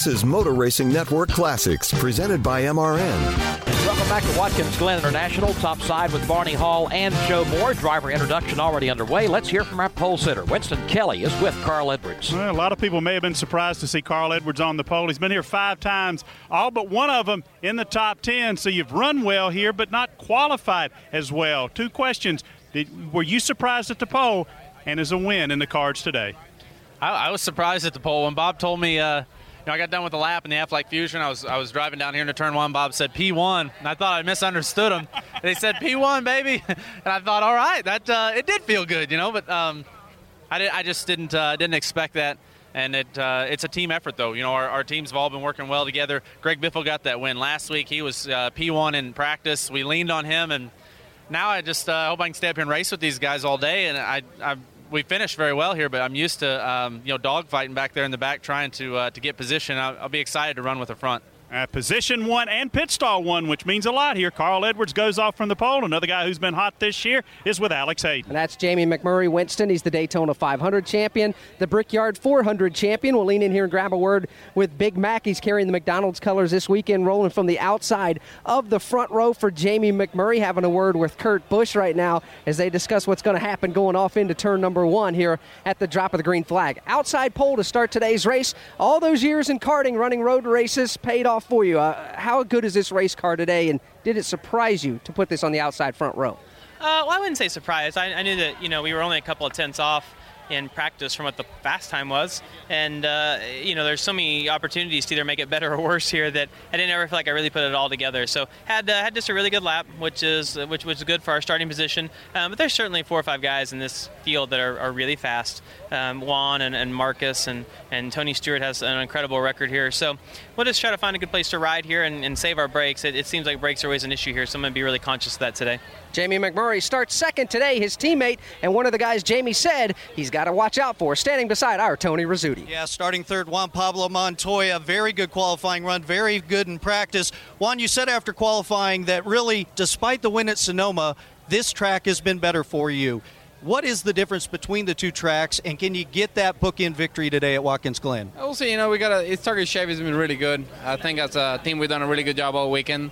This is Motor Racing Network Classics, presented by MRN. Welcome back to Watkins Glen International, topside with Barney Hall and Joe Moore. Driver introduction already underway. Let's hear from our pole sitter. Winston Kelley is with Carl Edwards. Well, a lot of people may have been surprised to see Carl Edwards on the pole. He's been here five times, all but one of them in the top 10. So you've run well here, but not qualified as well. Two questions. Did, were you surprised at the pole? And is a win in the cards today? I, I was surprised at the pole when Bob told me. Uh, you know, I got done with the lap in the Aflac Fusion. I was I was driving down here into turn one. Bob said P1, and I thought I misunderstood him. they said P1, baby, and I thought, all right, that uh, it did feel good, you know. But um, I did, I just didn't uh, didn't expect that. And it uh, it's a team effort, though. You know, our, our, teams have all been working well together. Greg Biffle got that win last week. He was uh, P1 in practice. We leaned on him, and now I just uh, hope I can stay up here and race with these guys all day. And I, I we finished very well here, but I'm used to um, you know dogfighting back there in the back, trying to uh, to get position. I'll, I'll, be excited to run with the front. Position one and pit stall one, which means a lot here. Carl Edwards goes off from the pole. Another guy who's been hot this year is with Alex Hayden. And that's Jamie McMurray Winston. He's the Daytona 500 champion, the Brickyard 400 champion. We'll lean in here and grab a word with Big Mac. He's carrying the McDonald's colors this weekend, rolling from the outside of the front row for Jamie McMurray. Having a word with Kurt Busch right now as they discuss what's going to happen going off into turn number one here at the drop of the green flag. Outside pole to start today's race. All those years in karting, running road races, paid off for you. Uh, how good is this race car today, and did it surprise you to put this on the outside front row? Uh, well, I wouldn't say surprise. I, I, knew that you know we were only a couple of tenths off in practice from what the fast time was. And, uh, you know, there's so many opportunities to either make it better or worse here that I didn't ever feel like I really put it all together. So had uh, had just a really good lap, which is which was good for our starting position. Um, but there's certainly four or five guys in this field that are, are really fast. Um, Juan and, and Marcos and, and Tony Stewart has an incredible record here. So we'll just try to find a good place to ride here and, and save our brakes. It, it seems like brakes are always an issue here, so I'm going to be really conscious of that today. Jamie McMurray starts second today, his teammate, and one of the guys Jamie said he's got to watch out for, standing beside our Tony Rizzuti. Yeah, starting third, Juan Pablo Montoya. Very good qualifying run, very good in practice. Juan, you said after qualifying that really, despite the win at Sonoma, this track has been better for you. What is the difference between the two tracks, and can you get that bookend victory today at Watkins Glen? We'll see. You know, we got a. It's target Chevy has been really good. I think as a team, we've done a really good job all weekend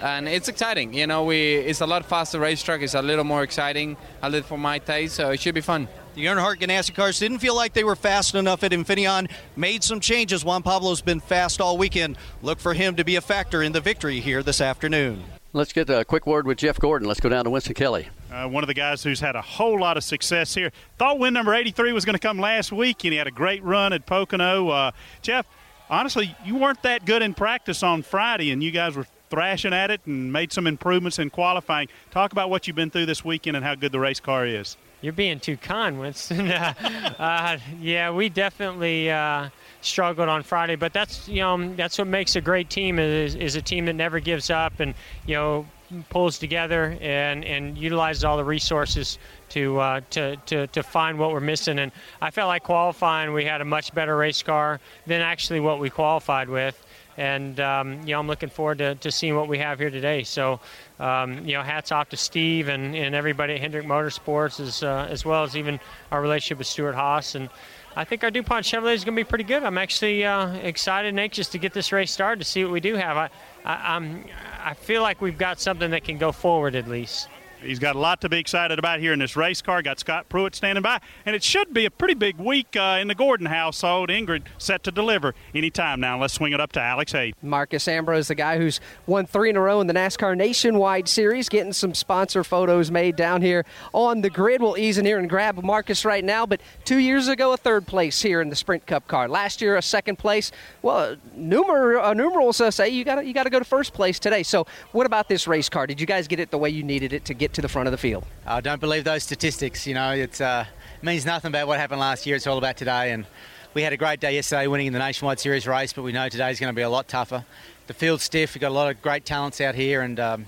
and it's exciting. You know, we it's a lot faster racetrack. It's a little more exciting, a little for my taste, so it should be fun. The Earnhardt Ganassi cars didn't feel like they were fast enough at Infineon. Made some changes. Juan Pablo's been fast all weekend. Look for him to be a factor in the victory here this afternoon. Let's get a quick word with Jeff Gordon. Let's go down to Winston Kelley. Uh, one of the guys who's had a whole lot of success here. Thought win number 83 was going to come last week, and he had a great run at Pocono. Uh, Jeff, honestly, you weren't that good in practice on Friday, and you guys were thrashing at it and made some improvements in qualifying. Talk about what you've been through this weekend and how good the race car is. You're being too kind, Winston. uh, uh, yeah, we definitely uh, struggled on Friday, but that's you know that's what makes a great team is, is a team that never gives up and you know pulls together and, and utilizes all the resources to, uh, to, to, to find what we're missing. And I felt like qualifying, we had a much better race car than actually what we qualified with and um, you know I'm looking forward to, to seeing what we have here today. So um, you know, hats off to Steve and, and everybody at Hendrick Motorsports, as uh, as well as even our relationship with Stewart-Haas. And I think our DuPont Chevrolet is going to be pretty good. I'm actually uh, excited and anxious to get this race started to see what we do have. I, I, I'm, I feel like we've got something that can go forward at least. He's got a lot to be excited about here in this race car. Got Scott Pruett standing by, and it should be a pretty big week uh, in the Gordon household. Ingrid set to deliver anytime now. Let's swing it up to Alex Hayden. Marcos Ambrose, the guy who's won three in a row in the NASCAR Nationwide Series, getting some sponsor photos made down here on the grid. We'll ease in here and grab Marcos right now. But two years ago, a third place here in the Sprint Cup car. Last year, a second place. Well, numer- uh, numerals uh, say you got you got to go to first place today. So, what about this race car? Did you guys get it the way you needed it to get to the front of the field. I don't believe those statistics. You know, it uh, means nothing about what happened last year. It's all about today. And we had a great day yesterday winning in the Nationwide Series race, but we know today's going to be a lot tougher. The field's stiff. We've got a lot of great talents out here, and um,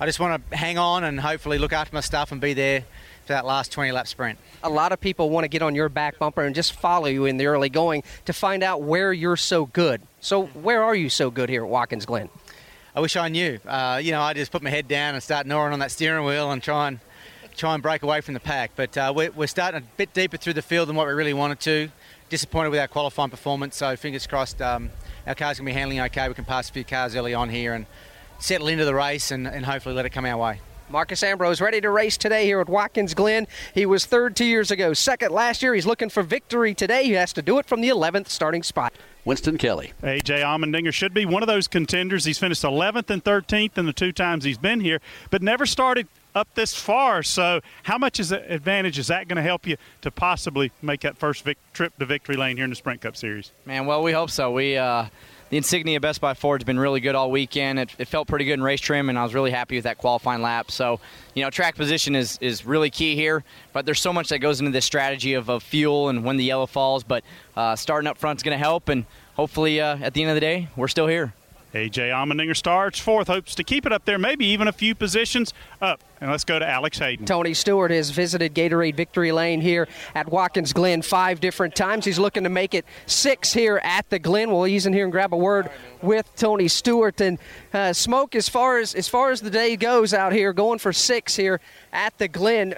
I just want to hang on and hopefully look after my stuff and be there for that last 20 lap sprint. A lot of people want to get on your back bumper and just follow you in the early going to find out where you're so good. So, where are you so good here at Watkins Glen? I wish I knew. Uh, you know, I just put my head down and start gnawing on that steering wheel and try and try and break away from the pack. But uh, we're, we're starting a bit deeper through the field than what we really wanted to. Disappointed with our qualifying performance, so fingers crossed um, our car's going to be handling okay. We can pass a few cars early on here and settle into the race and, and hopefully let it come our way. Marcos Ambrose ready to race today here at Watkins Glen. He was third two years ago, second last year. He's looking for victory today. He has to do it from the 11th starting spot. Winston Kelley. AJ Allmendinger should be one of those contenders. He's finished 11th and 13th in the two times he's been here, but never started up this far. So, how much is the advantage is that going to help you to possibly make that first vic- trip to victory lane here in the Sprint Cup Series? Man, well, we hope so. We uh, the Insignia Best Buy Ford has been really good all weekend. It, it, felt pretty good in race trim, and I was really happy with that qualifying lap. So, you know, track position is, is really key here, but there's so much that goes into this strategy of, of fuel and when the yellow falls. But uh, starting up front is going to help, and hopefully uh, at the end of the day, we're still here. AJ Allmendinger starts fourth, hopes to keep it up there, maybe even a few positions up. And let's go to Alex Hayden. Tony Stewart has visited Gatorade Victory Lane here at Watkins Glen five different times. He's looking to make it six here at the Glen. We'll ease in here and grab a word with Tony Stewart. And uh, Smoke, as far as as far as the day goes out here, going for six here at the Glen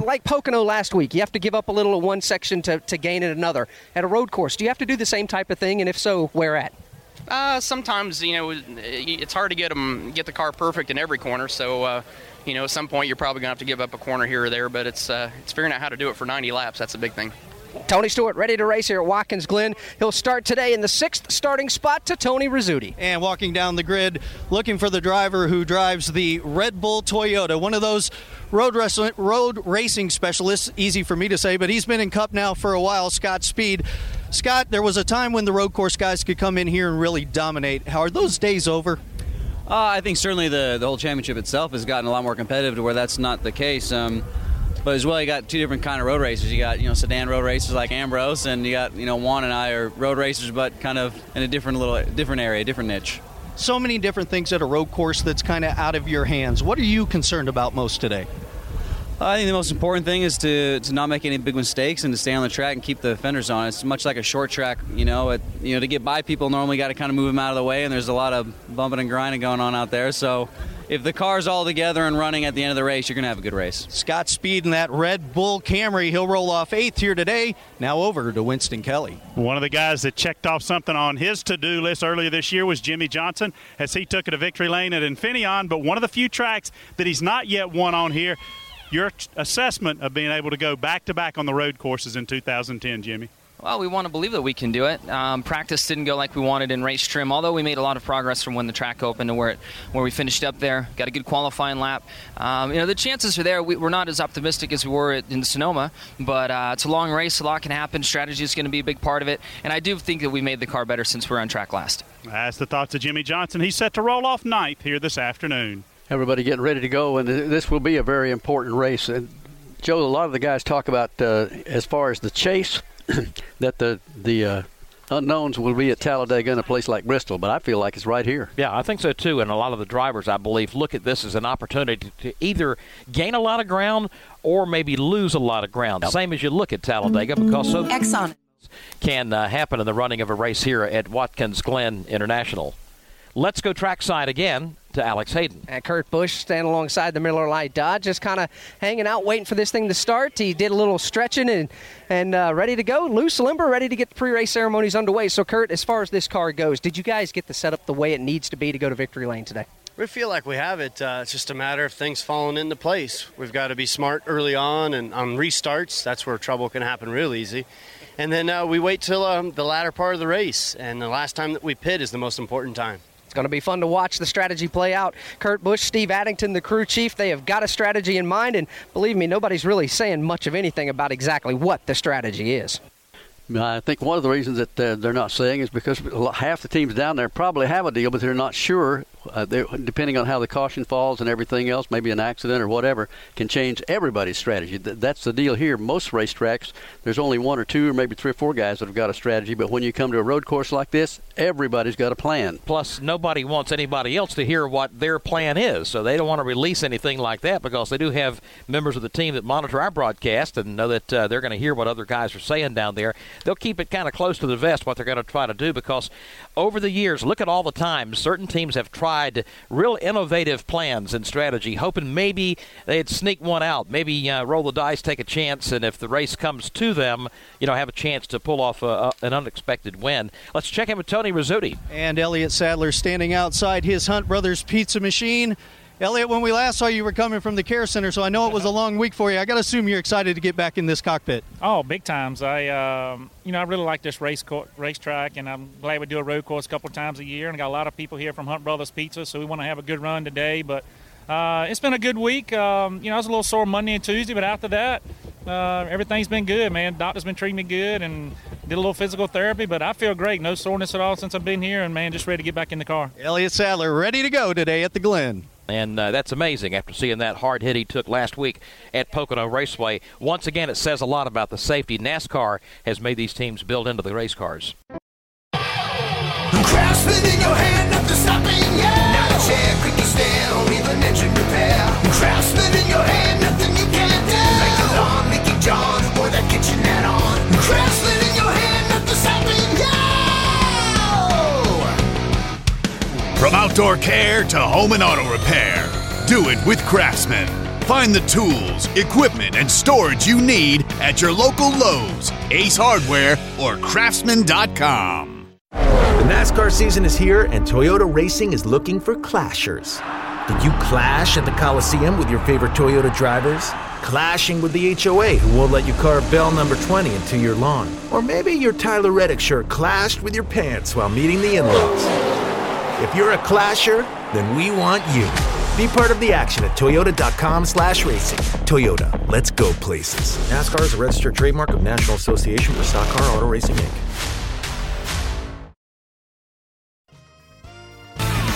like Pocono last week, you have to give up a little of one section to, to gain in another. At a road course, do you have to do the same type of thing? And if so, where at? Uh, sometimes you know it's hard to get them get the car perfect in every corner. So uh, you know at some point you're probably gonna have to give up a corner here or there. But it's uh, it's figuring out how to do it for 90 laps. That's a big thing. Tony Stewart ready to race here at Watkins Glen. He'll start today in the sixth starting spot to Tony Rizzuti. And walking down the grid, looking for the driver who drives the Red Bull Toyota, one of those road, wrestling, road racing specialists. Easy for me to say, but he's been in Cup now for a while. Scott Speed. Scott, there was a time when the road course guys could come in here and really dominate. How are those days over? Uh, I think certainly the the whole championship itself has gotten a lot more competitive to where that's not the case. Um, but as well, you got two different kind of road racers. You got you know sedan road racers like Ambrose, and you got you know Juan and I are road racers, but kind of in a different little different area, different niche. So many different things at a road course that's kind of out of your hands. What are you concerned about most today? I think the most important thing is to, to not make any big mistakes and to stay on the track and keep the fenders on. It's much like a short track, you know. It, you know, to get by people, normally got to kind of move them out of the way, and there's a lot of bumping and grinding going on out there. So, if the car's all together and running at the end of the race, you're going to have a good race. Scott Speed in that Red Bull Camry. He'll roll off eighth here today. Now over to Winston Kelley. One of the guys that checked off something on his to-do list earlier this year was Jimmie Johnson, as he took it to victory lane at Infineon. But one of the few tracks that he's not yet won on here your assessment of being able to go back to back on the road courses in 2010, Jimmie? Well, we want to believe that we can do it. Um, practice didn't go like we wanted in race trim, although we made a lot of progress from when the track opened to where it, where we finished up there. Got a good qualifying lap. Um, you know, the chances are there. We, are not as optimistic as we were in Sonoma, but uh, it's a long race. A lot can happen. Strategy is going to be a big part of it, and I do think that we made the car better since we are on track last. That's the thoughts of Jimmie Johnson. He's set to roll off ninth here this afternoon everybody getting ready to go, and this will be a very important race. And Joe, a lot of the guys talk about uh, as far as the chase that the the uh, unknowns will be at Talladega and a place like Bristol, but I feel like it's right here. Yeah, I think so too. And a lot of the drivers, I believe, look at this as an opportunity to either gain a lot of ground or maybe lose a lot of ground. Yep. Same as you look at Talladega, because so Exxon can uh, happen in the running of a race here at Watkins Glen International. Let's go trackside again to Alex Hayden. And Kurt Busch standing alongside the Miller Lite Dodge, just kind of hanging out, waiting for this thing to start. He did a little stretching and and uh, ready to go, loose limber, ready to get the pre-race ceremonies underway. So, Kurt, as far as this car goes, did you guys get the setup the way it needs to be to go to victory lane today? We feel like we have it. Uh, it's just a matter of things falling into place. We've got to be smart early on, and on restarts, that's where trouble can happen real easy. And then uh, we wait till um, the latter part of the race, and the last time that we pit is the most important time. Going to be fun to watch the strategy play out. Kurt Busch, Steve Addington, the crew chief, they have got a strategy in mind, and believe me, nobody's really saying much of anything about exactly what the strategy is. I think one of the reasons that uh, they're not saying is because half the teams down there probably have a deal, but they're not sure. Uh, depending on how the caution falls and everything else, maybe an accident or whatever, can change everybody's strategy. Th- that's the deal here. Most racetracks, there's only one or two or maybe three or four guys that have got a strategy, but when you come to a road course like this, everybody's got a plan. Plus, nobody wants anybody else to hear what their plan is, so they don't want to release anything like that because they do have members of the team that monitor our broadcast and know that uh, they're going to hear what other guys are saying down there. They'll keep it kind of close to the vest what they're going to try to do because over the years, look at all the times certain teams have tried real innovative plans and strategy, hoping maybe they'd sneak one out, maybe uh, roll the dice, take a chance, and if the race comes to them, you know, have a chance to pull off a, a, an unexpected win. Let's check in with Tony Rizzuti. And Elliott Sadler standing outside his Hunt Brothers Pizza Machine. Elliott, when we last saw you you were coming from the care center, so I know it was a long week for you. I got to assume you're excited to get back in this cockpit. Oh, big times! I, um, you know, I really like this race co- racetrack, and I'm glad we do a road course a couple times a year. And I got a lot of people here from Hunt Brothers Pizza, so we want to have a good run today. But uh, it's been a good week. Um, you know, I was a little sore Monday and Tuesday, but after that, uh, everything's been good, man. Doctor's been treating me good, and did a little physical therapy, but I feel great. No soreness at all since I've been here, and man, just ready to get back in the car. Elliott Sadler ready to go today at the Glen. And uh, that's amazing after seeing that hard hit he took last week at Pocono Raceway. Once again, it says a lot about the safety NASCAR has made these teams build into the race cars. Craftsman in your hand, John, outdoor care to home and auto repair, do it with Craftsman. Find the tools, equipment, and storage you need at your local Lowe's, Ace Hardware, or Craftsman.com. The NASCAR season is here, and Toyota Racing is looking for clashers. Did you clash at the Coliseum with your favorite Toyota drivers? Clashing with the HOA who won't let you carve bell number 20 into your lawn? Or maybe your Tyler Reddick shirt clashed with your pants while meeting the in laws? If you're a clasher, then we want you. Be part of the action at toyota.com slash racing. Toyota, let's go places. NASCAR is a registered trademark of National Association for Stock Car Auto Racing, Inc.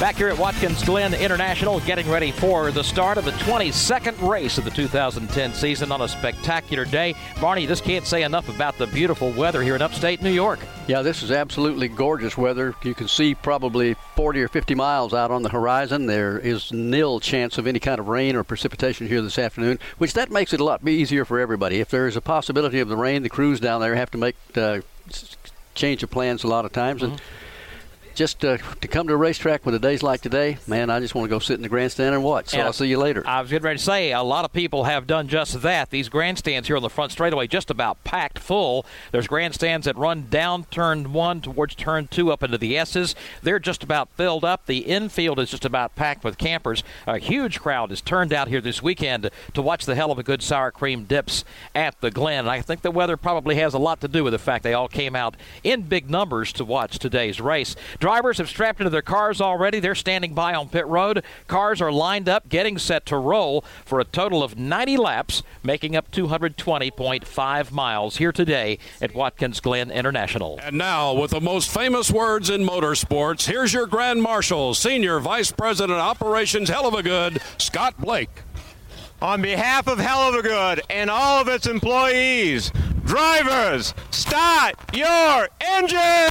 Back here at Watkins Glen International, getting ready for the start of the 22nd race of the 2010 season on a spectacular day. Barney, this can't say enough about the beautiful weather here in upstate New York. Yeah, this is absolutely gorgeous weather. You can see probably 40 or 50 miles out on the horizon. There is nil chance of any kind of rain or precipitation here this afternoon, which that makes it a lot easier for everybody. If there is a possibility of the rain, the crews down there have to make uh, change of plans a lot of times. Mm-hmm. And just uh, to come to a racetrack with a days like today, man, I just want to go sit in the grandstand and watch. So And I'll see you later. I was getting ready to say, a lot of people have done just that. These grandstands here on the front straightaway just about packed full. There's grandstands that run down turn one towards turn two up into the S's. They're just about filled up. The infield is just about packed with campers. A huge crowd is turned out here this weekend to watch the Heluva Good sour cream dips at the Glen. And I think the weather probably has a lot to do with the fact they all came out in big numbers to watch today's race. Drivers have strapped into their cars already. They're standing by on pit road. Cars are lined up, getting set to roll for a total of 90 laps, making up 220.5 miles here today at Watkins Glen International. And now, with the most famous words in motorsports, here's your Grand Marshal, Senior Vice President Operations Heluva Good, Scott Blake. On behalf of Heluva Good and all of its employees, drivers, start your engine!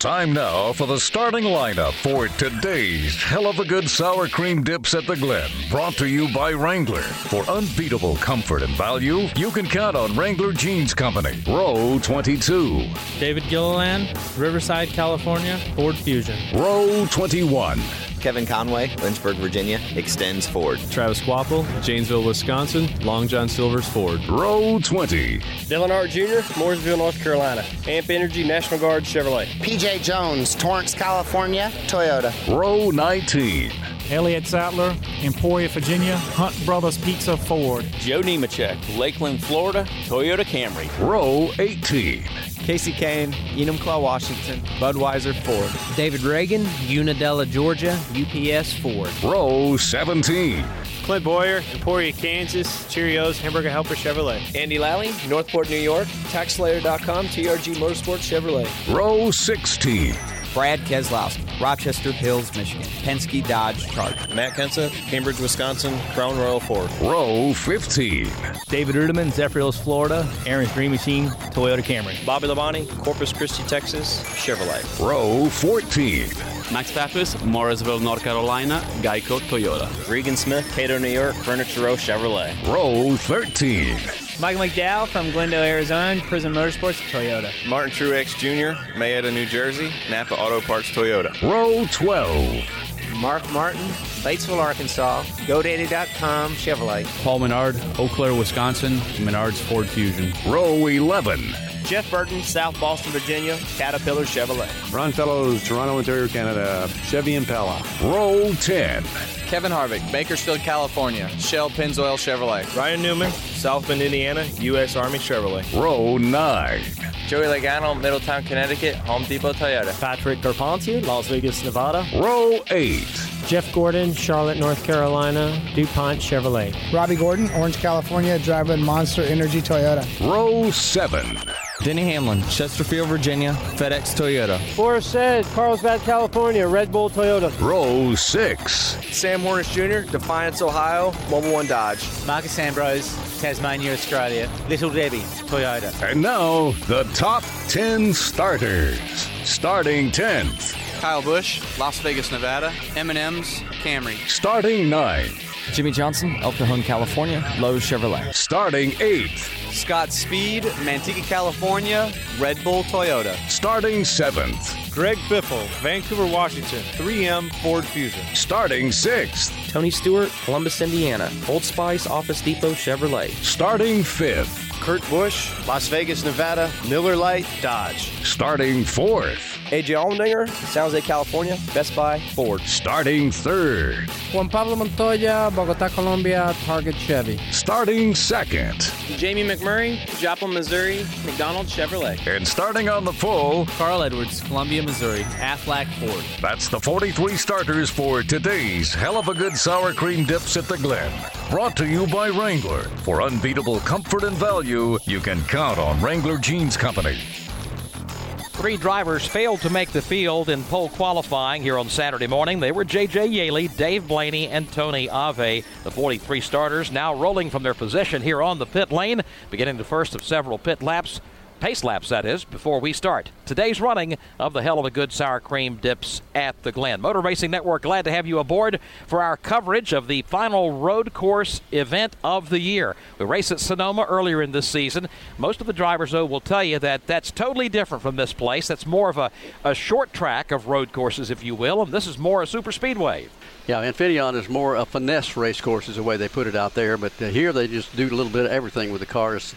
Time now for the starting lineup for today's Heluva Good Sour Cream Dips at the Glen. Brought to you by Wrangler. For unbeatable comfort and value, you can count on Wrangler Jeans Company. Row 22. David Gilliland, Riverside, California, Ford Fusion. Row 21. Kevin Conway, Lynchburg, Virginia, ExtenZe Ford. Travis Kvapil, Janesville, Wisconsin, Long John Silver's Ford. Row 20. Dale Earnhardt Jr., Mooresville, North Carolina. Amp Energy, National Guard, Chevrolet. PJ Jones, Torrance, California, Toyota. Row 19. Elliott Sadler, Emporia, Virginia, Hunt Brothers Pizza, Ford. Joe Nemechek, Lakeland, Florida, Toyota Camry. Row 18. Kasey Kahne, Enumclaw, Washington, Budweiser, Ford. David Ragan, Unadilla, Georgia, UPS, Ford. Row 17. Clint Bowyer, Emporia, Kansas, Cheerios, Hamburger Helper, Chevrolet. Andy Lally, Northport, New York, TaxSlayer.com, TRG Motorsports, Chevrolet. Row 16. Brad Keselowski, Rochester Hills, Michigan, Penske Dodge Charger. Matt Kenseth, Cambridge, Wisconsin, Crown Royal Ford. Row 15. David Reutimann, Zephyr Hills, Florida, Aaron's Dream Machine, Toyota Camry. Bobby Labonte, Corpus Christi, Texas, Chevrolet. Row 14. Max Papis, Morrisville, North Carolina, Geico, Toyota. Regan Smith, Cato, New York, Furniture Row, Chevrolet. Row 13. Michael McDowell from Glendale, Arizona, Prism Motorsports, Toyota. Martin Truex Jr., Mayetta, New Jersey, Napa Auto Parts, Toyota. Row 12. Mark Martin, Batesville, Arkansas, GoDaddy.com, Chevrolet. Paul Menard, Eau Claire, Wisconsin, Menard's Ford Fusion. Row 11. Jeff Burton, South Boston, Virginia, Caterpillar Chevrolet. Ron Fellows, Toronto, Ontario, Canada, Chevy Impala. Row 10. Kevin Harvick, Bakersfield, California, Shell Pennzoil Chevrolet. Ryan Newman, South Bend, Indiana, U.S. Army Chevrolet. Row 9. Joey Logano, Middletown, Connecticut, Home Depot, Toyota. Patrick Carpentier, Las Vegas, Nevada. Row 8. Jeff Gordon, Charlotte, North Carolina, DuPont Chevrolet. Robby Gordon, Orange, California, driver Monster Energy Toyota. Row 7. Denny Hamlin, Chesterfield, Virginia, FedEx Toyota. Forrest said, Carlsbad, California, Red Bull Toyota. Row 6. Sam Hornish Jr., Defiance, Ohio, Mobil One Dodge. Marcos Ambrose, Tasmania, Australia, Little Debbie, Toyota. And now, the top 10 starters. Starting 10th. Kyle Busch, Las Vegas, Nevada, M&M's, Camry. Starting 9th. Jimmie Johnson, El Cajon, California, Lowe's Chevrolet. Starting 8th. Scott Speed, Manteca, California, Red Bull Toyota. Starting 7th. Greg Biffle, Vancouver, Washington, 3M Ford Fusion. Starting 6th. Tony Stewart, Columbus, Indiana, Old Spice, Office Depot, Chevrolet. Starting 5th. Kurt Busch, Las Vegas, Nevada, Miller Lite, Dodge. Starting 4th. AJ Allmendinger, San Jose, California, Best Buy, Ford. Starting 3rd. Juan Pablo Montoya, Bogota, Colombia, Target Chevy. Starting 2nd. Jamie McMurray, Joplin, Missouri, McDonald's, Chevrolet. And starting on the full, Carl Edwards, Columbia, Missouri, Aflac Ford. That's the 43 starters for today's Hell of a Good Sour Cream Dips at the Glen. Brought to you by Wrangler. For unbeatable comfort and value, you can count on Wrangler Jeans Company. Three drivers failed to make the field in pole qualifying here on Saturday morning. They were J.J. Yeley, Dave Blaney, and Tony Ave. The 43 starters now rolling from their position here on the pit lane, beginning the first of several pit laps. Pace laps, that is, before we start today's running of the Heluva Good Sour Cream Dips at the Glen. Motor Racing Network glad to have you aboard for our coverage of the final road course event of the year. We raced at Sonoma earlier in this season. Most of the drivers, though, will tell you that that's totally different from this place. That's more of a, a short track of road courses, if you will, and this is more a super speedway. Yeah, Infineon is more a finesse race course, is the way they put it out there. But uh, here they just do a little bit of everything with the cars.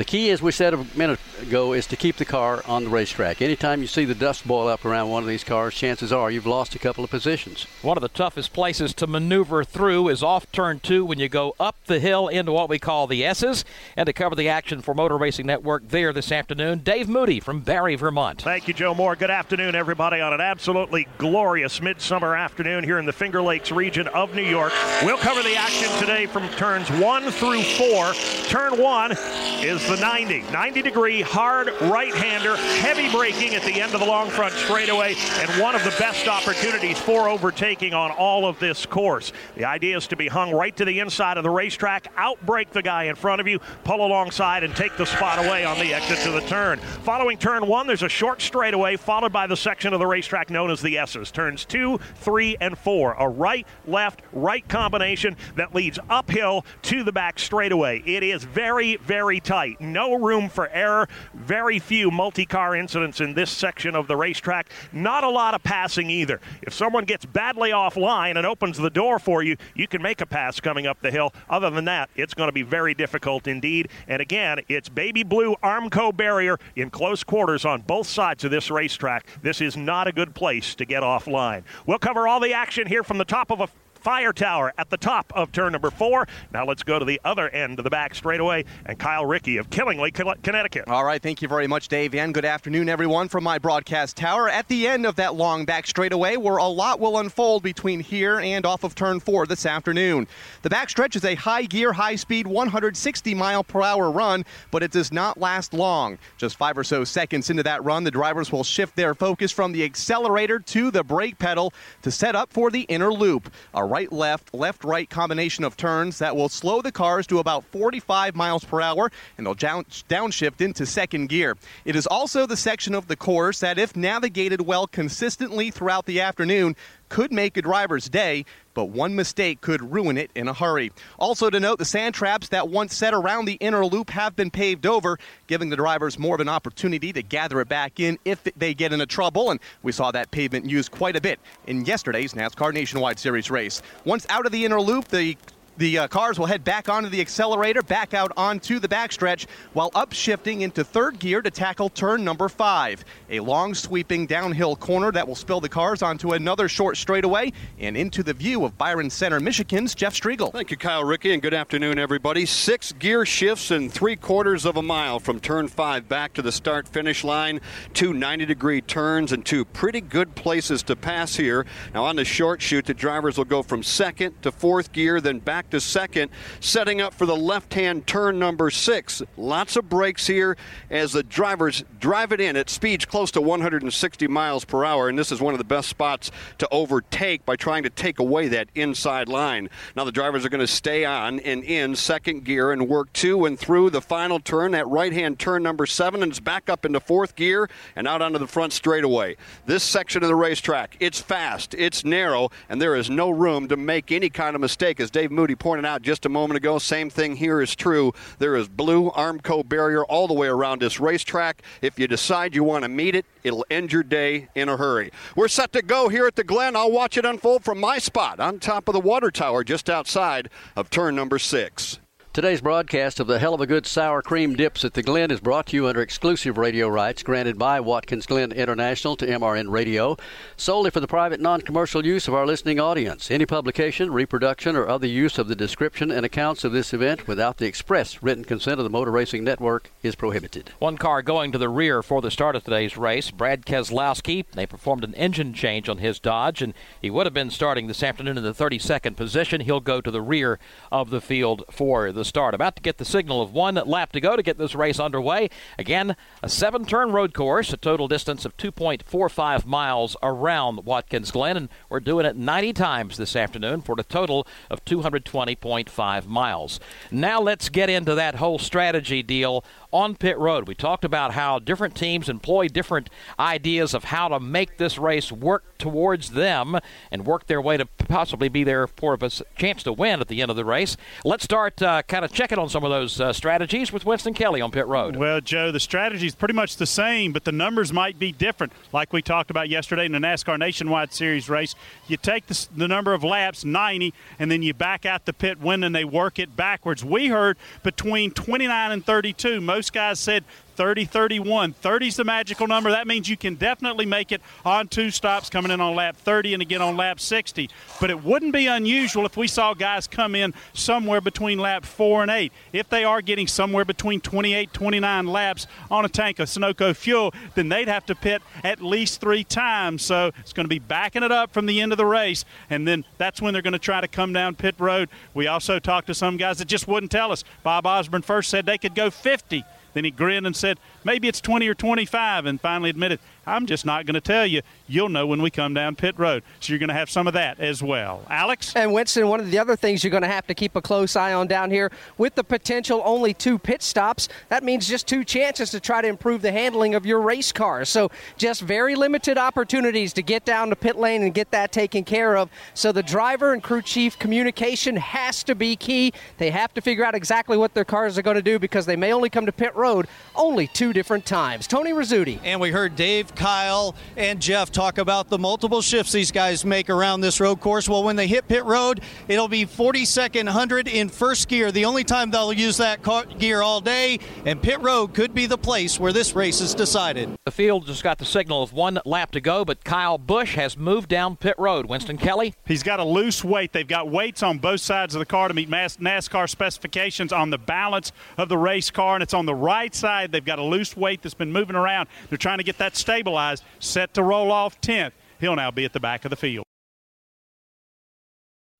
The key, as we said a minute ago, is to keep the car on the racetrack. Anytime you see the dust boil up around one of these cars, chances are you've lost a couple of positions. One of the toughest places to maneuver through is off turn two when you go up the hill into what we call the S's. And to cover the action for Motor Racing Network there this afternoon, Dave Moody from Barre, Vermont. Thank you, Joe Moore. Good afternoon, everybody, on an absolutely glorious midsummer afternoon here in the Finger Lakes region of New York. We'll cover the action today from turns one through four. Turn one is the 90. 90 degree hard right hander, heavy braking at the end of the long front straightaway, and one of the best opportunities for overtaking on all of this course. The idea is to be hung right to the inside of the racetrack, outbrake the guy in front of you, pull alongside, and take the spot away on the exit to the turn. Following turn one, there's a short straightaway, followed by the section of the racetrack known as the S's. Turns two, three, and four. A right, left, right combination that leads uphill to the back straightaway. It is very, very tight. No room for error. Very few multi car incidents in this section of the racetrack. Not a lot of passing either. If someone gets badly offline and opens the door for you, you can make a pass coming up the hill. Other than that, it's going to be very difficult indeed. And again, it's baby blue Armco barrier in close quarters on both sides of this racetrack. This is not a good place to get offline. We'll cover all the action here from the top of a fire tower at the top of turn number four. Now let's go to the other end of the back straightaway and Kyle Rickey of Killingly, Connecticut. All right, thank you very much, Dave, and good afternoon, everyone, from my broadcast tower at the end of that long back straightaway where a lot will unfold between here and off of turn four this afternoon. The backstretch is a high gear, high speed, 160 mile per hour run, but it does not last long. Just five or so seconds into that run, the drivers will shift their focus from the accelerator to the brake pedal to set up for the inner loop. A right left, left right combination of turns that will slow the cars to about 45 miles per hour and they'll down, downshift into second gear. It is also the section of the course that, if navigated well consistently throughout the afternoon, could make a driver's day, but one mistake could ruin it in a hurry. Also to note, the sand traps that once set around the inner loop have been paved over, giving the drivers more of an opportunity to gather it back in if they get into trouble, and we saw that pavement used quite a bit in yesterday's NASCAR Nationwide Series race. Once out of the inner loop, the the uh, cars will head back onto the accelerator, back out onto the backstretch, while upshifting into third gear to tackle turn number five. A long sweeping downhill corner that will spill the cars onto another short straightaway and into the view of Byron Center, Michigan's Jeff Striegel. Thank you, Kyle Rickey, and good afternoon, everybody. Six gear shifts in three quarters of a mile from turn five back to the start finish line. Two 90 degree turns and two pretty good places to pass here. Now, on the short shoot, the drivers will go from second to fourth gear, then back to second, setting up for the left hand turn number six. Lots of brakes here as the drivers drive it in at speeds close to 160 miles per hour, and this is one of the best spots to overtake by trying to take away that inside line. Now the drivers are going to stay on and in second gear and work to and through the final turn, that right hand turn number seven, and it's back up into fourth gear and out onto the front straightaway. This section of the racetrack, it's fast, it's narrow, and there is no room to make any kind of mistake, as Dave Moody pointed out just a moment ago. Same thing here is true. There is blue Armco barrier all the way around this racetrack. If you decide you want to meet it, it'll end your day in a hurry. We're set to go here at the Glen. I'll watch it unfold from my spot on top of the water tower just outside of turn number six. Today's broadcast of the Heluva Good Sour Cream Dips at the Glen is brought to you under exclusive radio rights granted by Watkins Glen International to MRN Radio, solely for the private non commercial use of our listening audience. Any publication, reproduction, or other use of the description and accounts of this event without the express written consent of the Motor Racing Network is prohibited. One car going to the rear for the start of today's race, Brad Keselowski. They performed an engine change on his Dodge, and he would have been starting this afternoon in the 32nd position. He'll go to the rear of the field for the the start. About to get the signal of one lap to go to get this race underway. Again, a seven turn road course, a total distance of 2.45 miles around Watkins Glen, and we're doing it 90 times this afternoon for a total of 220.5 miles. Now let's get into that whole strategy deal on pit road. We talked about how different teams employ different ideas of how to make this race work towards them and work their way to possibly be there for a chance to win at the end of the race. Let's start uh, kind of checking on some of those uh, strategies with Winston Kelley on pit road. Well, Joe, the strategy is pretty much the same, but the numbers might be different. Like we talked about yesterday in the NASCAR Nationwide Series race, you take the, the number of laps, 90, and then you back out the pit when and they work it backwards. We heard between 29 and 32. Most most guys said 30 31. 30 is the magical number. That means you can definitely make it on two stops coming in on lap 30 and again on lap 60. But it wouldn't be unusual if we saw guys come in somewhere between lap 4 and 8. If they are getting somewhere between 28 29 laps on a tank of Sunoco fuel, then they'd have to pit at least three times. So it's going to be backing it up from the end of the race. And then that's when they're going to try to come down pit road. We also talked to some guys that just wouldn't tell us. Bob Osborne first said they could go 50 Then he grinned and said, maybe it's 20 or 25, and finally admitted, I'm just not going to tell you. You'll know when we come down pit road. So you're going to have some of that as well. Alex? And Winston, one of the other things you're going to have to keep a close eye on down here with the potential only two pit stops, that means just two chances to try to improve the handling of your race cars. So just very limited opportunities to get down to pit lane and get that taken care of. So the driver and crew chief communication has to be key. They have to figure out exactly what their cars are going to do because they may only come to pit road only two different times. Tony Rizzuti. And we heard Dave, Kyle, and Jeff talk about the multiple shifts these guys make around this road course. Well, when they hit pit road, it'll be 42nd 100 in first gear, the only time they'll use that gear all day, and pit road could be the place where this race is decided. The field just got the signal of one lap to go, but Kyle Busch has moved down pit road. Winston Kelley? He's got a loose weight. They've got weights on both sides of the car to meet NASCAR specifications on the balance of the race car, and it's on the right side. They've got a loose weight that's been moving around. They're trying to get that stabilized, set to roll off 10th. He'll now be at the back of the field.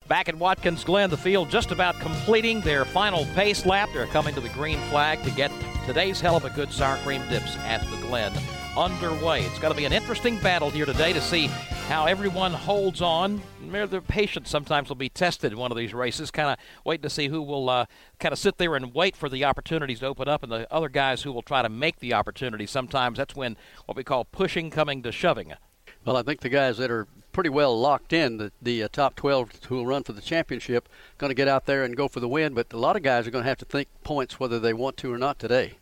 Back at Watkins Glen, the field just about completing their final pace lap. They're coming to the green flag to get today's Heluva Good sour cream dips at the Glen underway. It's going to be an interesting battle here today to see how everyone holds on. Their patience sometimes will be tested in one of these races. Kind of waiting to see who will uh, kind of sit there and wait for the opportunities to open up, and the other guys who will try to make the opportunity. Sometimes that's when what we call pushing coming to shoving. Well, I think the guys that are pretty well locked in, the, the uh, top 12 who will run for the championship, going to get out there and go for the win. But a lot of guys are going to have to think points whether they want to or not today.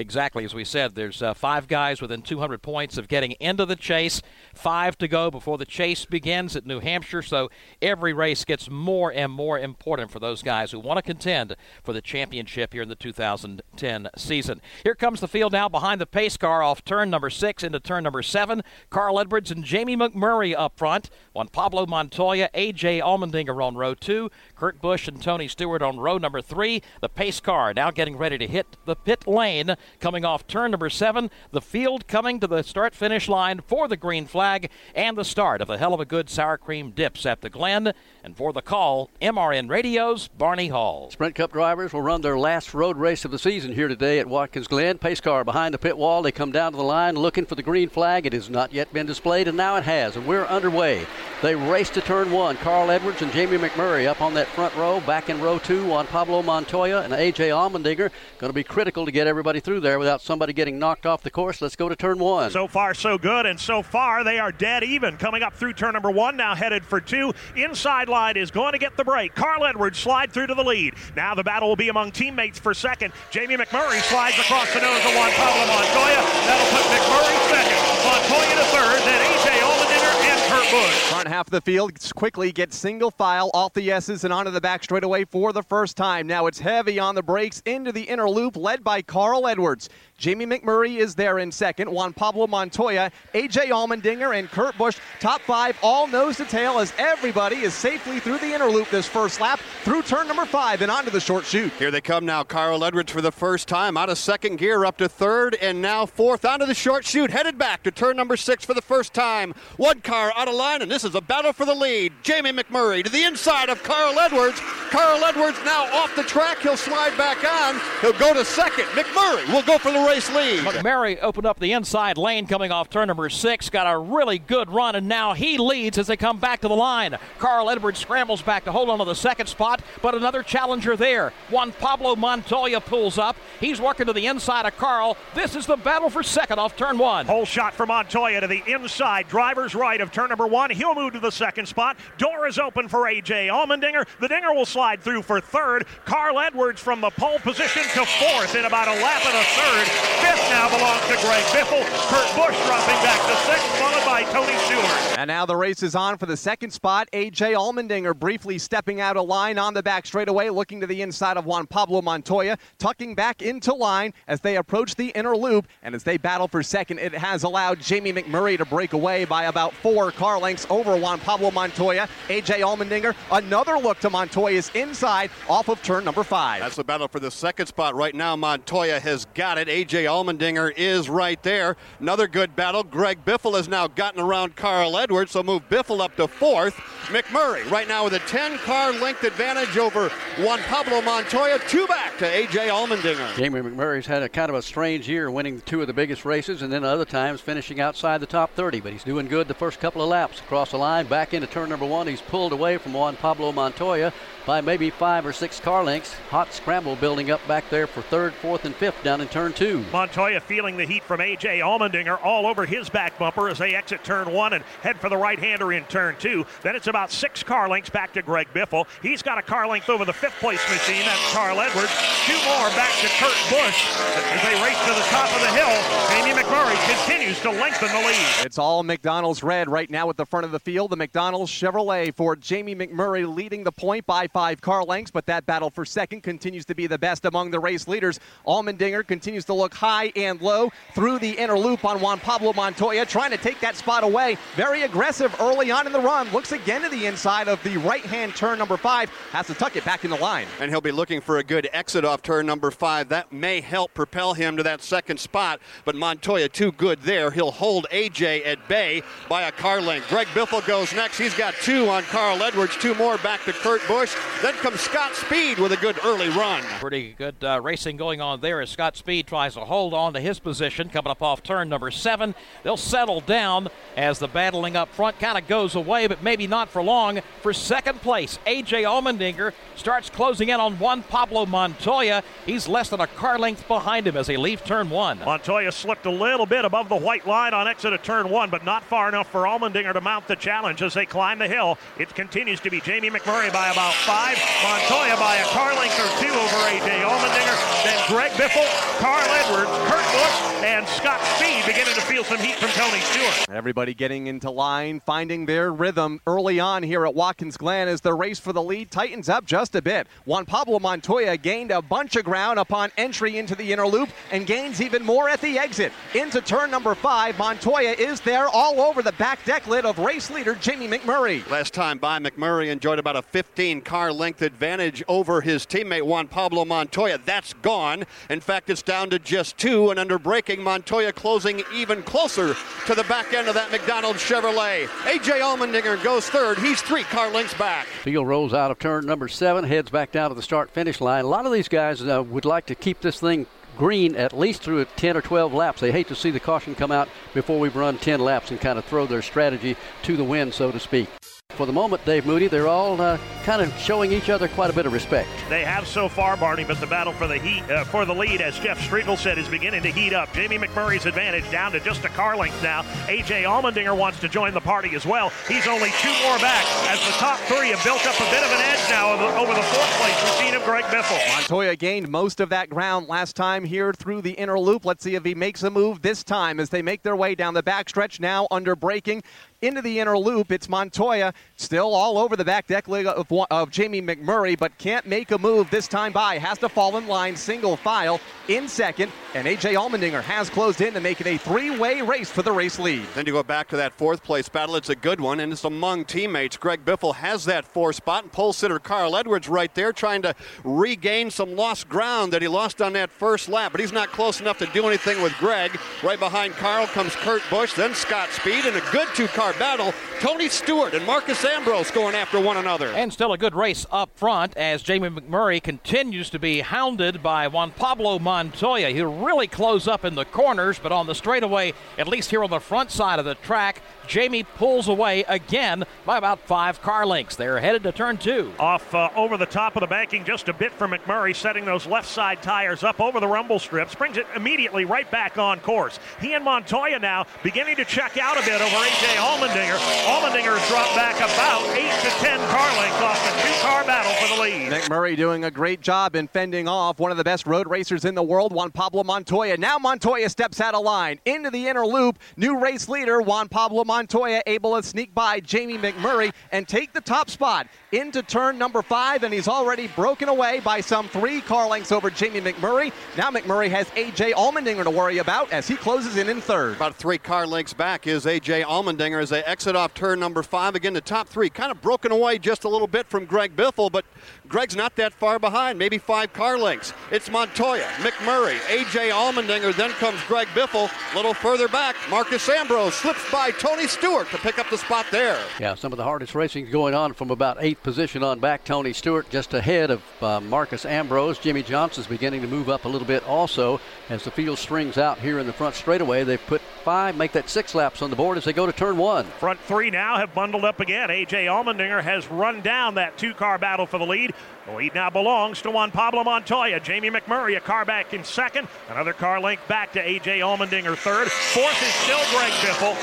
Exactly as we said, there's uh, five guys within 200 points of getting into the chase. Five to go before the chase begins at New Hampshire. So every race gets more and more important for those guys who want to contend for the championship here in the 2010 season. Here comes the field now behind the pace car off turn number six into turn number seven. Carl Edwards and Jamie McMurray up front. Juan Pablo Montoya, A.J. Allmendinger on row two. Kurt Busch and Tony Stewart on row number three. The pace car now getting ready to hit the pit lane coming off turn number seven. The field coming to the start finish line for the green flag and the start of a Heluva Good sour cream dips at the Glen. And for the call, MRN Radio's Barney Hall. Sprint Cup drivers will run their last road race of the season here today at Watkins Glen. Pace car behind the pit wall. They come down to the line looking for the green flag. It has not yet been displayed, and now it has, and we're underway. They race to turn one. Carl Edwards and Jamie McMurray up on that front row. Back in row two Juan Pablo Montoya and A.J. Allmendinger. Going to be critical to get everybody through there without somebody getting knocked off the course. Let's go to turn one. So far, so good, and so far they are dead even. Coming up through turn number one, now headed for two. Inside line is going to get the break. Carl Edwards slide through to the lead. Now the battle will be among teammates for second. Jamie McMurray slides across the nose of Juan Pablo Montoya. That'll put McMurray second. Montoya to third, then A.J. Allmendinger and Kurt Busch. Front half of the field quickly gets single file off the S's and onto the back straightaway for the first time. Now it's heavy on the brakes into the inner loop, led by Carl Edwards. Jamie McMurray is there in second. Juan Pablo Montoya, AJ Allmendinger, and Kurt Busch. Top five, all nose to tail as everybody is safely through the inner loop this first lap through turn number five and onto the short chute. Here they come now. Carl Edwards for the first time out of second gear up to third and now fourth onto the short chute. Headed back to turn number six for the first time. One car out of line, and this is a battle for the lead. Jamie McMurray to the inside of Carl Edwards. Carl Edwards now off the track. He'll slide back on. He'll go to second. McMurray will go for the race lead. McMurray opened up the inside lane coming off turn number six. Got a really good run, and now he leads as they come back to the line. Carl Edwards scrambles back to hold on to the second spot, but another challenger there. Juan Pablo Montoya pulls up. He's working to the inside of Carl. This is the battle for second off turn one. Whole shot for Montoya to the inside, driver's right of turn number one. He'll move to the second spot. Door is open for A.J. Allmendinger. The Dinger will slide through for third. Carl Edwards from the pole position to fourth in about a lap and a third. Fifth now belongs to Greg Biffle. Kurt Busch dropping back to sixth, followed by Tony Stewart. And now the race is on for the second spot. A.J. Allmendinger briefly stepping out of line on the back straightaway, looking to the inside of Juan Pablo Montoya, tucking back into line as they approach the inner loop. And as they battle for second, it has allowed Jamie McMurray to break away by about four car lengths over Juan Pablo Montoya. AJ Allmendinger, another look to Montoya's inside off of turn number five. That's the battle for the second spot right now. Montoya has got it. AJ Allmendinger is right there. Another good battle. Greg Biffle has now gotten around Carl Edwards, so move Biffle up to fourth. McMurray right now with a 10 car length advantage over Juan Pablo Montoya. Two back to AJ Allmendinger. Jamie McMurray's had a kind of a strange year, winning two of the biggest races, and then other times finishing outside the top 30. But he's doing good the first couple of laps across the line. Back into turn number one, he's pulled away from Juan Pablo Montoya by maybe five or six car lengths. Hot scramble building up back there for third, fourth, and fifth down in turn two. Montoya feeling the heat from A.J. Allmendinger all over his back bumper as they exit turn one and head for the right-hander in turn two. Then it's about six car lengths back to Greg Biffle. He's got a car length over the fifth place machine. That's Carl Edwards. Two more back to Kurt Busch as they race to the top of the hill. Jamie McMurray continues to lengthen the lead. It's all McDonald's red right now at the front of the field. The McDonald's Chevrolet for Jamie McMurray leading the point by five car lengths, but that battle for second continues to be the best among the race leaders. Allmendinger continues to look high and low through the inner loop on Juan Pablo Montoya, trying to take that spot away. Very aggressive early on in the run. Looks again to the inside of the right hand turn number five. Has to tuck it back in the line. And he'll be looking for a good exit off turn number five. That may help propel him to that second spot, but Montoya too good there. He'll hold AJ at bay by a car length. Greg Biffle goes next. He's got two on Carl Edwards, two more back to Kurt Busch. Then comes Scott Speed with a good early run. Pretty good uh, racing going on there as Scott Speed tries to hold on to his position coming up off turn number seven. They'll settle down as the battling up front kind of goes away, but maybe not for long. For second place, A.J. Allmendinger starts closing in on Juan Pablo Montoya. He's less than a car length behind him as they leave turn one. Montoya slipped a little bit above the white line on exit of turn one, but not far enough for Allmendinger to mount the challenge as they climb the hill. It continues to be Jamie McMurray by about five, Montoya by a car length or two over A.J. Allmendinger, then Greg Biffle, Carl Edwards, Kurt Busch, and Scott Speed beginning to feel some heat from Tony Stewart. Everybody getting into line, finding their rhythm early on here at Watkins Glen as the race for the lead tightens up just a bit. Juan Pablo Montoya gained a bunch of ground upon entry into the inner loop and gains even more at the exit. Into turn number five, Montoya is there all over the back deck lid of race leader Jamie McMurray. Last time by, McMurray enjoyed about a 15 car length advantage over his teammate Juan Pablo Montoya. That's gone. In fact, it's down to just two, and under braking, Montoya closing even closer to the back end of that McDonald's Chevrolet. AJ Allmendinger goes third. He's three car lengths back. Field rolls out of turn number seven, heads back down to the start finish line. A lot of these guys uh, would like to keep this thing green at least through 10 or 12 laps. They hate to see the caution come out before we've run 10 laps and kind of throw their strategy to the wind, so to speak. For the moment, Dave Moody, they're all uh, kind of showing each other quite a bit of respect. They have so far, Barney, but the battle for the heat uh, for the lead, as Jeff Striegel said, is beginning to heat up. Jamie McMurray's advantage down to just a car length now. AJ Allmendinger wants to join the party as well. He's only two more back as the top three have built up a bit of an edge now over the fourth place machine of Greg Biffle. Montoya gained most of that ground last time here through the inner loop. Let's see if he makes a move this time as they make their way down the backstretch now under braking into the inner loop. It's Montoya still all over the back deck of, of Jamie McMurray, but can't make a move this time by. Has to fall in line single file in second, and AJ Allmendinger has closed in to make it a three-way race for the race lead. Then you go back to that fourth place battle. It's a good one, and it's among teammates. Greg Biffle has that four spot, and pole sitter Carl Edwards right there trying to regain some lost ground that he lost on that first lap, but he's not close enough to do anything with Greg. Right behind Carl comes Kurt Busch, then Scott Speed, and a good two-car battle. Tony Stewart and Marcos Ambrose going after one another. And still a good race up front as Jamie McMurray continues to be hounded by Juan Pablo Montoya. He'll really close up in the corners, but on the straightaway, at least here on the front side of the track, Jamie pulls away again by about five car lengths. They're headed to turn two. Off uh, over the top of the banking just a bit for McMurray, setting those left side tires up over the rumble strips, brings it immediately right back on course. He and Montoya now beginning to check out a bit over A.J. Allmendinger. Allmendinger dropped back about eight to ten car lengths off the two-car battle for the lead. McMurray doing a great job in fending off one of the best road racers in the world, Juan Pablo Montoya. Now Montoya steps out of line into the inner loop. New race leader Juan Pablo Montoya able to sneak by Jamie McMurray and take the top spot into turn number five, and he's already broken away by some three car lengths over Jamie McMurray. Now McMurray has AJ Allmendinger to worry about as he closes in in third. About three car lengths back is AJ Allmendinger as as they exit off turn number five. Again, the top three kind of broken away just a little bit from Greg Biffle, but Greg's not that far behind, maybe five car lengths. It's Montoya, McMurray, A.J. Allmendinger, then comes Greg Biffle. A little further back, Marcos Ambrose slips by Tony Stewart to pick up the spot there. Yeah, some of the hardest racing going on from about eighth position on back. Tony Stewart just ahead of uh, Marcos Ambrose. Jimmie Johnson's beginning to move up a little bit also as the field strings out here in the front straightaway. They've put five, make that six laps on the board as they go to turn one. Front three now have bundled up again. A.J. Allmendinger has run down that two car battle for the lead. The lead now belongs to Juan Pablo Montoya. Jamie McMurray, a car back in second. Another car length back to A.J. Allmendinger third. Fourth is still Greg Biffle.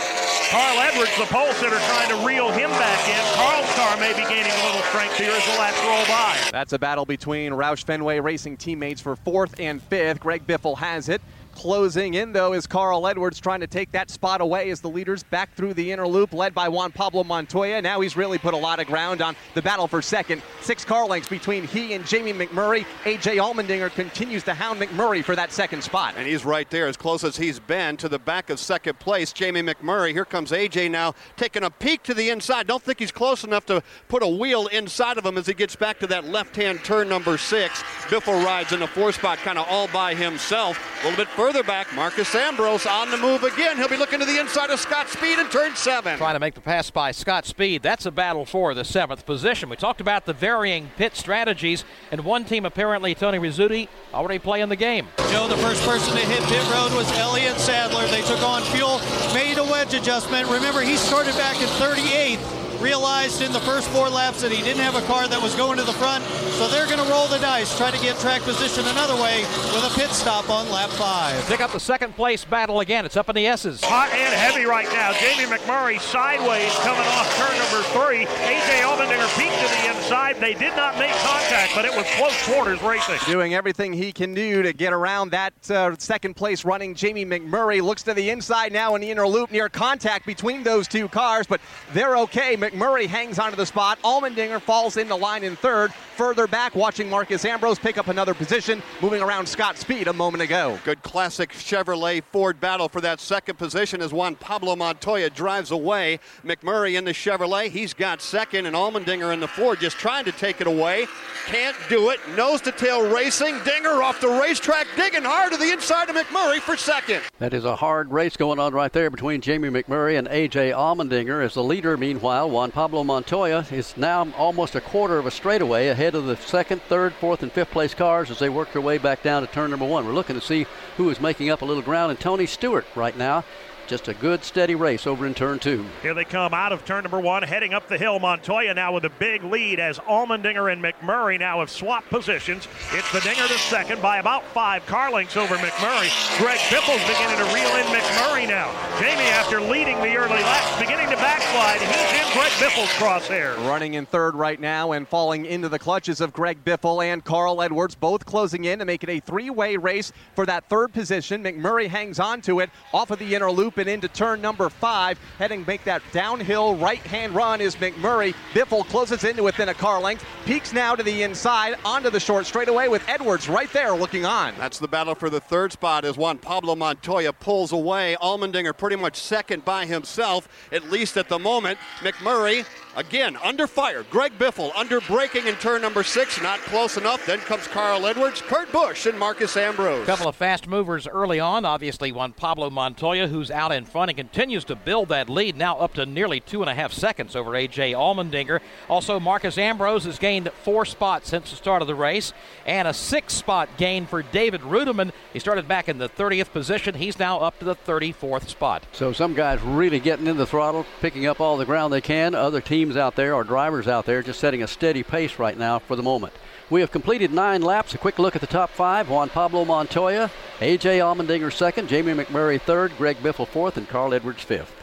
Carl Edwards, the pole sitter, trying to reel him back in. Carl's car may be gaining a little strength here as the laps roll by. That's a battle between Roush Fenway Racing teammates for fourth and fifth. Greg Biffle has it. Closing in, though, is Carl Edwards trying to take that spot away as the leaders back through the inner loop, led by Juan Pablo Montoya. Now he's really put a lot of ground on the battle for second. Six car lengths between he and Jamie McMurray. A.J. Allmendinger continues to hound McMurray for that second spot. And he's right there, as close as he's been to the back of second place. Jamie McMurray. Here comes A.J. now, taking a peek to the inside. Don't think he's close enough to put a wheel inside of him as he gets back to that left hand turn number six. Biffle rides in the four spot, kind of all by himself. A little bit further back, Marcos Ambrose on the move again. He'll be looking to the inside of Scott Speed in turn seven. Trying to make the pass by Scott Speed. That's a battle for the seventh position. We talked about the varying pit strategies, and one team apparently, Tony Rizzuti, already playing the game. Joe, the first person to hit pit road was Elliott Sadler. They took on fuel, made a wedge adjustment. Remember, he started back in 38th realized in the first four laps that he didn't have a car that was going to the front, so they're going to roll the dice, try to get track position another way with a pit stop on lap five. Pick up the second place battle again. It's up in the S's. Hot and heavy right now. Jamie McMurray sideways coming off turn number three. A.J. Allmendinger peeked to the inside. They did not make contact, but it was close quarters racing. Doing everything he can do to get around that uh, second place running Jamie McMurray. Looks to the inside now in the inner loop near contact between those two cars, but they're okay. McMurray hangs onto the spot. Allmendinger falls into line in third. Further back, watching Marcos Ambrose pick up another position, moving around Scott Speed a moment ago. Good classic Chevrolet Ford battle for that second position as Juan Pablo Montoya drives away. McMurray in the Chevrolet, he's got second, and Allmendinger in the Ford just trying to take it away. Can't do it. Nose to tail racing. Dinger off the racetrack, digging hard to the inside of McMurray for second. That is a hard race going on right there between Jamie McMurray and A.J. Allmendinger. As the leader, meanwhile, Juan Pablo Montoya is now almost a quarter of a straightaway ahead of the second, third, fourth, and fifth place cars as they work their way back down to turn number one. We're looking to see who is making up a little ground, and Tony Stewart right now just a good steady race over in turn two. Here they come out of turn number one, heading up the hill. Montoya now with a big lead as Allmendinger and McMurray now have swapped positions. It's the Dinger to second by about five car lengths over McMurray. Greg Biffle's beginning to reel in McMurray now. Jamie, after leading the early laps, beginning to backslide. He's in Greg Biffle's crosshair. Running in third right now and falling into the clutches of Greg Biffle and Carl Edwards, both closing in to make it a three-way race for that third position. McMurray hangs on to it off of the inner loop and into turn number five. Heading make that downhill right hand run is McMurray. Biffle closes into within a car length. Peeks now to the inside onto the short straightaway with Edwards right there looking on. That's the battle for the third spot as Juan Pablo Montoya pulls away. Allmendinger pretty much second by himself, at least at the moment. McMurray Again, under fire. Greg Biffle under braking in turn number six, not close enough. Then comes Carl Edwards, Kurt Busch, and Marcos Ambrose. A couple of fast movers early on. Obviously, Juan Pablo Montoya, who's out in front and continues to build that lead, now up to nearly two and a half seconds over A.J. Allmendinger. Also, Marcos Ambrose has gained four spots since the start of the race, and a six spot gain for David Reutimann. He started back in the 30th position. He's now up to the 34th spot. So some guys really getting in the throttle, picking up all the ground they can. Other teams out there, or drivers out there, just setting a steady pace right now for the moment. We have completed nine laps. A quick look at the top five. Juan Pablo Montoya, A.J. Allmendinger second, Jamie McMurray third, Greg Biffle fourth, and Carl Edwards fifth.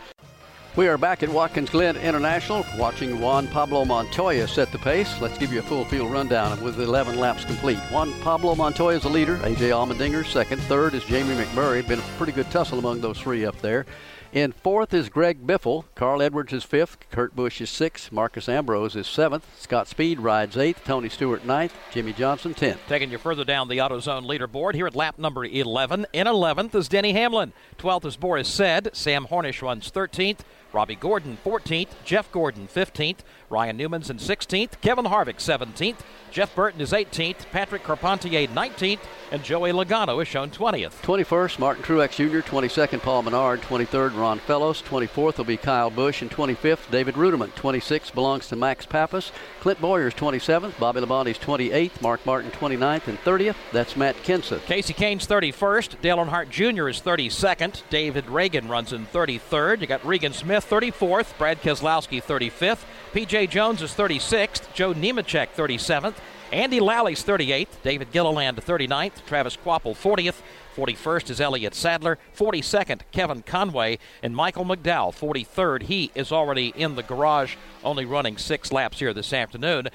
We are back at Watkins Glen International watching Juan Pablo Montoya set the pace. Let's give you a full field rundown with 11 laps complete. Juan Pablo Montoya is the leader, A.J. Allmendinger second, third is Jamie McMurray. Been a pretty good tussle among those three up there. In fourth is Greg Biffle. Carl Edwards is fifth. Kurt Busch is sixth. Marcos Ambrose is seventh. Scott Speed rides eighth. Tony Stewart ninth. Jimmie Johnson tenth. Taking you further down the AutoZone leaderboard here at lap number 11. In 11th is Denny Hamlin. 12th is Boris Said. Sam Hornish runs 13th. Robby Gordon 14th, Jeff Gordon 15th, Ryan Newman's in 16th, Kevin Harvick 17th, Jeff Burton is 18th, Patrick Carpentier 19th, and Joey Logano is shown 20th. 21st, Martin Truex Jr., 22nd, Paul Menard, 23rd, Ron Fellows, 24th will be Kyle Busch, and 25th, David Reutimann. 26th belongs to Max Papis. Clint Bowyer's 27th, Bobby Labonte's 28th, Mark Martin 29th, and 30th, that's Matt Kenseth. Kasey Kahne's 31st, Dale Earnhardt Jr. is 32nd, David Ragan runs in 33rd, you got Regan Smith 34th, Brad Keselowski 35th, PJ Jones is 36th, Joe Nemechek 37th, Andy Lally's 38th, David Gilliland 39th, Travis Kvapil 40th, 41st is Elliott Sadler, 42nd Kevin Conway, and Michael McDowell 43rd. He is already in the garage, only running six laps here this afternoon.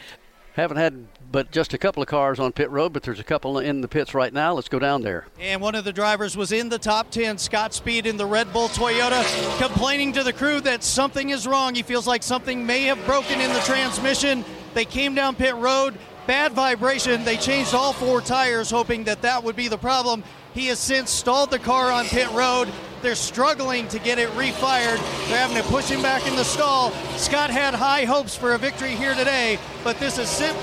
Haven't had but just a couple of cars on pit road, but there's a couple in the pits right now. Let's go down there. And one of the drivers was in the top 10, Scott Speed in the Red Bull Toyota, complaining to the crew that something is wrong. He feels like something may have broken in the transmission. They came down pit road, bad vibration. They changed all four tires, hoping that that would be the problem. He has since stalled the car on pit road. They're struggling to get it refired. They're having to push him back in the stall. Scott had high hopes for a victory here today, but this is sim-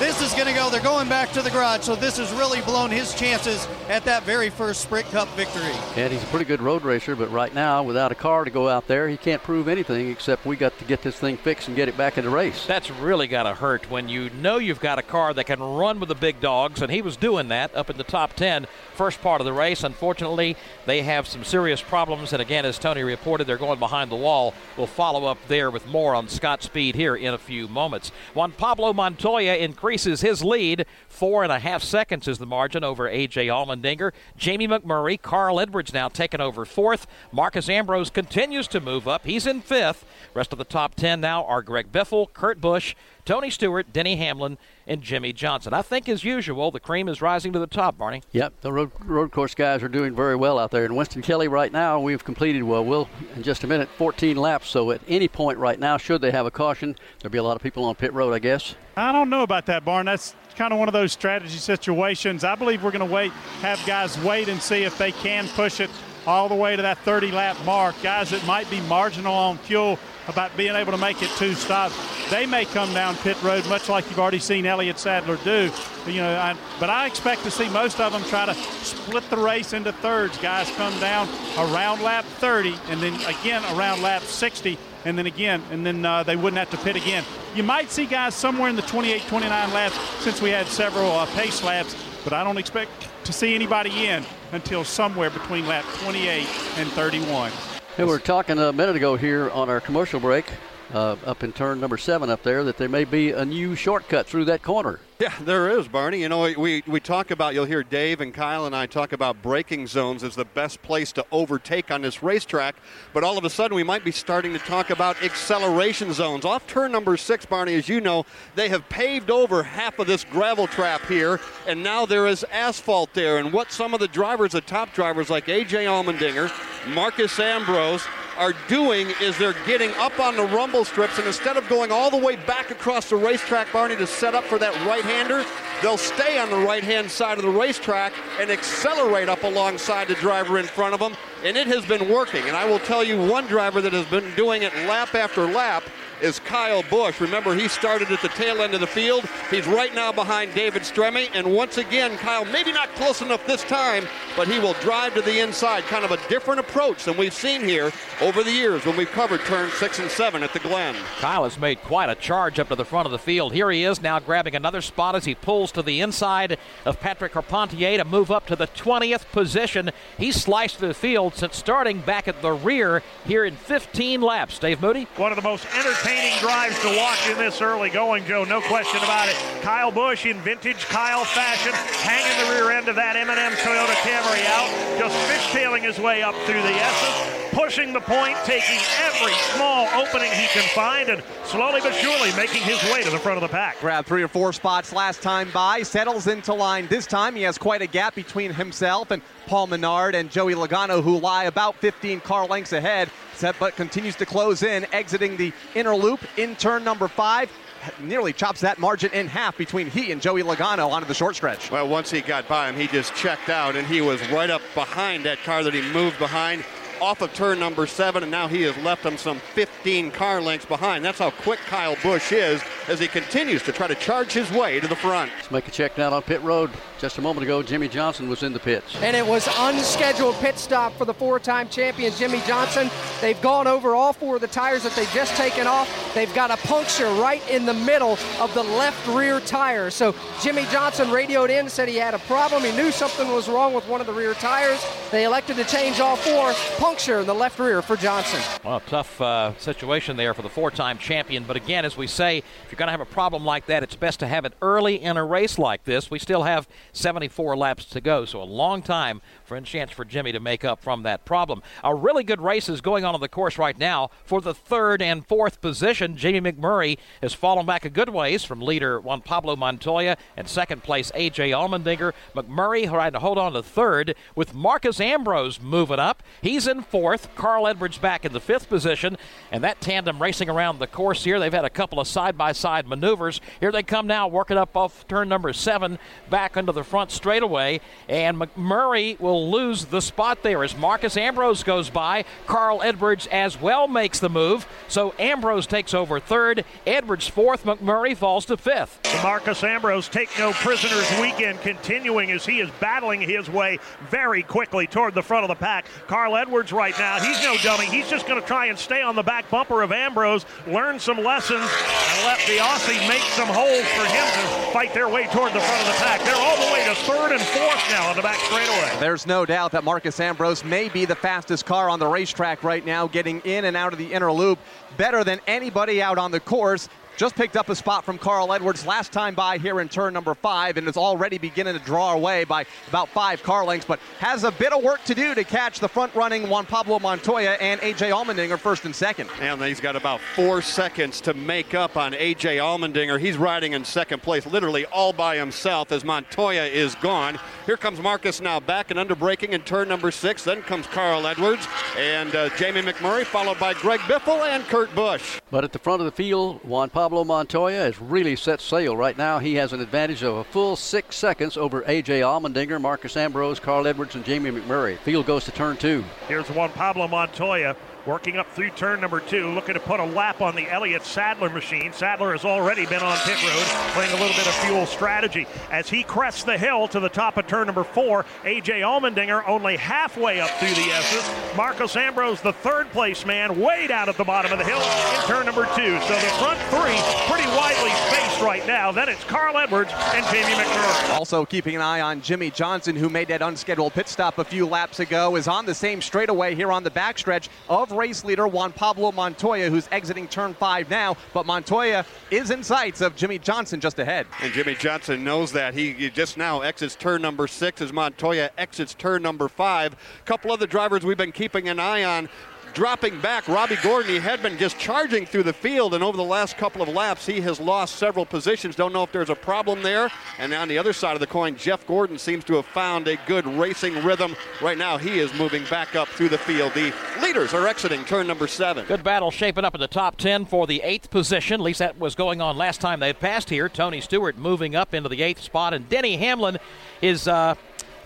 this is going to go. They're going back to the garage, so this has really blown his chances at that very first Sprint Cup victory. And he's a pretty good road racer, but right now, without a car to go out there, he can't prove anything except we got to get this thing fixed and get it back in the race. That's really got to hurt when you know you've got a car that can run with the big dogs, and he was doing that up in the top 10 first part of the race. Unfortunately, they have some serious problems, and again, as Tony reported, they're going behind the wall. We'll follow up there with more on Scott Speed here in a few moments. Juan Pablo Montoya increases his lead. Four and a half seconds is the margin over A.J. Allmendinger. Jamie McMurray, Carl Edwards now taking over fourth. Marcos Ambrose continues to move up. He's in fifth. Rest of the top 10 now are Greg Biffle, Kurt Busch, Tony Stewart, Denny Hamlin, and Jimmie Johnson. I think, as usual, the cream is rising to the top, Barney. Yep, the road, road course guys are doing very well out there. And Winston Kelley, right now, we've completed, well, we'll, in just a minute, 14 laps. So at any point right now, should they have a caution, there'll be a lot of people on pit road, I guess. I don't know about that, Barn. That's kind of one of those strategy situations. I believe we're going to wait, have guys wait and see if they can push it all the way to that 30 lap mark. Guys that might be marginal on fuel about being able to make it two stops. They may come down pit road, much like you've already seen Elliott Sadler do. You know, I, but I expect to see most of them try to split the race into thirds. Guys come down around lap 30, and then again around lap 60, and then again, and then uh, they wouldn't have to pit again. You might see guys somewhere in the 28, 29 laps since we had several uh, pace laps, but I don't expect to see anybody in until somewhere between lap 28 and 31. Hey, we were talking a minute ago here on our commercial break, uh, up in turn number seven up there, that there may be a new shortcut through that corner. Yeah, there is, Barney. You know, we, we talk about, you'll hear Dave and Kyle and I talk about braking zones as the best place to overtake on this racetrack, but all of a sudden we might be starting to talk about acceleration zones. Off turn number six, Barney, as you know, they have paved over half of this gravel trap here, and now there is asphalt there. And what some of the drivers, the top drivers like A.J. Allmendinger, Marcos Ambrose, are doing is they're getting up on the rumble strips, and instead of going all the way back across the racetrack, Barney, to set up for that right hander, they'll stay on the right hand side of the racetrack and accelerate up alongside the driver in front of them. And it has been working. And I will tell you one driver that has been doing it lap after lap is Kyle Busch. Remember, he started at the tail end of the field. He's right now behind David Stremme. And once again, Kyle, maybe not close enough this time, but he will drive to the inside. Kind of a different approach than we've seen here over the years when we've covered turns six and seven at the Glen. Kyle has made quite a charge up to the front of the field. Here he is now grabbing another spot as he pulls to the inside of Patrick Carpentier to move up to the 20th position. He's sliced through the field since starting back at the rear here in 15 laps. Dave Moody? One of the most entertaining drives to watch in this early going, Joe. No question about it. Kyle Busch in vintage Kyle fashion, hanging the rear end of that M&M Toyota Camry out, just fishtailing his way up through the S's, pushing the point, taking every small opening he can find, and slowly but surely making his way to the front of the pack. Grabbed three or four spots last time by, settles into line. This time he has quite a gap between himself and Paul Menard and Joey Logano, who lie about 15 car lengths ahead, Set but continues to close in, exiting the inner loop in turn number five. Nearly chops that margin in half between he and Joey Logano onto the short stretch. Well, once he got by him, he just checked out, and he was right up behind that car that he moved behind. off of turn number seven, and now he has left him some 15 car lengths behind. That's how quick Kyle Busch is as he continues to try to charge his way to the front. Let's make a check now on pit road. Just a moment ago, Jimmie Johnson was in the pits. And it was unscheduled pit stop for the four-time champion Jimmie Johnson. They've gone over all four of the tires that they've just taken off. They've got a puncture right in the middle of the left rear tire. So Jimmie Johnson radioed in, said he had a problem. He knew something was wrong with one of the rear tires. They elected to change all four. Puncture in the left rear for Johnson. Well, tough uh, situation there for the four-time champion. But again, as we say, if you're going to have a problem like that, it's best to have it early in a race like this. We still have 74 laps to go, so a long time a chance for Jimmie to make up from that problem. A really good race is going on on the course right now for the third and fourth position. Jamie McMurray has fallen back a good ways from leader Juan Pablo Montoya and second place AJ Allmendinger. McMurray trying to hold on to third with Marcos Ambrose moving up. He's in fourth. Carl Edwards back in the fifth position, and that tandem racing around the course here. They've had a couple of side-by-side maneuvers. Here they come now, working up off turn number seven, back into the front straightaway, and McMurray will lose the spot there as Marcos Ambrose goes by. Carl Edwards as well makes the move, so Ambrose takes over third. Edwards fourth. McMurray falls to fifth. The Marcos Ambrose take no prisoners weekend continuing as he is battling his way very quickly toward the front of the pack. Carl Edwards right now, he's no dummy. He's just going to try and stay on the back bumper of Ambrose, learn some lessons, and let the Aussie make some holes for him to fight their way toward the front of the pack. They're all the way to third and fourth now on the back straightaway. There's no doubt that Marcos Ambrose may be the fastest car on the racetrack right now, getting in and out of the inner loop better than anybody out on the course. Just picked up a spot from Carl Edwards last time by here in turn number five and is already beginning to draw away by about five car lengths, but has a bit of work to do to catch the front running Juan Pablo Montoya and AJ Allmendinger first and second. And he's got about four seconds to make up on AJ Allmendinger. He's riding in second place, literally all by himself as Montoya is gone. Here comes Marcos now back and under braking in turn number six. Then comes Carl Edwards and uh, Jamie McMurray, followed by Greg Biffle and Kurt Busch. But at the front of the field, Juan Pablo Montoya has really set sail right now. He has an advantage of a full six seconds over AJ Allmendinger, Marcos Ambrose, Carl Edwards, and Jamie McMurray. Field goes to turn two. Here's Juan Pablo Montoya working up through turn number two, looking to put a lap on the Elliott Sadler machine. Sadler has already been on pit road, playing a little bit of fuel strategy. As he crests the hill to the top of turn number four, AJ Allmendinger only halfway up through the S's. Marcos Ambrose, the third place man, way down at the bottom of the hill in turn number two. So the front three pretty widely spaced right now. Then it's Carl Edwards and Jamie McMurray. Also keeping an eye on Jimmie Johnson, who made that unscheduled pit stop a few laps ago, is on the same straightaway here on the backstretch of race leader Juan Pablo Montoya, who's exiting turn five now. But Montoya is in sights of Jimmie Johnson just ahead. And Jimmie Johnson knows that. He, just now exits turn number six as Montoya exits turn number five. A couple other drivers we've been keeping an eye on dropping back. Robby Gordon, he had been just charging through the field, and over the last couple of laps, he has lost several positions. Don't know if there's a problem there. And on the other side of the coin, Jeff Gordon seems to have found a good racing rhythm. Right now, he is moving back up through the field. The leaders are exiting turn number seven. Good battle shaping up in the top 10 for the eighth position. At least that was going on last time they passed here. Tony Stewart moving up into the eighth spot, and Denny Hamlin is. Uh,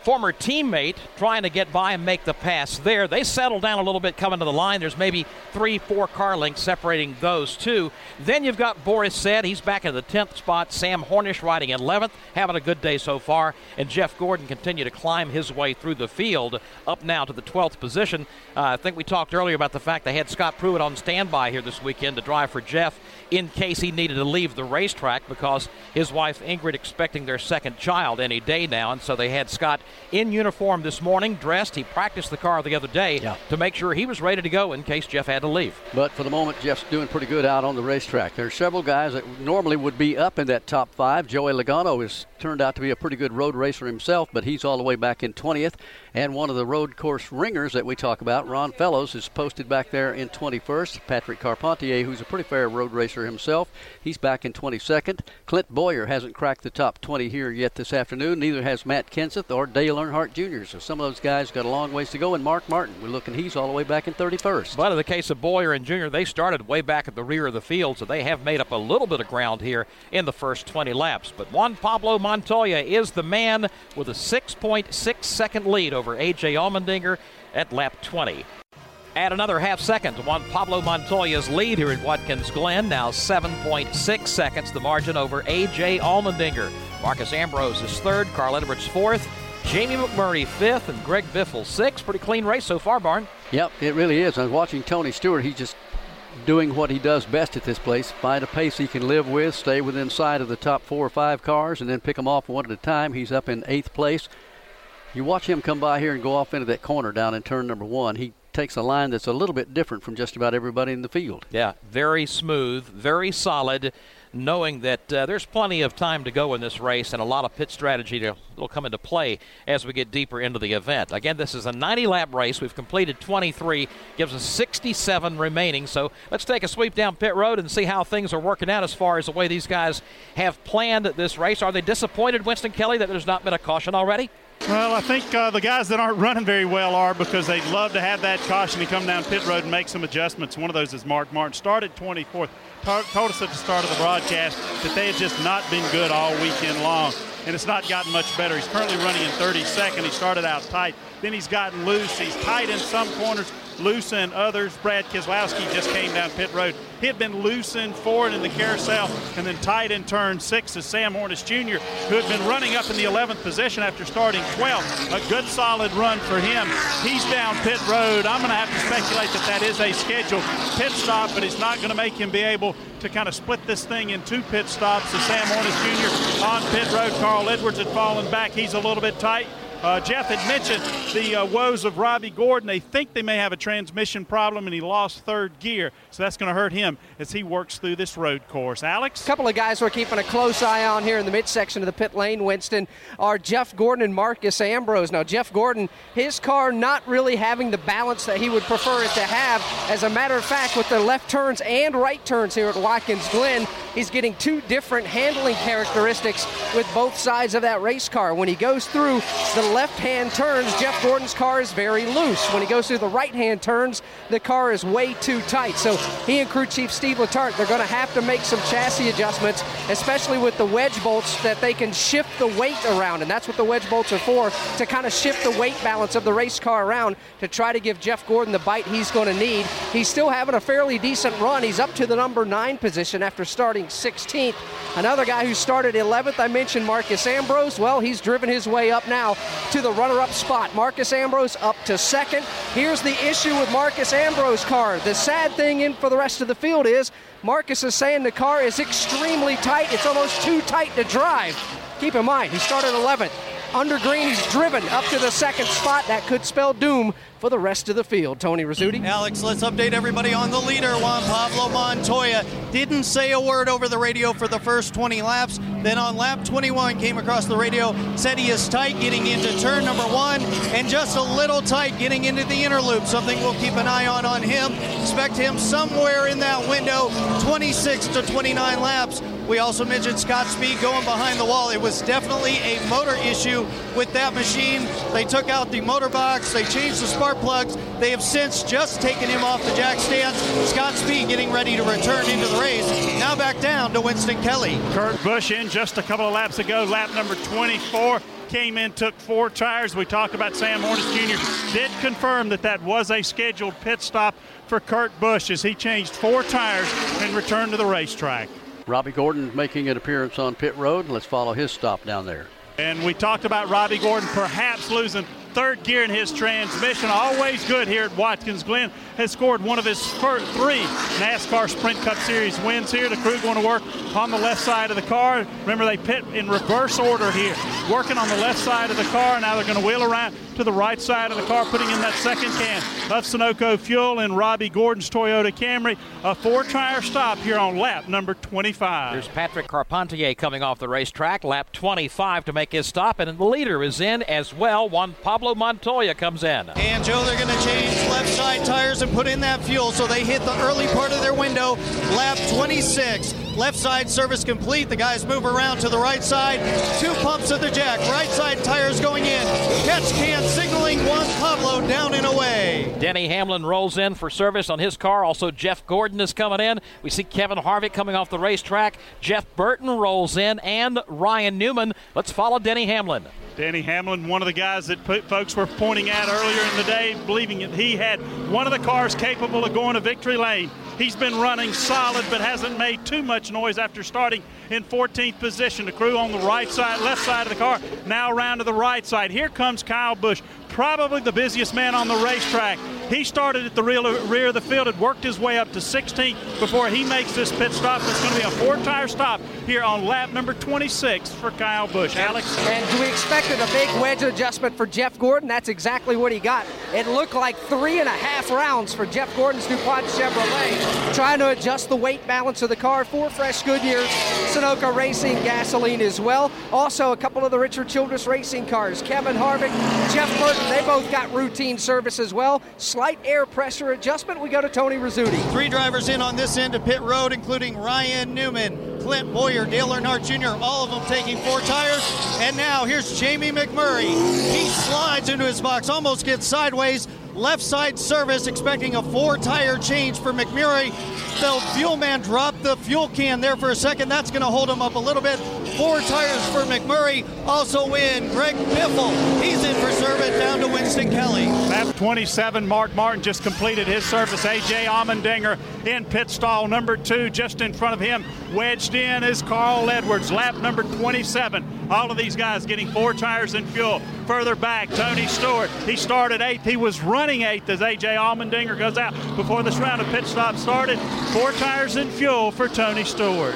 former teammate trying to get by and make the pass there. They settle down a little bit coming to the line. There's maybe three, four car lengths separating those two. Then you've got Boris Said. He's back in the 10th spot. Sam Hornish riding 11th, having a good day so far. And Jeff Gordon continue to climb his way through the field, up now to the 12th position. Uh, I think we talked earlier about the fact they had Scott Pruett on standby here this weekend to drive for Jeff in case he needed to leave the racetrack because his wife Ingrid expecting their second child any day now. And so they had Scott in uniform this morning, dressed. He practiced the car the other day Yeah. to make sure he was ready to go in case Jeff had to leave. But for the moment, Jeff's doing pretty good out on the racetrack. There are several guys that normally would be up in that top five. Joey Logano has turned out to be a pretty good road racer himself, but he's all the way back in 20th. And one of the road course ringers that we talk about, Ron Fellows, is posted back there in 21st. Patrick Carpentier, who's a pretty fair road racer himself, he's back in 22nd. Clint Bowyer hasn't cracked the top 20 here yet this afternoon. Neither has Matt Kenseth or Dale Earnhardt Jr. So some of those guys got a long ways to go. And Mark Martin, we're looking, he's all the way back in 31st. But in the case of Bowyer and Jr., they started way back at the rear of the field, so they have made up a little bit of ground here in the first 20 laps. But Juan Pablo Montoya is the man with a 6.6 second lead over A.J. Allmendinger at lap 20. add another half second to Juan Pablo Montoya's lead here at Watkins Glen. Now 7.6 seconds, the margin over A.J. Allmendinger. Marcos Ambrose is third, Carl Edwards fourth, Jamie McMurray fifth, and Greg Biffle sixth. Pretty clean race so far, Barn. Yep, it really is. I was watching Tony Stewart. He's just doing what he does best at this place find a pace he can live with, stay within sight of the top four or five cars, and then pick them off one at a time. He's up in eighth place. You watch him come by here and go off into that corner down in turn number one. He takes a line that's a little bit different from just about everybody in the field. Yeah, very smooth, very solid, knowing that uh, there's plenty of time to go in this race and a lot of pit strategy to, will come into play as we get deeper into the event. Again, this is a 90 lap race. We've completed 23, gives us 67 remaining. So let's take a sweep down pit road and see how things are working out as far as the way these guys have planned this race. Are they disappointed, Winston Kelley, that there's not been a caution already? Well, I think uh, the guys that aren't running very well are because they'd love to have that caution and come down pit road and make some adjustments. One of those is Mark Martin. Started 24th. Told us at the start of the broadcast that they had just not been good all weekend long, and it's not gotten much better. He's currently running in 32nd. He started out tight. Then he's gotten loose. He's tight in some corners, loose in others. Brad Keselowski just came down pit road. He had been loose in forward in the carousel and then tight in turn six as Sam Hornish Jr., who had been running up in the 11th position after starting 12th. A good solid run for him. He's down pit road. I'm going to have to speculate that that is a scheduled pit stop, but it's not going to make him be able to kind of split this thing in two pit stops. So Sam Hornish Jr. on pit road. Carl Edwards had fallen back. He's a little bit tight. Uh, Jeff had mentioned the uh, woes of Robby Gordon. They think they may have a transmission problem, and he lost third gear, so that's going to hurt him as he works through this road course. Alex? A couple of guys we're keeping a close eye on here in the midsection of the pit lane, Winston, are Jeff Gordon and Marcos Ambrose. Now, Jeff Gordon, his car not really having the balance that he would prefer it to have. As a matter of fact, with the left turns and right turns here at Watkins Glen, he's getting two different handling characteristics with both sides of that race car. When he goes through the left hand turns, Jeff Gordon's car is very loose. When he goes through the right hand turns, the car is way too tight. So he and crew chief Steve Letarte, they're going to have to make some chassis adjustments, especially with the wedge bolts that they can shift the weight around. And that's what the wedge bolts are for, to kind of shift the weight balance of the race car around to try to give Jeff Gordon the bite he's going to need. He's still having a fairly decent run. He's up to the number nine position after starting 16th. Another guy who started 11th, I mentioned Marcos Ambrose. Well, he's driven his way up now to the runner up spot. Marcos Ambrose up to second. Here's the issue with Marcos Ambrose car. The sad thing in for the rest of the field is Marcos is saying the car is extremely tight. It's almost too tight to drive. Keep in mind, he started 11th. Under green, he's driven up to the second spot. That could spell doom for the rest of the field. Tony Rizzuti. Alex, let's update everybody on the leader. Juan Pablo Montoya didn't say a word over the radio for the first 20 laps. Then on lap 21, came across the radio, said he is tight getting into turn number one and just a little tight getting into the inner loop. Something we'll keep an eye on on him. Expect him somewhere in that window, 26 to 29 laps. We also mentioned Scott Speed going behind the wall. It was definitely a motor issue with that machine. They took out the motor box, they changed the spark plugs. They have since just taken him off the jack stands. Scott Speed getting ready to return into the race. Now back down to Winston Kelley. Kurt Busch in just a couple of laps ago, lap number 24 came in, took four tires. We talked about Sam Hornish Jr. Did confirm that that was a scheduled pit stop for Kurt Busch as he changed four tires and returned to the racetrack. Robby Gordon making an appearance on pit road. Let's follow his stop down there. And we talked about Robby Gordon perhaps losing third gear in his transmission. Always good here at Watkins Glen. Has scored one of his first three NASCAR Sprint Cup Series wins here. The crew going to work on the left side of the car. Remember, they pit in reverse order here. Working on the left side of the car. Now they're going to wheel around to the right side of the car, putting in that second can of Sunoco fuel in Robby Gordon's Toyota Camry. A four-tire stop here on lap number 25. There's Patrick Carpentier coming off the racetrack, lap 25 to make his stop, and the leader is in as well. Juan Pablo Montoya comes in. And Joe, they're going to change left side tires and put in that fuel, so they hit the early part of their window, lap 26. Left side service complete. The guys move around to the right side. Two pumps of the jack. Right side tires going in. Catch can signaling Juan Pablo down and away. Denny Hamlin rolls in for service on his car. Also, Jeff Gordon is coming in. We see Kevin Harvick coming off the racetrack. Jeff Burton rolls in, and Ryan Newman. Let's follow Denny Hamlin. Danny Hamlin, one of the guys that folks were pointing at earlier in the day, believing that he had one of the cars capable of going to victory lane. He's been running solid, but hasn't made too much noise after starting in 14th position. The crew on the right side, left side of the car, now around to the right side. Here comes Kyle Busch, probably the busiest man on the racetrack. He started at the rear, of the field and worked his way up to 16th before he makes this pit stop. It's going to be a four-tire stop here on lap number 26 for Kyle Busch. Alex? And we expected a big wedge adjustment for Jeff Gordon. That's exactly what he got. It looked like three and a half rounds for Jeff Gordon's DuPont Chevrolet, trying to adjust the weight balance of the car. Four fresh Goodyear Racing gasoline as well. Also, a couple of the Richard Childress Racing cars. Kevin Harvick, Jeff Burton, they both got routine service as well. Slight air pressure adjustment. We go to Tony Rizzuti. Three drivers in on this end of pit road, including Ryan Newman, Clint Bowyer, Dale Earnhardt Jr., all of them taking four tires. And now here's Jamie McMurray. He slides into his box, almost gets sideways. Left side service, expecting a four tire change for McMurray. The fuel man dropped the fuel can there for a second. That's going to hold him up a little bit. Four tires for McMurray. Also in Greg Biffle. He's in for service down to Winston Kelly. Lap 27, Mark Martin just completed his service. A.J. Allmendinger in pit stall number two. Just in front of him, wedged in is Carl Edwards. Lap number 27. All of these guys getting four tires and fuel. Further back, Tony Stewart. He started eighth. He was running eighth as A.J. Allmendinger goes out before this round of pit stops started. Four tires and fuel for Tony Stewart.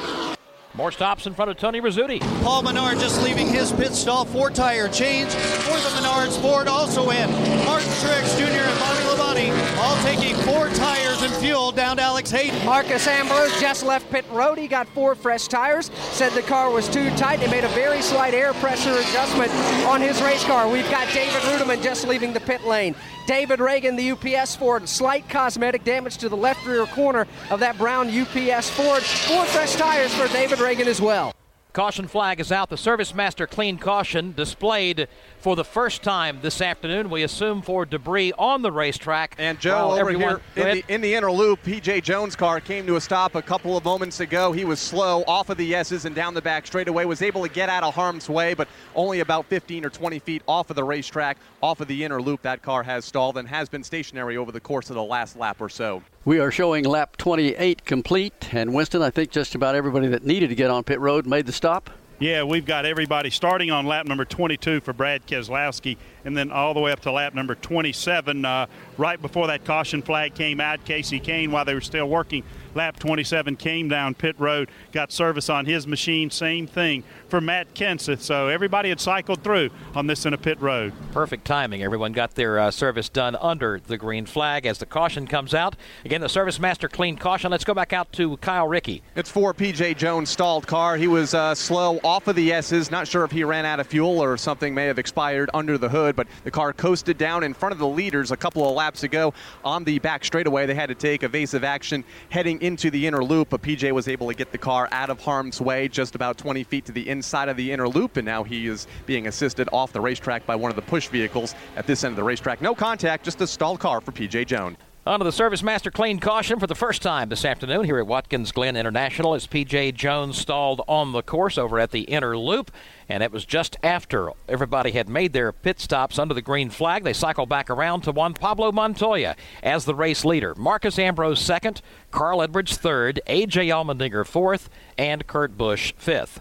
More stops in front of Tony Rizzuti. Paul Menard just leaving his pit stall. Four tire change for the Menards Ford also in. Martin Truex Jr. and Bobby Labonte all taking four tires and fuel down to Alex Hayden. Marcos Ambrose just left pit road. He got four fresh tires. Said the car was too tight. They made a very slight air pressure adjustment on his race car. We've got David Reutimann just leaving the pit lane. David Ragan, the UPS Ford, slight cosmetic damage to the left rear corner of that brown UPS Ford. Four fresh tires for David Ragan as well. Caution flag is out. The Service Master clean caution displayed for the first time this afternoon. We assume for debris on the racetrack. And Joe, over everyone, here in the, in the, inner loop, PJ Jones' car came to a stop a couple of moments ago. He was slow off of the S's and down the back straightaway. Was able to get out of harm's way, but only about 15 or 20 feet off of the racetrack, off of the inner loop. That car has stalled and has been stationary over the course of the last lap or so. We are showing lap 28 complete, and Winston, I think just about everybody that needed to get on pit road made the stop. Yeah, we've got everybody starting on lap number 22 for Brad Keselowski, and then all the way up to lap number 27. Uh, right before that caution flag came out, Kasey Kahne, while they were still working, lap 27 came down pit road, got service on his machine. Same thing for Matt Kenseth. So everybody had cycled through on this in a pit road. Perfect timing. Everyone got their uh, service done under the green flag as the caution comes out. Again, the Service Master clean caution. Let's go back out to Kyle Rickey. It's for PJ Jones stalled car. He was uh, slow off of the S's. Not sure if he ran out of fuel or something may have expired under the hood, but the car coasted down in front of the leaders a couple of laps ago on the back straightaway. They had to take evasive action heading into the inner loop, but PJ was able to get the car out of harm's way just about 20 feet to the inside of the inner loop, and now he is being assisted off the racetrack by one of the push vehicles at this end of the racetrack. No contact, just a stalled car for PJ Jones. Onto the Service Master clean caution for the first time this afternoon here at Watkins Glen International as PJ Jones stalled on the course over at the inner loop. And it was just after everybody had made their pit stops under the green flag. They cycled back around to Juan Pablo Montoya as the race leader. Marcos Ambrose second, Carl Edwards third, A.J. Allmendinger fourth, and Kurt Busch fifth.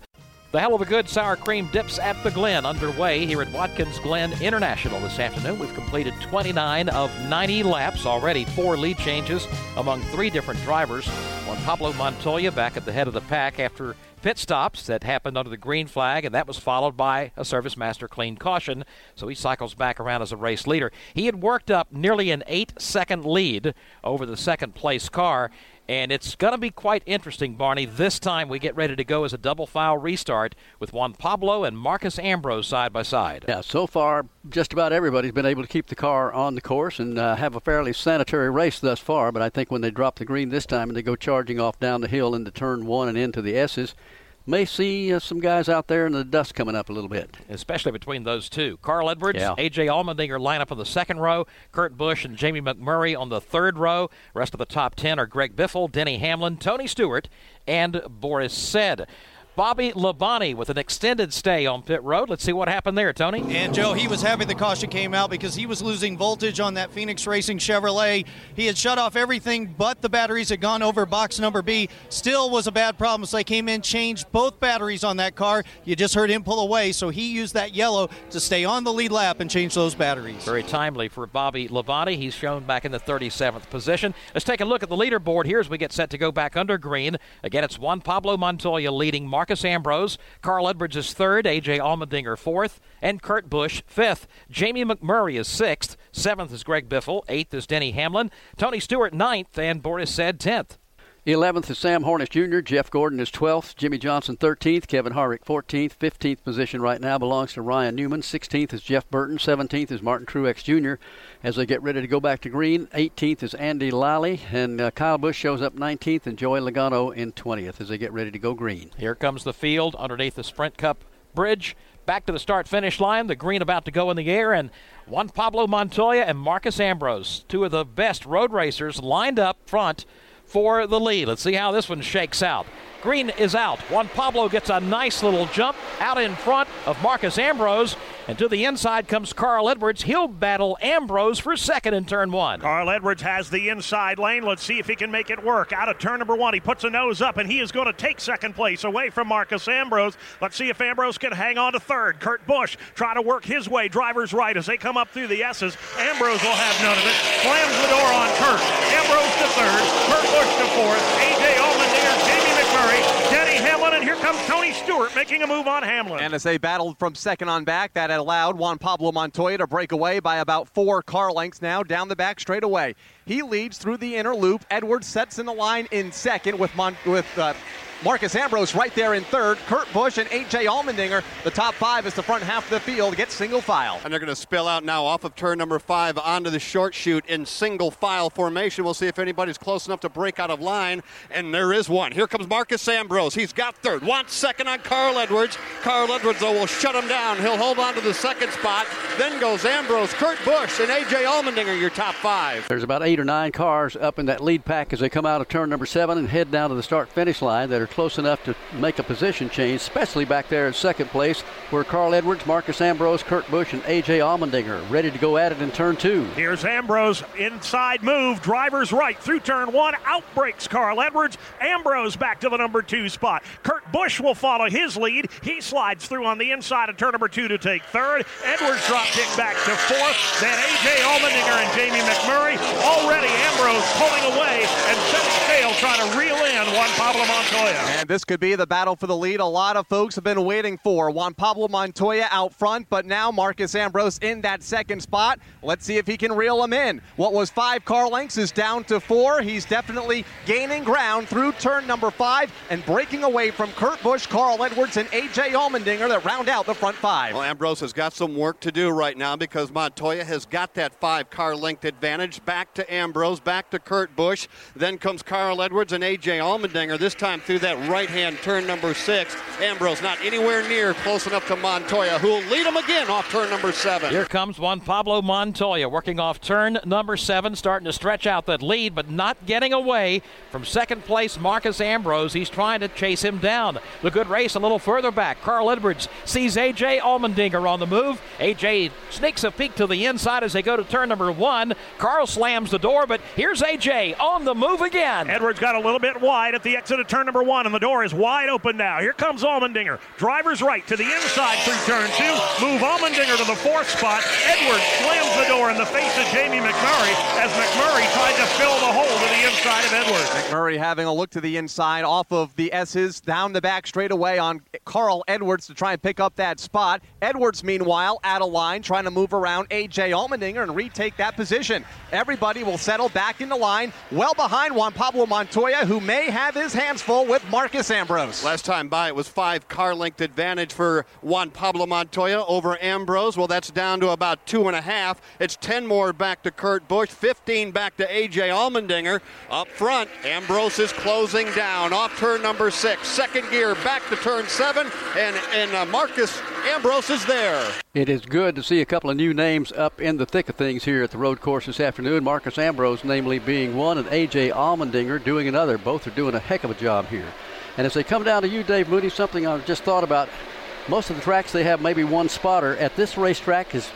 The Heluva Good sour cream dips at the Glen underway here at Watkins Glen International this afternoon. We've completed 29 of 90 laps already, four lead changes among three different drivers. Juan Pablo Montoya back at the head of the pack after pit stops that happened under the green flag, and that was followed by a Service Master clean caution. So he cycles back around as a race leader. He had worked up nearly an eight second lead over the second place car And it's going to be quite interesting, Barney. This time we get ready to go as a double file restart with Juan Pablo and Marcos Ambrose side by side. Yeah, so far, just about everybody's been able to keep the car on the course and uh, have a fairly sanitary race thus far. But I think when they drop the green this time and they go charging off down the hill into turn one and into the S's, may see uh, some guys out there in the dust coming up a little bit. Especially between those two. Carl Edwards, Yeah. A.J. Allmendinger line up on the second row, Kurt Busch and Jamie McMurray on the third row. Rest of the top 10 are Greg Biffle, Denny Hamlin, Tony Stewart, and Boris Said. Bobby Labonte with an extended stay on pit road. Let's see what happened there, Tony. And Joe, he was happy the caution came out because he was losing voltage on that Phoenix Racing Chevrolet. He had shut off everything but the batteries had gone over box number B. Still was a bad problem, so they came in, changed both batteries on that car. You just heard him pull away, so he used that yellow to stay on the lead lap and change those batteries. Very timely for Bobby Labonte. He's shown back in the 37th position. Let's take a look at the leaderboard here as we get set to go back under green. Again, it's Juan Pablo Montoya leading Marcos Ambrose. Carl Edwards is third. A.J. Allmendinger fourth. And Kurt Busch fifth. Jamie McMurray is sixth. Seventh is Greg Biffle. Eighth is Denny Hamlin. Tony Stewart ninth. And Boris Said tenth. 11th is Sam Hornish Jr. Jeff Gordon is 12th. Jimmie Johnson 13th. Kevin Harvick 14th. 15th position right now belongs to Ryan Newman. 16th is Jeff Burton. 17th is Martin Truex Jr. As they get ready to go back to green, 18th is Andy Lally. And uh, Kyle Busch shows up 19th and Joey Logano in 20th as they get ready to go green. Here comes the field underneath the Sprint Cup bridge. Back to the start finish line. The green about to go in the air. And Juan Pablo Montoya and Marcos Ambrose, two of the best road racers, lined up front for the lead. Let's see how this one shakes out. Green is out. Juan Pablo gets a nice little jump out in front of Marcos Ambrose. And to the inside comes Carl Edwards. He'll battle Ambrose for second in turn one. Carl Edwards has the inside lane. Let's see if he can make it work. Out of turn number one, he puts a nose up, and he is going to take second place away from Marcos Ambrose. Let's see if Ambrose can hang on to third. Kurt Busch trying to work his way, driver's right as they come up through the S's. Ambrose will have none of it. Slams the door on Kurt. Ambrose to third. Kurt Busch to fourth. A.J. Allmendinger, Jamie McMurray, Denny Hamlin, and here comes Tony Stewart making a move on Hamlin. And as they battled from second on back, that allowed Juan Pablo Montoya to break away by about four car lengths now down the back straightaway. He leads through the inner loop. Edwards sets in the line in second with Mon- with uh, Marcos Ambrose right there in third. Kurt Busch and A.J. Allmendinger, the top five is the front half of the field get single file. And they're going to spill out now off of turn number five onto the short chute in single file formation. We'll see if anybody's close enough to break out of line. And there is one. Here comes Marcos Ambrose. He's got third. Wants second on Carl Edwards. Carl Edwards, though, will shut him down. He'll hold on to the second spot. Then goes Ambrose, Kurt Busch, and A.J. Allmendinger, your top five. There's about eight or nine cars up in that lead pack as they come out of turn number seven and head down to the start finish line that are close enough to make a position change, especially back there in second place where Carl Edwards, Marcos Ambrose, Kurt Busch, and A.J. Allmendinger ready to go at it in turn two. Here's Ambrose, inside move, driver's right through turn one, out breaks Carl Edwards. Ambrose back to the number two spot. Kurt Busch will follow his lead. He slides through on the inside of turn number two to take third. Edwards drop kick back to fourth. Then A.J. Allmendinger and Jamie McMurray. Already Ambrose pulling away and setting sail trying to reel in Juan Pablo Montoya. And this could be the battle for the lead. A lot of folks have been waiting for Juan Pablo Montoya out front, but now Marcos Ambrose in that second spot. Let's see if he can reel him in. What was five car lengths is down to four. He's definitely gaining ground through turn number five and breaking away from Kurt Busch, Carl Edwards, and A.J. Allmendinger that round out the front five. Well, Ambrose has got some work to do right now because Montoya has got that five car length advantage. Back to Ambrose, back to Kurt Busch. Then comes Carl Edwards and A.J. Allmendinger, this time through that right hand turn number six. Ambrose not anywhere near close enough to Montoya, who will lead him again off turn number seven. Here comes Juan Pablo Montoya working off turn number seven, starting to stretch out that lead, but not getting away from second place Marcos Ambrose. He's trying to chase him down. The good race a little further back. Carl Edwards sees A.J. Allmendinger on the move. A.J. sneaks a peek to the inside as they go to turn number one. Carl slams the door, but here's A.J. on the move again. Edwards got a little bit wide at the exit of turn number one, and the door is wide open now. Here comes Allmendinger. Driver's right to the inside through turn two. Move Allmendinger to the fourth spot. Edwards slams the door in the face of Jamie McMurray as McMurray tried to fill the hole to the inside of Edwards. McMurray having a look to the inside off of the S's, down the back straight away on Carl Edwards to try and pick up that spot. Edwards, meanwhile, out of line, trying to move around A.J. Allmendinger and retake that position. Everybody will settle back in the line, well behind Juan Pablo Montoya, who may have his hands full with Marcos Ambrose. Last time by, it was five car length advantage for Juan Pablo Montoya over Ambrose. Well, that's down to about two and a half. It's 10 more back to Kurt Busch, 15 back to A.J. Allmendinger. Up front, Ambrose is closing down off turn number six. Second gear back to turn seven, and, and uh, Marcos Ambrose is there. It is good to see a couple of new names up in the thick of things here at the road course this afternoon. Marcos Ambrose, namely, being one, and A.J. Allmendinger doing another. Both are doing a heck of a job here. And as they come down to you, Dave Moody, something I've just thought about. Most of the tracks they have maybe one spotter. At this racetrack is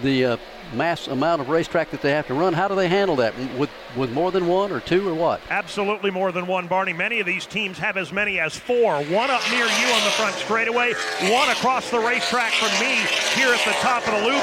the uh, mass amount of racetrack that they have to run. How do they handle that? With with more than one or two or what? Absolutely more than one, Barney. Many of these teams have as many as four. One up near you on the front straightaway, one across the racetrack from me here at the top of the loop,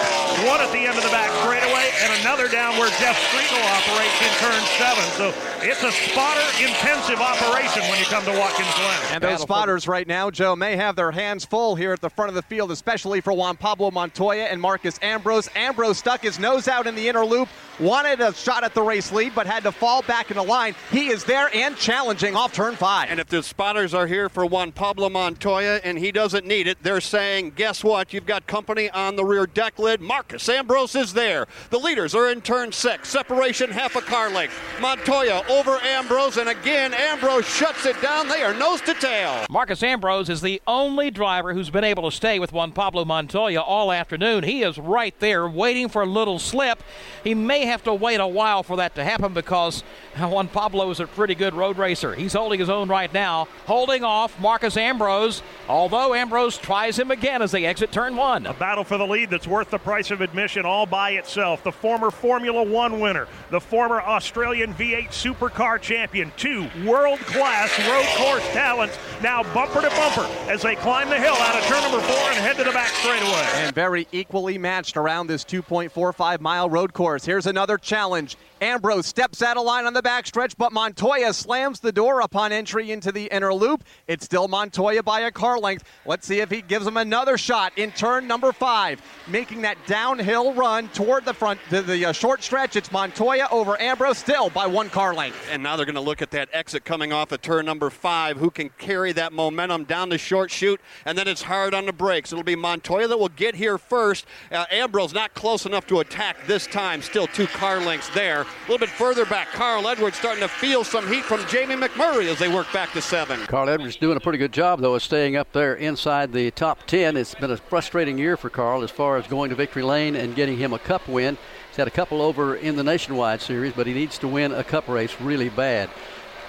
one at the end of the back straightaway, and another down where Jeff Striegel operates in turn seven. So it's a spotter-intensive operation when you come to Watkins Glen. And those spotters right now, Joe, may have their hands full here at the front of the field, especially for Juan Pablo Montoya and Marcos Ambrose. Ambrose stuck his nose out in the inner loop, wanted a shot at the race lead, but had to fall back in the line. He is there and challenging off turn five. And if the spotters are here for Juan Pablo Montoya and he doesn't need it, they're saying, guess what? You've got company on the rear deck lid. Marcos Ambrose is there. The leaders are in turn six. Separation half a car length. Montoya over Ambrose, and again, Ambrose shuts it down. They are nose to tail. Marcos Ambrose is the only driver who's been able to stay with Juan Pablo Montoya all afternoon. He is right there waiting for a little slip. He may have to wait a while for that to happen because Juan Pablo is a pretty good road racer. He's holding his own right now, holding off Marcos Ambrose, although Ambrose tries him again as they exit turn one. A battle for the lead that's worth the price of admission all by itself. The former Formula One winner, the former Australian V8 Supercar champion, two world class road course talents now bumper to bumper as they climb the hill out of turn number four and head to the back straightaway. And very equally matched around this 2.45 mile road course. Here's another challenge. Ambrose steps out of line on the backstretch, but Montoya slams the door upon entry into the inner loop. It's still Montoya by a car length. Let's see if he gives him another shot in turn number five, making that downhill run toward the front, the uh, short stretch. It's Montoya over Ambrose, still by one car length. And now they're going to look at that exit coming off of turn number five. Who can carry that momentum down the short chute? And then it's hard on the brakes. It'll be Montoya that will get here first. Uh, Ambrose not close enough to attack this time. Still two car lengths there. A little bit further back, Carl Edwards starting to feel some heat from Jamie McMurray as they work back to seven. Carl Edwards doing a pretty good job, though, of staying up there inside the top 10. It's been a frustrating year for Carl as far as going to victory lane and getting him a cup win. He's had a couple over in the Nationwide Series, but he needs to win a cup race really bad.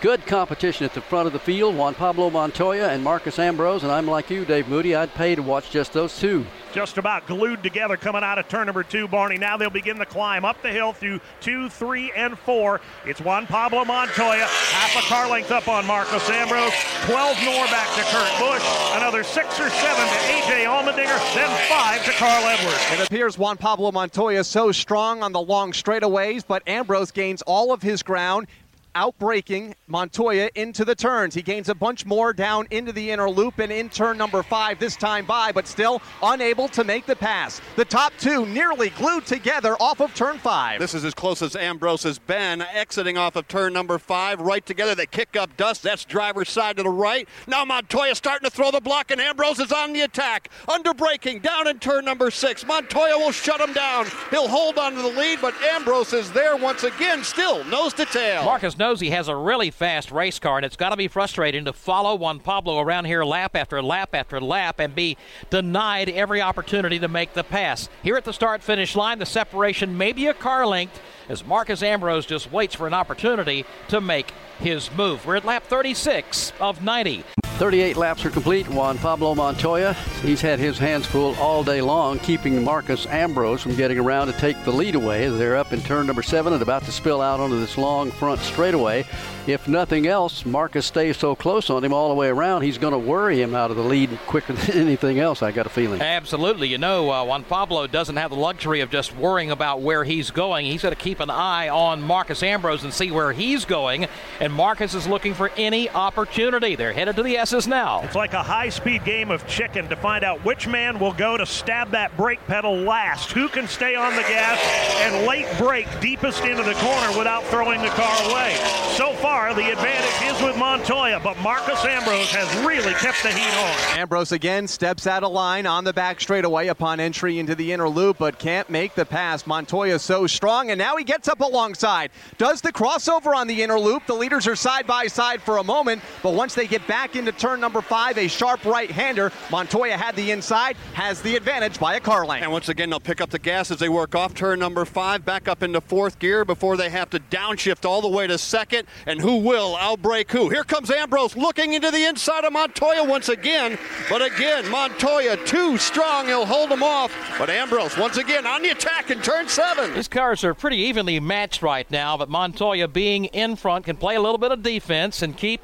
Good competition at the front of the field. Juan Pablo Montoya and Marcos Ambrose, and I'm like you, Dave Moody. I'd pay to watch just those two. Just about glued together coming out of turn number two, Barney. Now they'll begin the climb up the hill through two, three, and four. It's Juan Pablo Montoya, half a car length up on Marcos Ambrose, 12 more back to Kurt Busch, another six or seven to A.J. Allmendinger, then five to Carl Edwards. It appears Juan Pablo Montoya so strong on the long straightaways, but Ambrose gains all of his ground outbreaking Montoya into the turns. He gains a bunch more down into the inner loop and in turn number five this time by, but still unable to make the pass. The top two nearly glued together off of turn five. This is as close as Ambrose has been, exiting off of turn number five. Right together, they kick up dust. That's driver's side to the right. Now Montoya starting to throw the block, and Ambrose is on the attack. Under braking, down in turn number six. Montoya will shut him down. He'll hold on to the lead, but Ambrose is there once again, still nose to tail. Marcos knows he has a really fast race car, and it's got to be frustrating to follow Juan Pablo around here lap after lap after lap and be denied every opportunity to make the pass. Here at the start finish line, the separation may be a car length as Marcos Ambrose just waits for an opportunity to make his move. We're at lap 36 of 90. 38 laps are complete. Juan Pablo Montoya, he's had his hands full all day long, keeping Marcos Ambrose from getting around to take the lead away. They're up in turn number seven and about to spill out onto this long front straightaway. If nothing else, Marcos stays so close on him all the way around, he's going to worry him out of the lead quicker than anything else, I got a feeling. Absolutely. You know, uh, Juan Pablo doesn't have the luxury of just worrying about where he's going. He's got to keep an eye on Marcos Ambrose and see where he's going. And Marcos is looking for any opportunity. They're headed to the S's now. It's like a high speed game of chicken to find out which man will go to stab that brake pedal last. Who can stay on the gas and late brake deepest into the corner without throwing the car away? So far, the advantage is with Montoya, but Marcos Ambrose has really kept the heat on. Ambrose again steps out of line on the back straightaway upon entry into the inner loop, but can't make the pass. Montoya so strong, and now he gets up alongside. Does the crossover on the inner loop. The leaders are side by side for a moment, but once they get back into turn number five, a sharp right hander. Montoya had the inside, has the advantage by a car length. And once again, they'll pick up the gas as they work off turn number five, back up into fourth gear before they have to downshift all the way to second. And who will outbrake who? Here comes Ambrose looking into the inside of Montoya once again. But again, Montoya too strong. He'll hold him off. But Ambrose once again on the attack in turn seven. These cars are pretty evenly matched right now, but Montoya being in front can play a little bit of defense and keep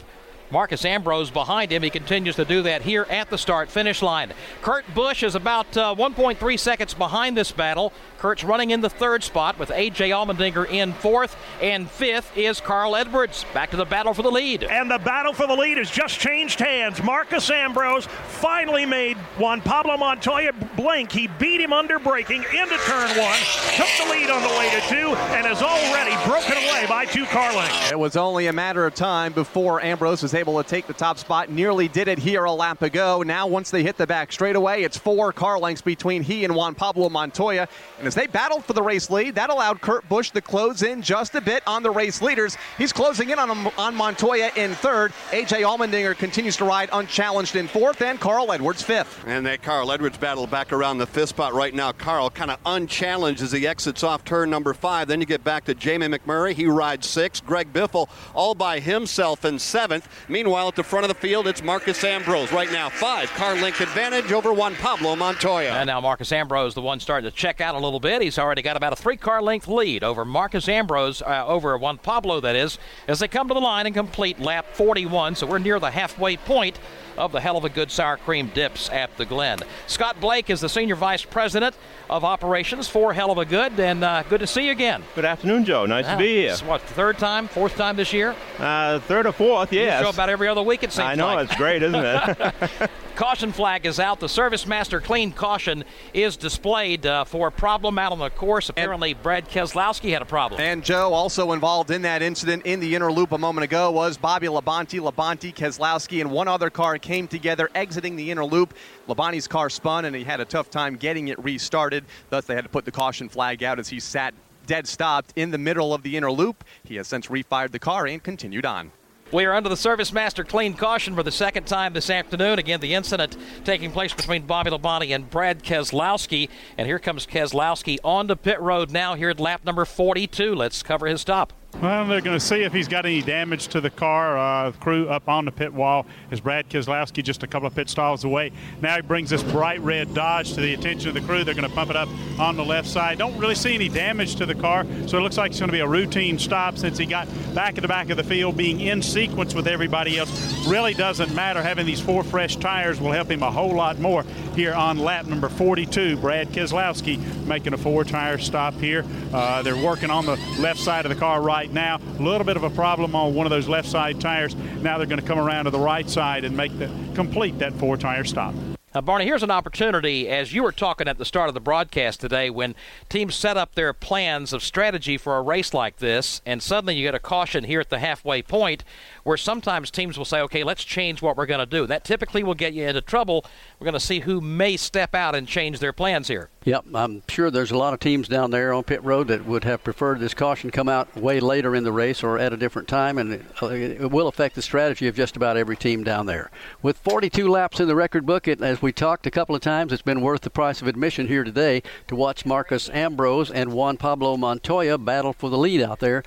Marcos Ambrose behind him. He continues to do that here at the start finish line. Kurt Busch is about uh, 1.3 seconds behind this battle. Kurt's running in the third spot with A.J. Allmendinger in fourth, and fifth is Carl Edwards. Back to the battle for the lead. And the battle for the lead has just changed hands. Marcos Ambrose finally made Juan Pablo Montoya blink. He beat him under braking into turn one, took the lead on the way to two, and is already broken away by two car lengths. It was only a matter of time before Ambrose was able to take the top spot. Nearly did it here a lap ago. Now, once they hit the back straightaway, it's four car lengths between he and Juan Pablo Montoya. And as they battled for the race lead, that allowed Kurt Busch to close in just a bit on the race leaders. He's closing in on, on Montoya in third. A.J. Allmendinger continues to ride unchallenged in fourth, and Carl Edwards fifth. And that Carl Edwards battle back around the fifth spot right now. Carl kind of unchallenged as he exits off turn number five. Then you get back to Jamie McMurray. He rides sixth. Greg Biffle all by himself in seventh. Meanwhile, at the front of the field, it's Marcos Ambrose. Right now, five car length advantage over Juan Pablo Montoya. And now Marcos Ambrose, the one starting to check out a little bit. He's already got about a three car length lead over Marcos Ambrose, uh, over Juan Pablo, that is, as they come to the line and complete lap 41. So we're near the halfway point of the Heluva Good sour cream dips at the Glen. Scott Blake is the senior vice president of operations for Heluva Good, and uh, good to see you again. Good afternoon, Joe. Nice to be here. It's what, third time, fourth time this year? Uh, third or fourth, You yes. show about every other week, it seems I know, like. it's great, isn't it? Caution flag is out. The Service Master Clean Caution is displayed uh, for a problem out on the course. Apparently, Brad Keselowski had a problem. And Joe, also involved in that incident in the inner loop a moment ago, was Bobby Labonte. Labonte, Keselowski, and one other car came together exiting the inner loop. Labonte's car spun, and he had a tough time getting it restarted. Thus, they had to put the caution flag out as he sat dead stopped in the middle of the inner loop. He has since refired the car and continued on. We are under the Service Master Clean Caution for the second time this afternoon. Again, the incident taking place between Bobby Labonte and Brad Keselowski. And here comes Keselowski onto pit road now here at lap number 42. Let's cover his stop. Well, they're going to see if he's got any damage to the car. Uh, crew up on the pit wall is Brad Keselowski just a couple of pit stalls away. Now he brings this bright red Dodge to the attention of the crew. They're going to pump it up on the left side. Don't really see any damage to the car, so it looks like it's going to be a routine stop since he got back at the back of the field, being in sequence with everybody else. Really doesn't matter. Having these four fresh tires will help him a whole lot more here on lap number 42. Brad Keselowski making a four-tire stop here. Uh, they're working on the left side of the car right now. A little bit of a problem on one of those left side tires. Now they're going to come around to the right side and make the complete that four tire stop. Now, Barney, here's an opportunity, as you were talking at the start of the broadcast today, when teams set up their plans of strategy for a race like this, and suddenly you get a caution here at the halfway point, where sometimes teams will say, okay, let's change what we're going to do. That typically will get you into trouble. We're going to see who may step out and change their plans here. Yep, I'm sure there's a lot of teams down there on pit road that would have preferred this caution come out way later in the race or at a different time, and it, uh, it will affect the strategy of just about every team down there. With 42 laps in the record book, it, as we talked a couple of times, it's been worth the price of admission here today to watch Marcos Ambrose and Juan Pablo Montoya battle for the lead out there.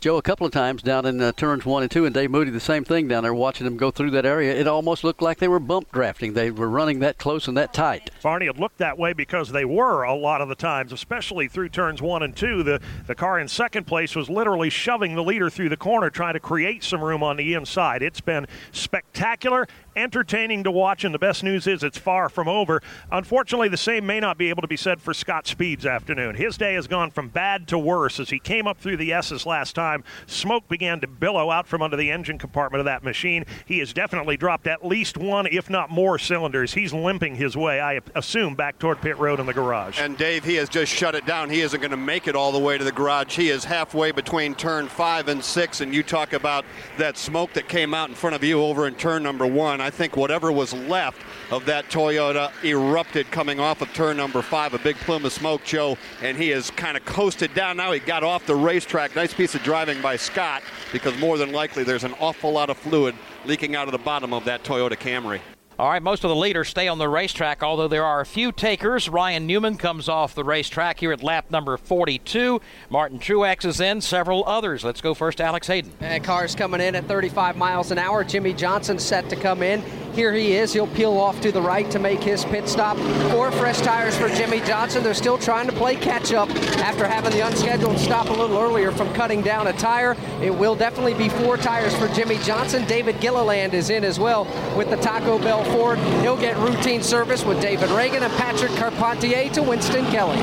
Joe a couple of times down in uh, turns one and two, and Dave Moody the same thing down there, watching them go through that area. It almost looked like they were bump drafting. They were running that close and that tight. Barney, it looked that way because they were a lot of the times, especially through turns one and two. The the car in second place was literally shoving the leader through the corner, trying to create some room on the inside. It's been spectacular entertaining to watch, and the best news is it's far from over. Unfortunately, the same may not be able to be said for Scott Speed's afternoon. His day has gone from bad to worse as he came up through the S's last time. Smoke began to billow out from under the engine compartment of that machine. He has definitely dropped at least one, if not more, cylinders. He's limping his way, I assume, back toward pit road in the garage. And Dave, he has just shut it down. He isn't going to make it all the way to the garage. He is halfway between turn five and six, and you talk about that smoke that came out in front of you over in turn number one. Think whatever was left of that Toyota erupted coming off of turn number five, a big plume of smoke, Joe, and he has kind of coasted down. Now he got off the racetrack. Nice piece of driving by Scott because more than likely there's an awful lot of fluid leaking out of the bottom of that Toyota Camry. All right, most of the leaders stay on the racetrack, although there are a few takers. Ryan Newman comes off the racetrack here at lap number 42. Martin Truex is in, several others. Let's go first, Alex Hayden. And cars coming in at 35 miles an hour. Jimmie Johnson set to come in. Here he is. He'll peel off to the right to make his pit stop. Four fresh tires for Jimmie Johnson. They're still trying to play catch up after having the unscheduled stop a little earlier from cutting down a tire. It will definitely be four tires for Jimmie Johnson. David Gilliland is in as well with the Taco Bell Ford. He'll get routine service with David Ragan and Patrick Carpentier to Winston Kelley.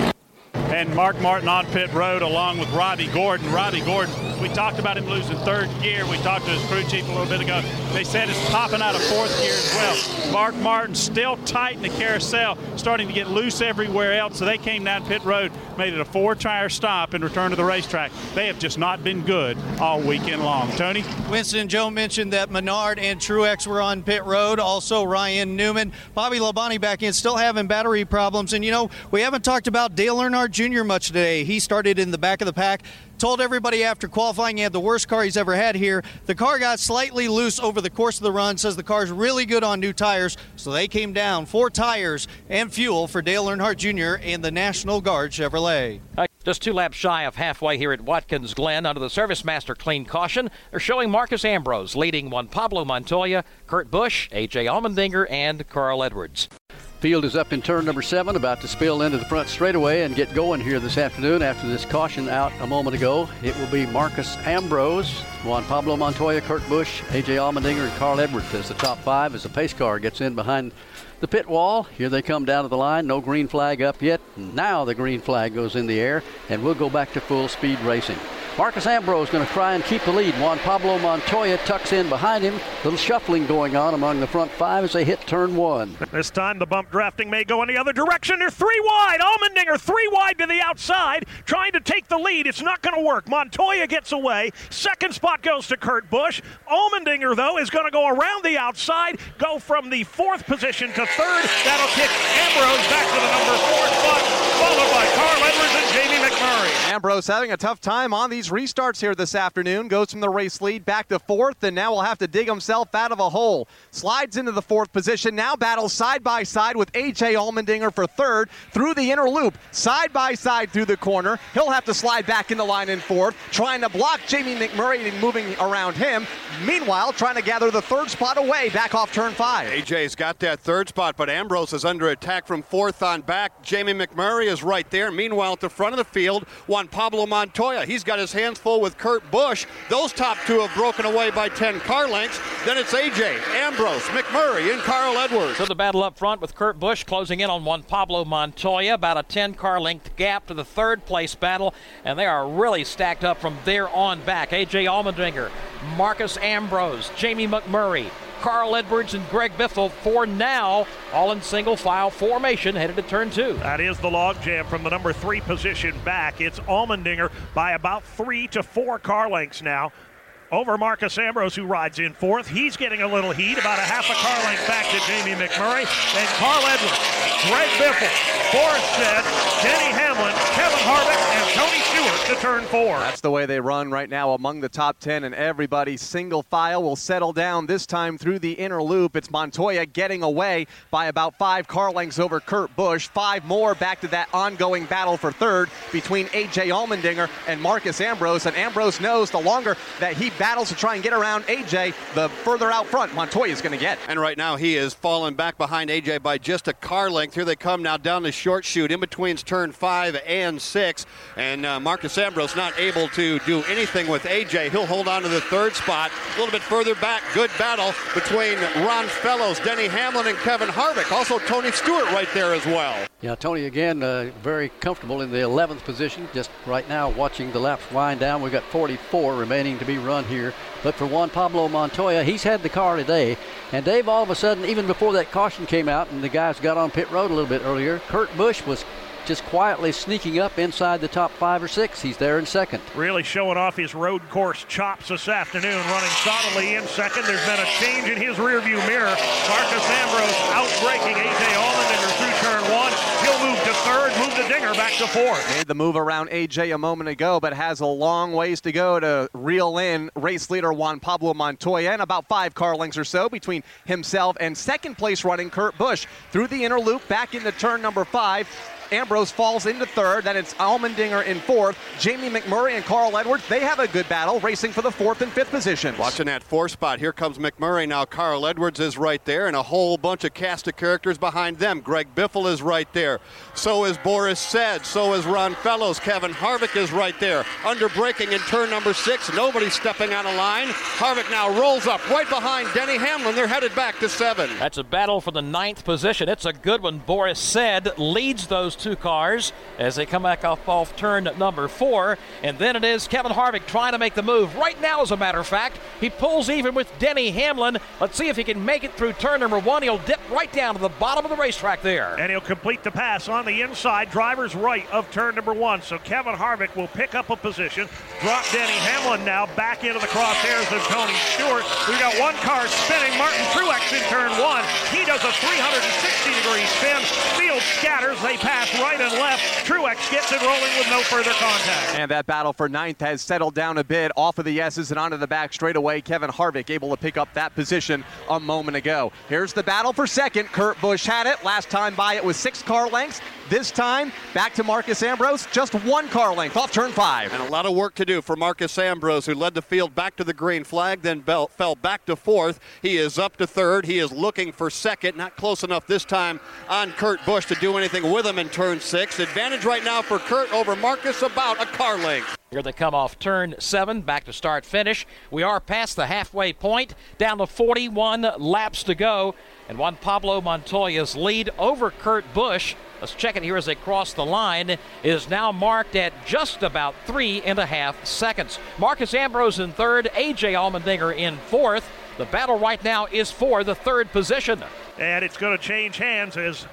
and Mark Martin on pit road along with Robby Gordon. Robby Gordon, we talked about him losing third gear. We talked to his crew chief a little bit ago. They said it's popping out of fourth gear as well. Mark Martin still tight in the carousel, starting to get loose everywhere else. So they came down pit road, made it a four-tire stop and returned to the racetrack. They have just not been good all weekend long. Tony? Winston Joe mentioned that Menard and Truex were on pit road. Also Ryan Newman. Bobby Labonte back in, still having battery problems. And, you know, we haven't talked about Dale Earnhardt Jr. much today. He started in the back of the pack told everybody after qualifying he had the worst car he's ever had here. The car got slightly loose over the course of the run, says the car's really good on new tires, so they came down four tires and fuel for Dale Earnhardt Jr. and the National Guard Chevrolet. Uh, just two laps shy of halfway here at Watkins Glen under the Service Master Clean Caution. They're showing Marcos Ambrose leading Juan Pablo Montoya, Kurt Busch, A.J. Allmendinger, and Carl Edwards. Field is up in turn number seven, about to spill into the front straightaway and get going here this afternoon after this caution out a moment ago. It will be Marcos Ambrose, Juan Pablo Montoya, Kurt Busch, A.J. Allmendinger, and Carl Edwards as the top five as the pace car gets in behind the pit wall. Here they come down to the line. No green flag up yet. Now the green flag goes in the air, and we'll go back to full speed racing. Marcos Ambrose is going to try and keep the lead. Juan Pablo Montoya tucks in behind him. Little shuffling going on among the front five as they hit turn one. This time the bump drafting may go in the other direction. They're three wide. Allmendinger three wide to the outside, trying to take the lead. It's not going to work. Montoya gets away. Second spot goes to Kurt Busch. Allmendinger, though, is going to go around the outside, go from the fourth position to third. That'll kick Ambrose back to the number four spot, followed by Carl Edwards and Jamie McMurray. Ambrose having a tough time on these restarts here this afternoon. Goes from the race lead back to fourth, and now will have to dig himself out of a hole. Slides into the fourth position. Now battles side by side with A.J. Allmendinger for third through the inner loop, side by side through the corner. He'll have to slide back in the line in fourth, trying to block Jamie McMurray moving around him. Meanwhile, trying to gather the third spot away back off turn five. AJ's got that third spot, but Ambrose is under attack from fourth on back. Jamie McMurray is right there. Meanwhile, at the front of the field, Juan Pablo Montoya. He's got his hands full with Kurt Busch. Those top two have broken away by 10 car lengths. Then it's AJ, Ambrose, McMurray, and Carl Edwards. So the battle up front with Kurt Busch closing in on Juan Pablo Montoya. About a 10 car length gap to the third place battle, and they are really stacked up from there on back. AJ Allmendinger, Marcos Ambrose, Jamie McMurray, Carl Edwards and Greg Biffle for now, all in single file formation headed to turn two. That is the log jam from the number three position back. It's Allmendinger by about three to four car lengths now over Marcos Ambrose, who rides in fourth. He's getting a little heat, about a half a car length back to Jamie McMurray. Then Carl Edwards, Greg Biffle, Boris Said, Denny Hamlin, Kevin Kevin Harvick and Tony Stewart to turn four. That's the way they run right now among the top 10, and everybody single file will settle down this time through the inner loop. It's Montoya getting away by about five car lengths over Kurt Busch. Five more back to that ongoing battle for third between A.J. Allmendinger and Marcos Ambrose. And Ambrose knows the longer that he battles to try and get around A.J., the further out front Montoya is going to get. And right now he is falling back behind AJ by just a car length. Here they come now down the short chute in between turn five and six. And uh, Marcos Ambrose not able to do anything with AJ. He'll hold on to the third spot. A little bit further back, good battle between Ron Fellows, Denny Hamlin, and Kevin Harvick. Also Tony Stewart right there as well. Yeah, Tony again uh, very comfortable in the 11th position. Just right now watching the laps wind down. We've got 44 remaining to be run here. But for Juan Pablo Montoya, he's had the car today. And Dave, all of a sudden, even before that caution came out and the guys got on pit road a little bit earlier, Kurt Busch was just quietly sneaking up inside the top five or six. He's there in second. Really showing off his road course chops this afternoon, running solidly in second. There's been a change in his rearview mirror. Marcos Ambrose outbraking A.J. Allmendinger through turn one. He'll move to third, move the dinger back to fourth. Made the move around AJ a moment ago, but has a long ways to go to reel in race leader Juan Pablo Montoya and about five car lengths or so between himself and second place running Kurt Busch through the inner loop back into turn number five. Ambrose falls into third. Then it's Allmendinger in fourth. Jamie McMurray and Carl Edwards, they have a good battle, racing for the fourth and fifth positions. Watching that four spot. Here comes McMurray now. Carl Edwards is right there, and a whole bunch of cast of characters behind them. Greg Biffle is right there. So is Boris Said. So is Ron Fellows. Kevin Harvick is right there. Under braking in turn number six. Nobody stepping on a line. Harvick now rolls up right behind Denny Hamlin. They're headed back to seven. That's a battle for the ninth position. It's a good one. Boris Said leads those two cars as they come back off off turn number four. And then it is Kevin Harvick trying to make the move. Right now, as a matter of fact, he pulls even with Denny Hamlin. Let's see if he can make it through turn number one. He'll dip right down to the bottom of the racetrack there. And he'll complete the pass on the inside, driver's right of turn number one. So Kevin Harvick will pick up a position, drop Denny Hamlin now back into the crosshairs of Tony Stewart. We've got one car spinning. Martin Truex in turn one. He does a 360 degree spin. Field scatters. They pass right and left. Truex gets it rolling with no further contact. And that battle for ninth has settled down a bit off of the S's and onto the back straightaway. Kevin Harvick able to pick up that position a moment ago. Here's the battle for second. Kurt Busch had it. Last time by it was six car lengths. This time, back to Marcos Ambrose, just one car length off turn five. And a lot of work to do for Marcos Ambrose, who led the field back to the green flag, then bell, fell back to fourth. He is up to third. He is looking for second. Not close enough this time on Kurt Busch to do anything with him in turn six. Advantage right now for Kurt over Marcos, about a car length. Here they come off turn seven, back to start finish. We are past the halfway point, down to 41 laps to go. And Juan Pablo Montoya's lead over Kurt Busch. Let's check it here as they cross the line. Is now marked at just about three and a half seconds. Marcos Ambrose in third, AJ Allmendinger in fourth. The battle right now is for the third position. And it's going to change hands as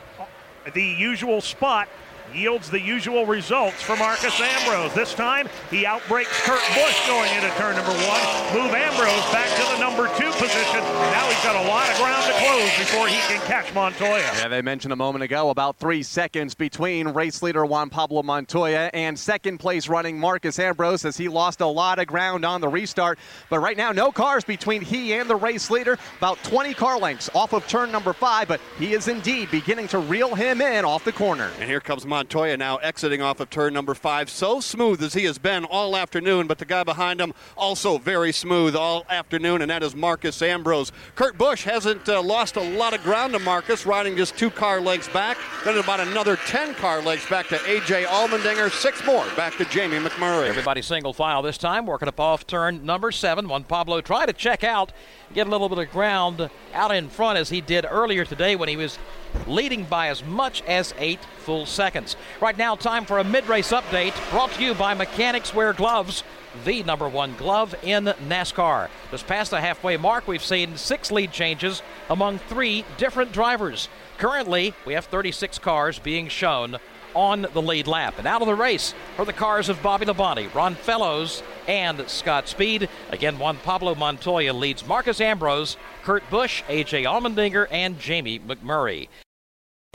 the usual spot yields the usual results for Marcos Ambrose. This time, he outbreaks Kurt Busch going into turn number one. Move Ambrose back to the number two position. Now he's got a lot of ground to close before he can catch Montoya. Yeah, they mentioned a moment ago about three seconds between race leader Juan Pablo Montoya and second place running Marcos Ambrose as he lost a lot of ground on the restart. But right now, no cars between he and the race leader. About 20 car lengths off of turn number five, but he is indeed beginning to reel him in off the corner. And here comes Montoya. Montoya now exiting off of turn number five. So smooth as he has been all afternoon, but the guy behind him also very smooth all afternoon, and that is Marcos Ambrose. Kurt Busch hasn't uh, lost a lot of ground to Marcos, riding just two car lengths back. Then about another 10 car lengths back to A.J. Allmendinger. Six more back to Jamie McMurray. Everybody single file this time, working up off turn number seven. Juan Pablo trying to check out, get a little bit of ground out in front as he did earlier today when he was leading by as much as eight full seconds. Right now, time for a mid race update brought to you by Mechanix Wear Gloves, the number one glove in NASCAR. Just past the halfway mark, we've seen six lead changes among three different drivers. Currently, we have 36 cars being shown on the lead lap. And out of the race are the cars of Bobby Labonte, Ron Fellows, and Scott Speed. Again, Juan Pablo Montoya leads Marcos Ambrose, Kurt Busch, AJ Allmendinger, and Jamie McMurray.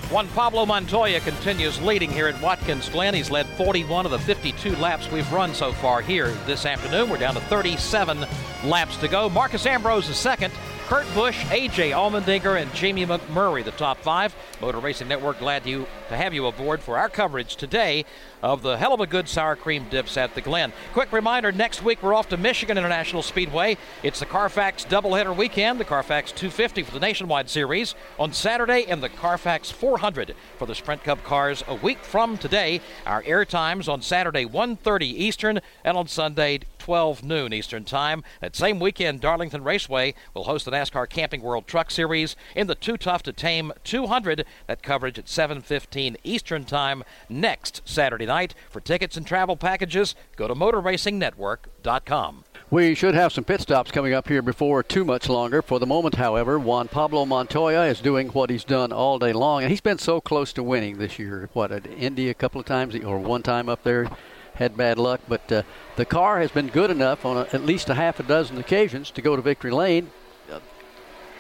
Juan Pablo Montoya continues leading here at Watkins Glen. He's led 41 of the 52 laps we've run so far here this afternoon. We're down to 37 laps to go. Marcos Ambrose is second. Kurt Busch, AJ Allmendinger, and Jamie McMurray, the top five. Motor Racing Network glad you to have you aboard for our coverage today of the Heluva Good sour cream dips at the Glen. Quick reminder next week we're off to Michigan International Speedway. It's the Carfax doubleheader weekend, the Carfax 250 for the Nationwide Series on Saturday, and the Carfax 400 for the Sprint Cup cars a week from today. Our air times on Saturday 1:30 Eastern and on Sunday 12 noon Eastern Time. That same weekend, Darlington Raceway will host the NASCAR Camping World Truck Series in the Too Tough to Tame 200. That coverage at 7:15 Eastern Time next Saturday night. For tickets and travel packages, go to MotorRacingNetwork.com. We should have some pit stops coming up here before too much longer. For the moment, however, Juan Pablo Montoya is doing what he's done all day long, and he's been so close to winning this year. What at Indy a couple of times, or one time up there, had bad luck, but uh, the car has been good enough on a, at least a half a dozen occasions to go to victory lane. A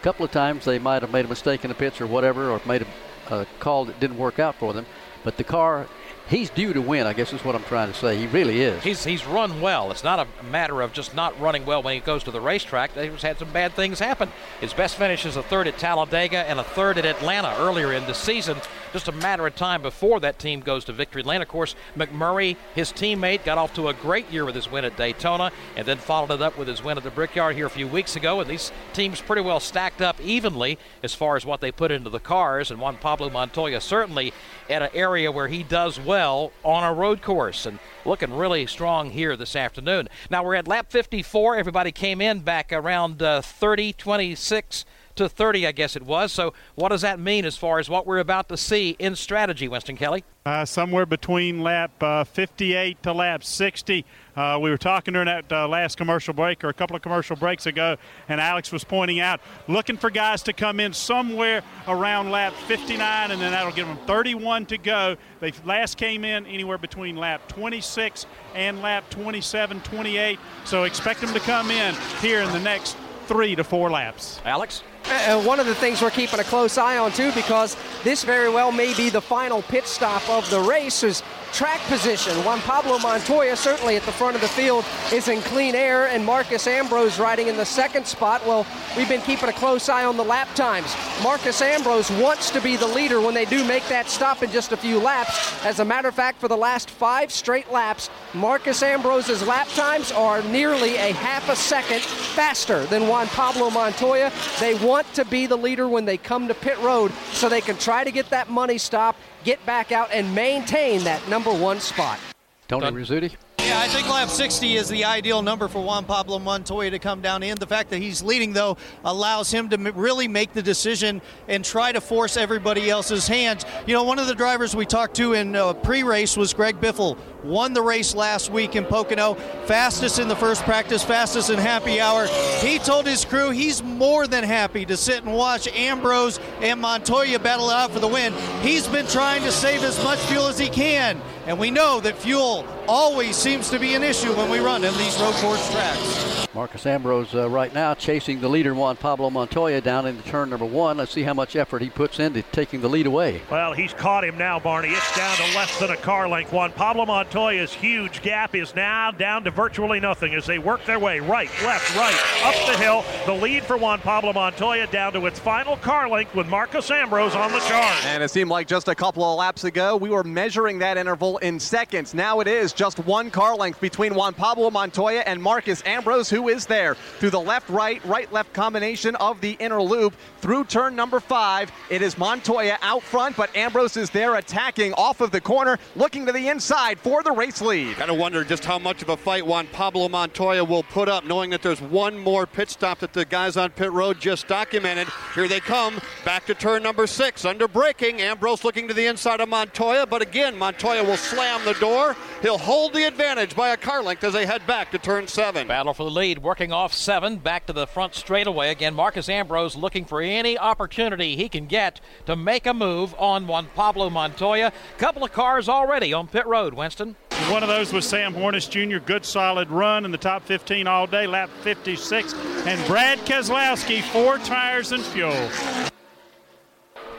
couple of times they might have made a mistake in the pits or whatever, or made a, a call that didn't work out for them. But the car he's due to win. I guess is what I'm trying to say. He really is. He's he's run well. It's not a matter of just not running well when he goes to the racetrack. He's had some bad things happen. His best finish is a third at Talladega and a third at Atlanta earlier in the season. Just a matter of time before that team goes to victory lane. Of course, McMurray, his teammate, got off to a great year with his win at Daytona, and then followed it up with his win at the Brickyard here a few weeks ago. And these teams pretty well stacked up evenly as far as what they put into the cars. And Juan Pablo Montoya certainly at an area where he does well on a road course and looking really strong here this afternoon. Now we're at lap 54. Everybody came in back around uh, 30, 26 to 30, I guess it was. So, what does that mean as far as what we're about to see in strategy, Winston Kelley? Uh, somewhere between lap uh, 58 to lap 60. Uh, we were talking during that uh, last commercial break or a couple of commercial breaks ago, and Alex was pointing out looking for guys to come in somewhere around lap 59, and then that'll give them 31 to go. They last came in anywhere between lap 26 and lap 27, 28. So expect them to come in here in the next three to four laps. Alex? Uh, and one of the things we're keeping a close eye on too, because this very well may be the final pit stop of the race, is track position. Juan Pablo Montoya, certainly at the front of the field, is in clean air, and Marcos Ambrose riding in the second spot. Well, we've been keeping a close eye on the lap times. Marcos Ambrose wants to be the leader when they do make that stop in just a few laps. As a matter of fact, for the last five straight laps, Marcos Ambrose's lap times are nearly a half a second faster than Juan Pablo Montoya. They want to be the leader when they come to pit road so they can try to get that money stop get back out and maintain that number one spot. Tony Rizzuti. Yeah, I think lap 60 is the ideal number for Juan Pablo Montoya to come down in. The fact that he's leading, though, allows him to really make the decision and try to force everybody else's hands. You know, one of the drivers we talked to in uh, pre race was Greg Biffle. Won the race last week in Pocono, fastest in the first practice, fastest in happy hour. He told his crew he's more than happy to sit and watch Ambrose and Montoya battle it out for the win. He's been trying to save as much fuel as he can. And we know that fuel always seems to be an issue when we run in these road course tracks. Marcos Ambrose uh, right now chasing the leader Juan Pablo Montoya down into turn number one. Let's see how much effort he puts into taking the lead away. Well, he's caught him now, Barney. It's down to less than a car length. Juan Pablo Montoya's huge gap is now down to virtually nothing as they work their way right, left, right, up the hill. The lead for Juan Pablo Montoya down to its final car length with Marcos Ambrose on the charge. And it seemed like just a couple of laps ago we were measuring that interval in seconds. Now it is just one car length between Juan Pablo Montoya and Marcos Ambrose, who is there through the left right, right left combination of the inner loop through turn number five. It is Montoya out front, but Ambrose is there attacking off of the corner, looking to the inside for the race lead. Kind of wonder just how much of a fight Juan Pablo Montoya will put up, knowing that there's one more pit stop that the guys on pit road just documented. Here they come, back to turn number six, under braking. Ambrose looking to the inside of Montoya, but again, Montoya will slam the door. He'll hold the advantage by a car length as they head back to turn seven. Battle for the lead, working off seven, back to the front straightaway. Again, Marcos Ambrose looking for any opportunity he can get to make a move on Juan Pablo Montoya. Couple of cars already on pit road, Winston. One of those was Sam Hornish Jr. Good solid run in the top 15 all day, lap 56. And Brad Keselowski, four tires and fuel.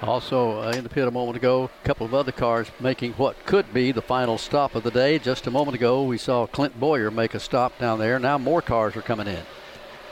Also uh, in the pit a moment ago, a couple of other cars making what could be the final stop of the day. Just a moment ago, we saw Clint Bowyer make a stop down there. Now more cars are coming in.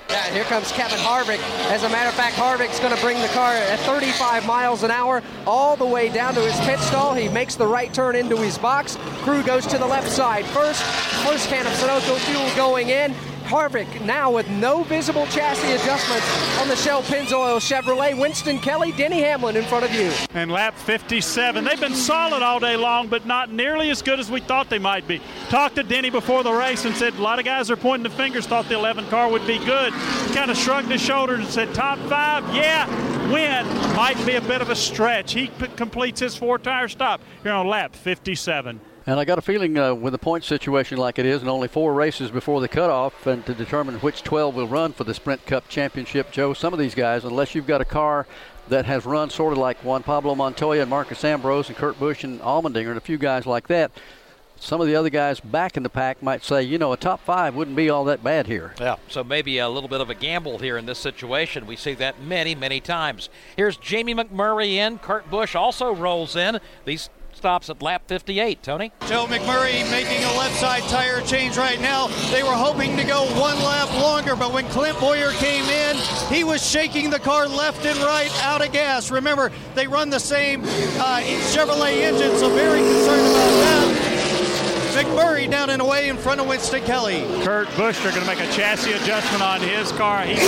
Yeah, here comes Kevin Harvick. As a matter of fact, Harvick's going to bring the car at 35 miles an hour all the way down to his pit stall. He makes the right turn into his box. Crew goes to the left side first. First can of Sunoco fuel going in. Harvick now with no visible chassis adjustments on the Shell Pennzoil Chevrolet. Winston Kelley, Denny Hamlin in front of you. And lap 57. They've been solid all day long, but not nearly as good as we thought they might be. Talked to Denny before the race and said a lot of guys are pointing the fingers, thought the 11 car would be good. Kind of shrugged his shoulders and said, top five, yeah, win. Might be a bit of a stretch. He p- completes his four tire stop here on lap 57. And I got a feeling uh, with a point situation like it is, and only four races before the cutoff, and to determine which 12 will run for the Sprint Cup Championship, Joe, some of these guys, unless you've got a car that has run sort of like Juan Pablo Montoya and Marcos Ambrose and Kurt Busch and Allmendinger and a few guys like that, some of the other guys back in the pack might say, you know, a top five wouldn't be all that bad here. Yeah, so maybe a little bit of a gamble here in this situation. We see that many, many times. Here's Jamie McMurray in. Kurt Busch also rolls in. These stops at lap 58. Tony? Joe McMurray making a left side tire change right now. They were hoping to go one lap longer, but when Clint Bowyer came in, he was shaking the car left and right out of gas. Remember, they run the same uh, Chevrolet engine, so very concerned about that. McMurray down and away in front of Winston Kelley. Kurt Busch, they're going to make a chassis adjustment on his car. He's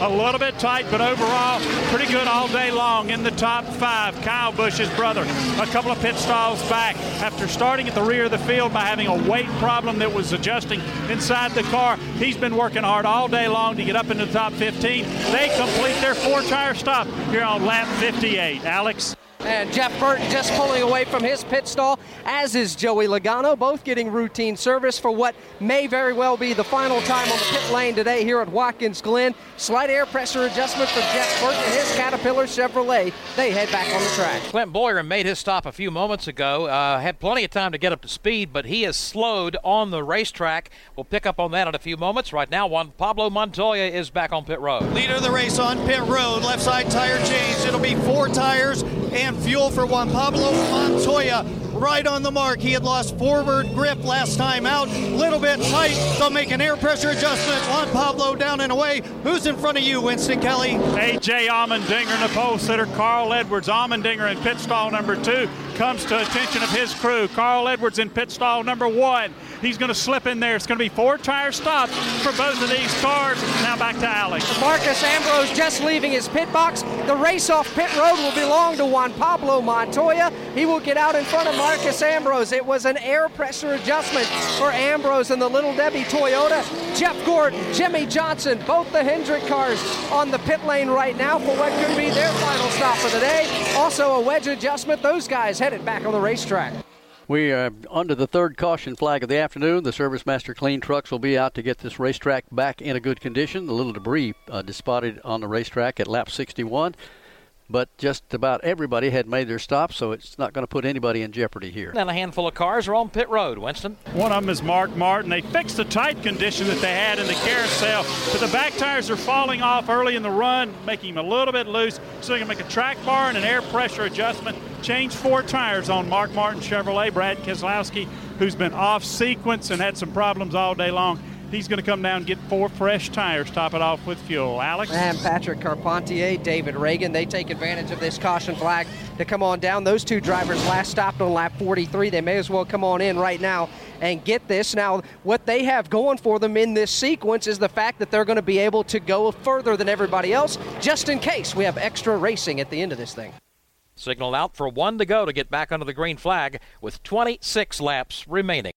a little bit tight, but overall, pretty good all day long in the top five. Kyle Busch's brother, a couple of pit stalls back after starting at the rear of the field by having a weight problem that was adjusting inside the car. He's been working hard all day long to get up into the top 15. They complete their four tire stop here on lap 58. Alex? And Jeff Burton just pulling away from his pit stall, as is Joey Logano, both getting routine service for what may very well be the final time on the pit lane today here at Watkins Glen. Slight air pressure adjustment for Jeff Burton and his Caterpillar Chevrolet. They head back on the track. Clint Bowyer made his stop a few moments ago. Uh, had plenty of time to get up to speed, but he is slowed on the racetrack. We'll pick up on that in a few moments. Right now, Juan Pablo Montoya is back on pit road. Leader of the race on pit road, left side tire change. It'll be four tires and fuel for Juan Pablo Montoya. Right on the mark. He had lost forward grip last time out. Little bit tight. They'll make an air pressure adjustment. Juan Pablo down and away. Who's in front of you, Winston Kelley? AJ Allmendinger in the pole sitter. Carl Edwards. Allmendinger in pit stall number two comes to attention of his crew. Carl Edwards in pit stall number one. He's going to slip in there. It's going to be four tire stops for both of these cars. Now back to Alex. Marcos Ambrose just leaving his pit box. The race off pit road will belong to Juan Pablo Montoya. He will get out in front of Marcos Ambrose. It was an air pressure adjustment for Ambrose and the Little Debbie Toyota. Jeff Gordon, Jimmie Johnson, both the Hendrick cars on the pit lane right now for what could be their final stop of the day. Also a wedge adjustment. Those guys headed back on the racetrack. We are under the third caution flag of the afternoon. The Service Master Clean trucks will be out to get this racetrack back in a good condition. A little debris uh, spotted on the racetrack at lap 61 but just about everybody had made their stop, so it's not going to put anybody in jeopardy here. And a handful of cars are on pit road, Winston. One of them is Mark Martin. They fixed the tight condition that they had in the carousel, but the back tires are falling off early in the run, making them a little bit loose, so they can make a track bar and an air pressure adjustment. Change four tires on Mark Martin Chevrolet. Brad Keselowski, who's been off sequence and had some problems all day long, He's going to come down and get four fresh tires, top it off with fuel. Alex? And Patrick Carpentier, David Ragan, they take advantage of this caution flag to come on down. Those two drivers last stopped on lap 43. They may as well come on in right now and get this. Now, what they have going for them in this sequence is the fact that they're going to be able to go further than everybody else, just in case we have extra racing at the end of this thing. Signal out for one to go to get back under the green flag with 26 laps remaining.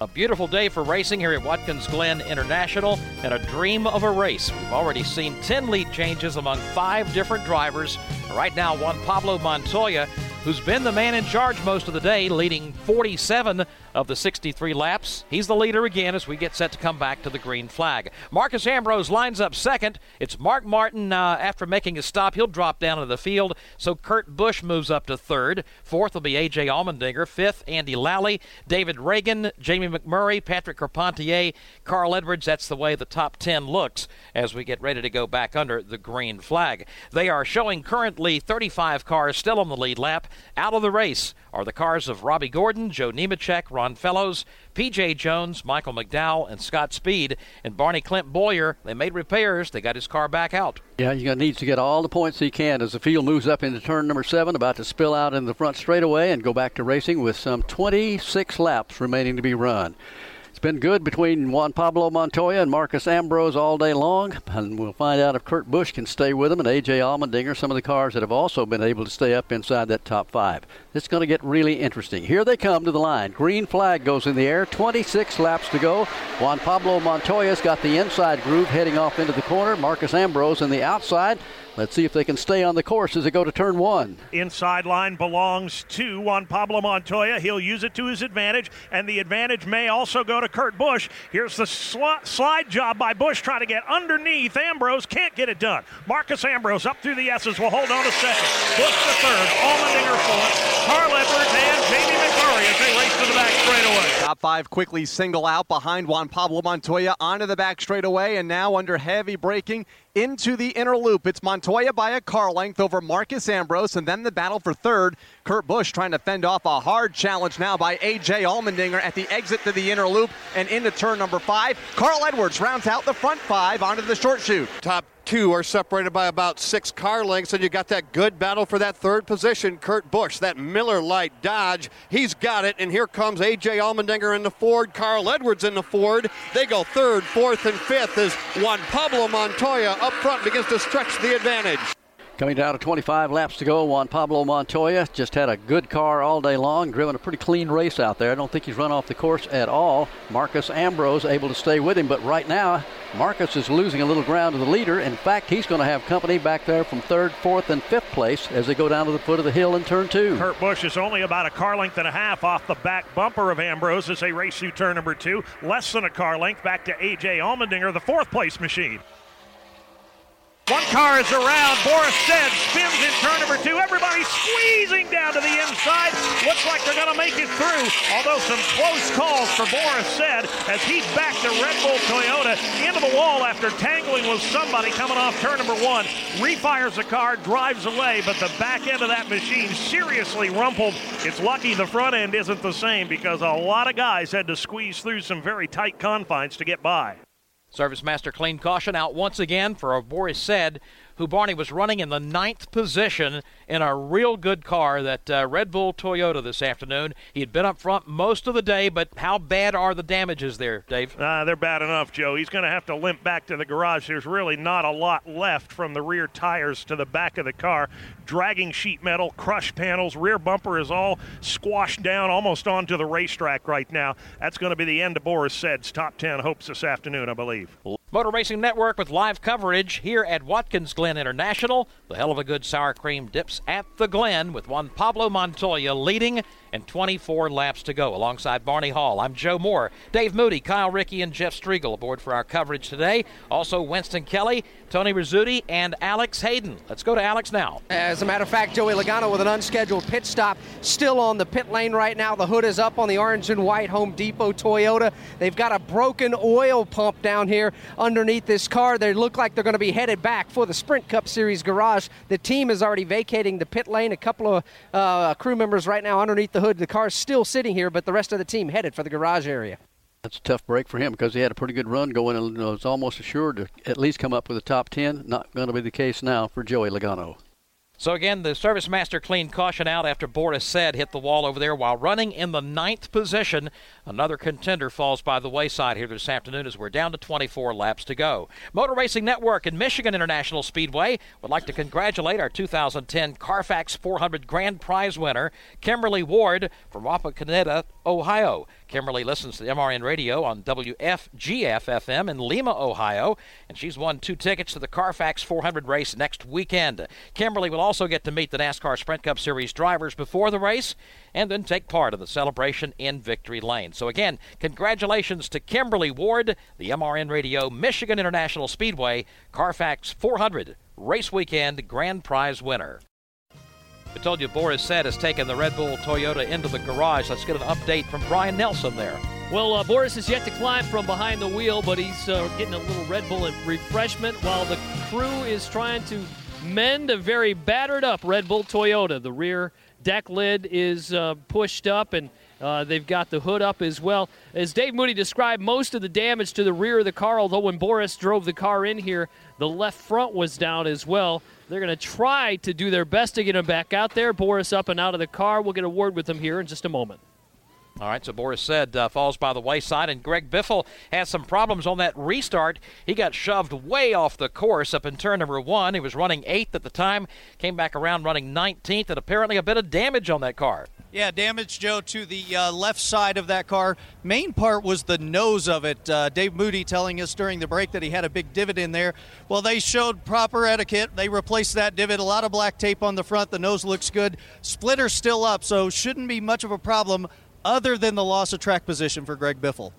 A beautiful day for racing here at Watkins Glen International and a dream of a race. We've already seen 10 lead changes among five different drivers. Right now, Juan Pablo Montoya, who's been the man in charge most of the day, leading 47 of the 63 laps. He's the leader again as we get set to come back to the green flag. Marcos Ambrose lines up second. It's Mark Martin uh, after making a stop. He'll drop down into the field. So Kurt Busch moves up to third. Fourth will be A.J. Allmendinger. Fifth, Andy Lally. David Ragan, Jamie McMurray, Patrick Carpentier, Carl Edwards. That's the way the top 10 looks as we get ready to go back under the green flag. They are showing currently 35 cars still on the lead lap. Out of the race are the cars of Robby Gordon, Joe Nemechek, Ron Fellows, P.J. Jones, Michael McDowell, and Scott Speed. And Barney Clint Bowyer, they made repairs. They got his car back out. Yeah, you're going to to get all the points he can as the field moves up into turn number seven, about to spill out in the front straightaway and go back to racing with some 26 laps remaining to be run. It's been good between Juan Pablo Montoya and Marcos Ambrose all day long, and we'll find out if Kurt Busch can stay with them and A.J. Allmendinger, some of the cars that have also been able to stay up inside that top five. It's going to get really interesting. Here they come to the line. Green flag goes in the air. 26 laps to go. Juan Pablo Montoya's got the inside groove heading off into the corner. Marcos Ambrose in the outside. Let's see if they can stay on the course as they go to turn one. Inside line belongs to Juan Pablo Montoya. He'll use it to his advantage, and the advantage may also go to Kurt Busch. Here's the sl- slide job by Busch trying to get underneath Ambrose. Can't get it done. Marcos Ambrose up through the S's will hold on to second. Busch to third. Allmendinger fourth. Carl Edwards and Jamie McMurray as they race to the back straightaway. Top five quickly single out behind Juan Pablo Montoya onto the back straightaway, and now under heavy braking into the inner loop. It's Montoya by a car length over Marcos Ambrose, and then the battle for third. Kurt Busch trying to fend off a hard challenge now by A.J. Allmendinger at the exit to the inner loop and into turn number five. Carl Edwards rounds out the front five onto the short chute. Top two are separated by about six car lengths, and you got that good battle for that third position. Kurt Busch, that Miller Lite Dodge, he's got it, and here comes A.J. Allmendinger in the Ford, Carl Edwards in the Ford. They go third, fourth, and fifth as Juan Pablo Montoya up front begins to stretch the advantage. Coming down to 25 laps to go, Juan Pablo Montoya just had a good car all day long, driven a pretty clean race out there. I don't think he's run off the course at all. Marcos Ambrose able to stay with him, but right now Marcos is losing a little ground to the leader. In fact, he's going to have company back there from third, fourth, and fifth place as they go down to the foot of the hill in turn two. Kurt Busch is only about a car length and a half off the back bumper of Ambrose as they race through turn number two. Less than a car length back to A.J. Allmendinger, the fourth place machine. One car is around. Boris Said spins in turn number two. Everybody squeezing down to the inside. Looks like they're going to make it through. Although some close calls for Boris Said as he backed the Red Bull Toyota into the wall after tangling with somebody coming off turn number one. Refires the car, drives away, but the back end of that machine seriously rumpled. It's lucky the front end isn't the same because a lot of guys had to squeeze through some very tight confines to get by. Service Master clean caution out once again for a Boris Said, who Barney was running in the ninth position in a real good car, that uh, Red Bull Toyota this afternoon. He had been up front most of the day, but how bad are the damages there, Dave? Uh, they're bad enough, Joe. He's going to have to limp back to the garage. There's really not a lot left from the rear tires to the back of the car. Dragging sheet metal, crushed panels, rear bumper is all squashed down almost onto the racetrack right now. That's going to be the end of Boris Said's top 10 hopes this afternoon, I believe. Motor Racing Network with live coverage here at Watkins Glen International. The Heluva Good sour cream dips at the Glen with Juan Pablo Montoya leading and 24 laps to go. Alongside Barney Hall, I'm Joe Moore, Dave Moody, Kyle Rickey, and Jeff Striegel aboard for our coverage today. Also, Winston Kelley, Tony Rizzuti, and Alex Hayden. Let's go to Alex now. As a matter of fact, Joey Logano with an unscheduled pit stop, still on the pit lane right now. The hood is up on the orange and white Home Depot Toyota. They've got a broken oil pump down here underneath this car. They look like they're going to be headed back for the Sprint Cup Series garage. The team is already vacating the pit lane. A couple of uh, crew members right now underneath the hood. The car's still sitting here, but the rest of the team headed for the garage area. That's a tough break for him because he had a pretty good run going and was almost assured to at least come up with the top 10. Not going to be the case now for Joey Logano. So again, the Service Master cleaned caution out after Boris Said hit the wall over there while running in the ninth position. Another contender falls by the wayside here this afternoon as we're down to 24 laps to go. Motor Racing Network and Michigan International Speedway would like to congratulate our 2010 Carfax 400 Grand Prize winner, Kimberly Ward from Wapakoneta, Ohio. Kimberly listens to the MRN Radio on WFGF in Lima, Ohio, and she's won two tickets to the Carfax 400 race next weekend. Kimberly will also get to meet the NASCAR Sprint Cup Series drivers before the race and then take part in the celebration in Victory Lane. So, again, congratulations to Kimberly Ward, the MRN Radio Michigan International Speedway Carfax 400 race weekend grand prize winner. We told you Boris Said has taken the Red Bull Toyota into the garage. Let's get an update from Brian Nelson there. Well, uh, Boris has yet to climb from behind the wheel, but he's uh, getting a little Red Bull refreshment while the crew is trying to mend a very battered up Red Bull Toyota. The rear deck lid is uh, pushed up and uh, they've got the hood up as well. As Dave Moody described, most of the damage to the rear of the car, although when Boris drove the car in here, the left front was down as well. They're going to try to do their best to get him back out there. Boris up and out of the car. We'll get a word with him here in just a moment. All right, so Boris Said uh, falls by the wayside, and Greg Biffle has some problems on that restart. He got shoved way off the course up in turn number one. He was running eighth at the time, came back around running 19th, and apparently a bit of damage on that car. Yeah, damage, Joe, to the uh, left side of that car. Main part was the nose of it. Uh, Dave Moody telling us during the break that he had a big divot in there. Well, they showed proper etiquette. They replaced that divot. A lot of black tape on the front. The nose looks good. Splitter's still up, so shouldn't be much of a problem other than the loss of track position for Greg Biffle.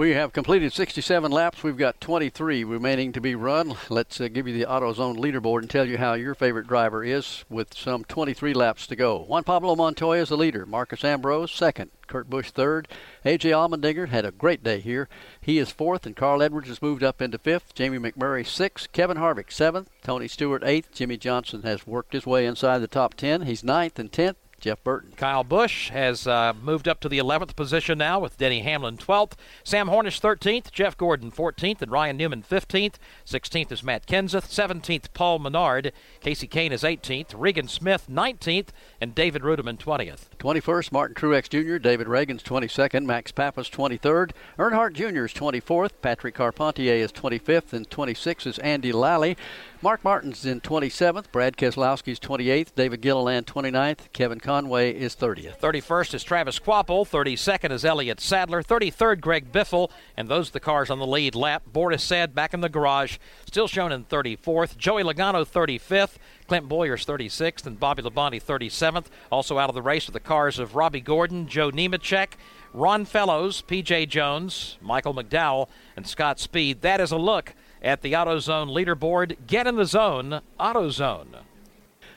We have completed 67 laps. We've got 23 remaining to be run. Let's uh, give you the AutoZone leaderboard and tell you how your favorite driver is with some 23 laps to go. Juan Pablo Montoya is the leader. Marcos Ambrose second. Kurt Busch third. A.J. Allmendinger had a great day here. He is fourth, and Carl Edwards has moved up into fifth. Jamie McMurray sixth. Kevin Harvick seventh. Tony Stewart eighth. Jimmie Johnson has worked his way inside the top ten. He's ninth and tenth. Jeff Burton. Kyle Busch has uh, moved up to the 11th position now with Denny Hamlin 12th. Sam Hornish 13th, Jeff Gordon 14th, and Ryan Newman 15th. 16th is Matt Kenseth. 17th, Paul Menard. Kasey Kahne is 18th. Regan Smith 19th, and David Reutimann 20th. 21st, Martin Truex Jr., David Ragan's 22nd, Max Papis 23rd, Earnhardt Jr. is 24th, Patrick Carpentier is 25th, and 26th is Andy Lally. Mark Martin's in 27th, Brad Keselowski's 28th, David Gilliland 29th, Kevin Conway is 30th. 31st is Travis Kvapil, 32nd is Elliott Sadler, 33rd Greg Biffle, and those are the cars on the lead lap. Boris Said back in the garage, still shown in 34th, Joey Logano 35th, Clint Bowyer's 36th, and Bobby Labonte 37th. Also out of the race are the cars of Robby Gordon, Joe Nemechek, Ron Fellows, P.J. Jones, Michael McDowell, and Scott Speed. That is a look at the AutoZone leaderboard. Get in the zone, AutoZone.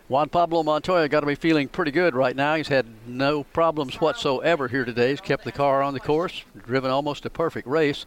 Juan Pablo Montoya got to be feeling pretty good right now. He's had no problems whatsoever here today. He's kept the car on the course, driven almost a perfect race.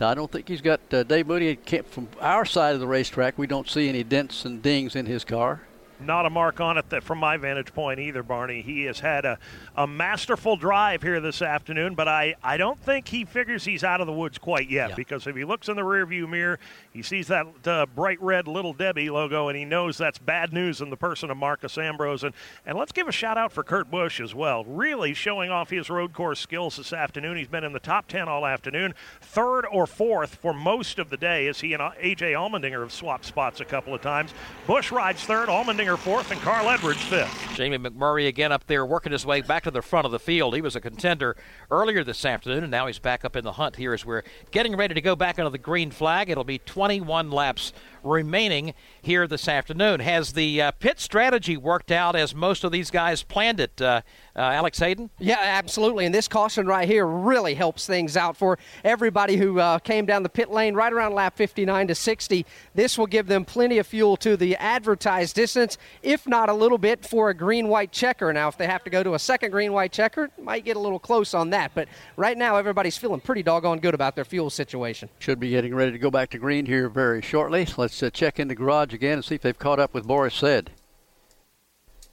I don't think he's got uh, Dave Moody. From our side of the racetrack, we don't see any dents and dings in his car not a mark on it that from my vantage point either, Barney. He has had a, a masterful drive here this afternoon, but I, I don't think he figures he's out of the woods quite yet yeah. because if he looks in the rearview mirror, he sees that uh, bright red Little Debbie logo and he knows that's bad news in the person of Marcos Ambrose. And, and let's give a shout out for Kurt Busch as well. Really showing off his road course skills this afternoon. He's been in the top 10 all afternoon, third or fourth for most of the day as he and A.J. Allmendinger have swapped spots a couple of times. Busch rides third, Allmendinger fourth, and Carl Edwards fifth. Jamie McMurray again up there working his way back to the front of the field. He was a contender earlier this afternoon, and now he's back up in the hunt here as we're getting ready to go back under the green flag. It'll be 21 laps remaining here this afternoon. Has the uh, pit strategy worked out as most of these guys planned it, uh, uh, Alex Hayden? Yeah, absolutely. And this caution right here really helps things out for everybody who uh, came down the pit lane right around lap 59 to 60. This will give them plenty of fuel to the advertised distance, if not a little bit for a green white checker. Now, if they have to go to a second green white checker, might get a little close on that. But right now, everybody's feeling pretty doggone good about their fuel situation. Should be getting ready to go back to green here very shortly. Let's uh, check in the garage again and see if they've caught up with Boris Said.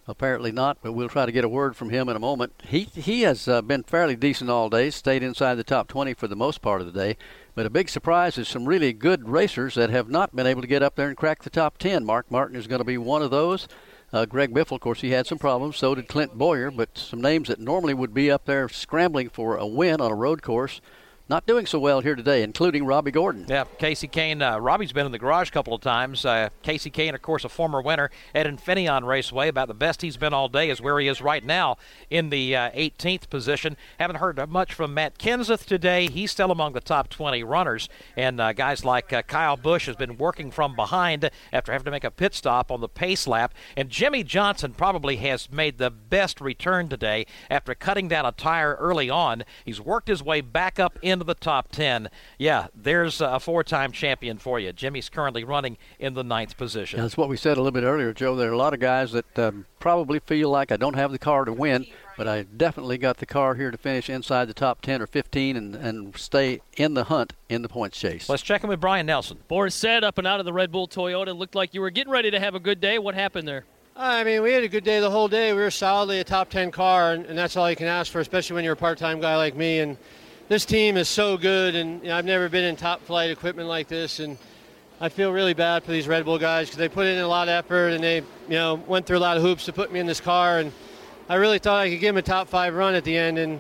Apparently not, but we'll try to get a word from him in a moment. He he has uh, been fairly decent all day, stayed inside the top 20 for the most part of the day. But a big surprise is some really good racers that have not been able to get up there and crack the top 10. Mark Martin is going to be one of those. Uh, Greg Biffle, of course, he had some problems. So did Clint Bowyer. But some names that normally would be up there scrambling for a win on a road course not doing so well here today, including Robby Gordon. Yeah, Kasey Kahne. Uh, Robby's been in the garage a couple of times. Uh, Kasey Kahne, of course, a former winner at Infineon Raceway. About the best he's been all day is where he is right now in the uh, 18th position. Haven't heard much from Matt Kenseth today. He's still among the top 20 runners. And uh, guys like uh, Kyle Busch has been working from behind after having to make a pit stop on the pace lap. And Jimmie Johnson probably has made the best return today after cutting down a tire early on. He's worked his way back up into the top 10. Yeah, there's a four time champion for you. Jimmie's currently running in the ninth position. That's what we said a little bit earlier, Joe. There are a lot of guys that um, probably feel like I don't have the car to win, but I definitely got the car here to finish inside the top 10 or 15 and, and stay in the hunt in the points chase. Let's check in with Brian Nelson. Boris Said up and out of the Red Bull Toyota. Looked like you were getting ready to have a good day. What happened there? I mean, we had a good day the whole day. We were solidly a top 10 car, and, and that's all you can ask for, especially when you're a part time guy like me. And this team is so good, and you know, I've never been in top flight equipment like this. And I feel really bad for these Red Bull guys because they put in a lot of effort and they, you know, went through a lot of hoops to put me in this car. And I really thought I could give them a top five run at the end. And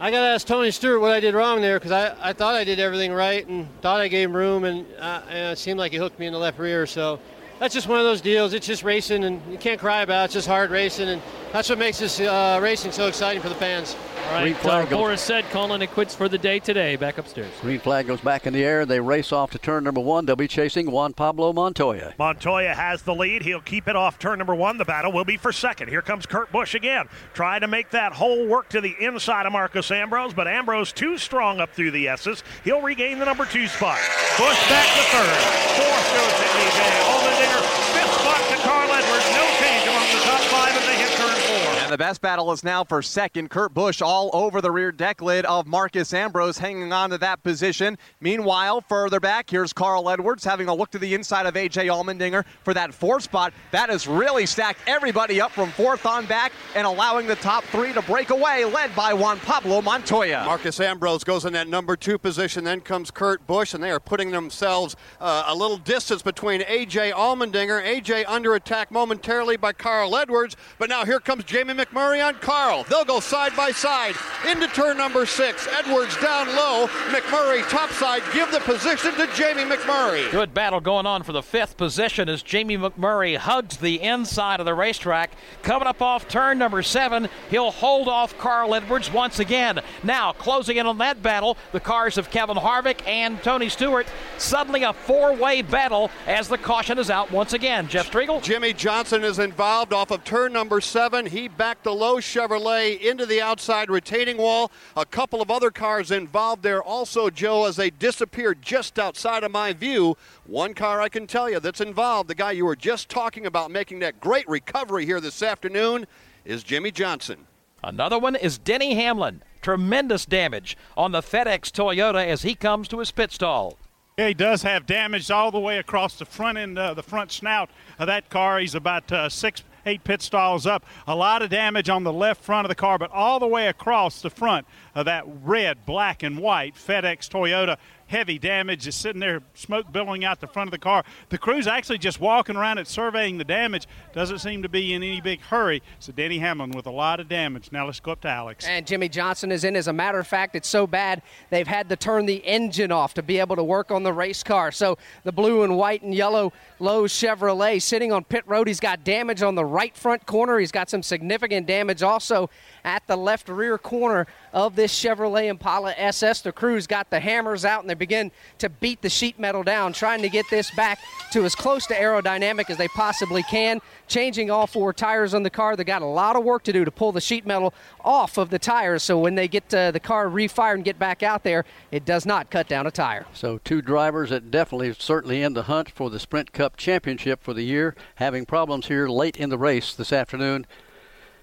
I got to ask Tony Stewart what I did wrong there because I, I thought I did everything right and thought I gave him room, and, uh, and it seemed like he hooked me in the left rear. So that's just one of those deals. It's just racing, and you can't cry about it. It's just hard racing, and that's what makes this uh, racing so exciting for the fans. All right, uh, Boris Said calling it quits for the day today. Back upstairs. Green flag goes back in the air. They race off to turn number one. They'll be chasing Juan Pablo Montoya. Montoya has the lead. He'll keep it off turn number one. The battle will be for second. Here comes Kurt Busch again, trying to make that hole work to the inside of Marcos Ambrose, but Ambrose too strong up through the S's. He'll regain the number two spot. Busch back to third. Fourth goes to AJ Allmendinger. Fifth spot to Carl Edwards. No change among the top five as they hit turn four. And the best battle is now for second. Kurt Busch all over the rear deck lid of Marcos Ambrose, hanging on to that position. Meanwhile, further back, here's Carl Edwards having a look to the inside of AJ Allmendinger for that fourth spot. That has really stacked everybody up from fourth on back and allowing the top three to break away, led by Juan Pablo Montoya. Marcos Ambrose goes in that number two position. Then comes Kurt Busch, and they are putting themselves uh, a little distance between AJ Allmendinger. AJ under attack momentarily by Carl Edwards, but now here comes Jamie McMurray on Carl. They'll go side by side into turn number six. Edwards down low, McMurray topside. Give the position to Jamie McMurray. Good battle going on for the fifth position as Jamie McMurray hugs the inside of the racetrack. Coming up off turn number seven, he'll hold off Carl Edwards once again. Now, closing in on that battle, the cars of Kevin Harvick and Tony Stewart. Suddenly a four way battle as the caution is out once again. Jeff Striegel. Jimmie Johnson is involved off of turn number seven. He backed the low Chevrolet into the outside retaining wall. A couple of other cars involved there also, Joe, as they disappeared just outside of my view. One car I can tell you that's involved, the guy you were just talking about making that great recovery here this afternoon, is Jimmie Johnson. Another one is Denny Hamlin. Tremendous damage on the FedEx Toyota as he comes to his pit stall. Yeah, he does have damage all the way across the front end, uh, the front snout of that car. He's about uh, six, eight pit stalls up. A lot of damage on the left front of the car, but all the way across the front of that red, black, and white FedEx Toyota. Heavy damage, just sitting there, smoke billowing out the front of the car. The crew's actually just walking around it, surveying the damage. Doesn't seem to be in any big hurry. So Denny Hamlin with a lot of damage. Now let's go up to Alex. And Jimmie Johnson is in. As a matter of fact, it's so bad they've had to turn the engine off to be able to work on the race car. So the blue and white and yellow Lowe's Chevrolet sitting on pit road. He's got damage on the right front corner. He's got some significant damage also at the left rear corner of this Chevrolet Impala SS. The crew's got the hammers out and they begin to beat the sheet metal down, trying to get this back to as close to aerodynamic as they possibly can. Changing all four tires on the car. They got a lot of work to do to pull the sheet metal off of the tires. So when they get uh, the car refired and get back out there, it does not cut down a tire. So two drivers that definitely certainly in the hunt for the Sprint Cup championship for the year, having problems here late in the race this afternoon.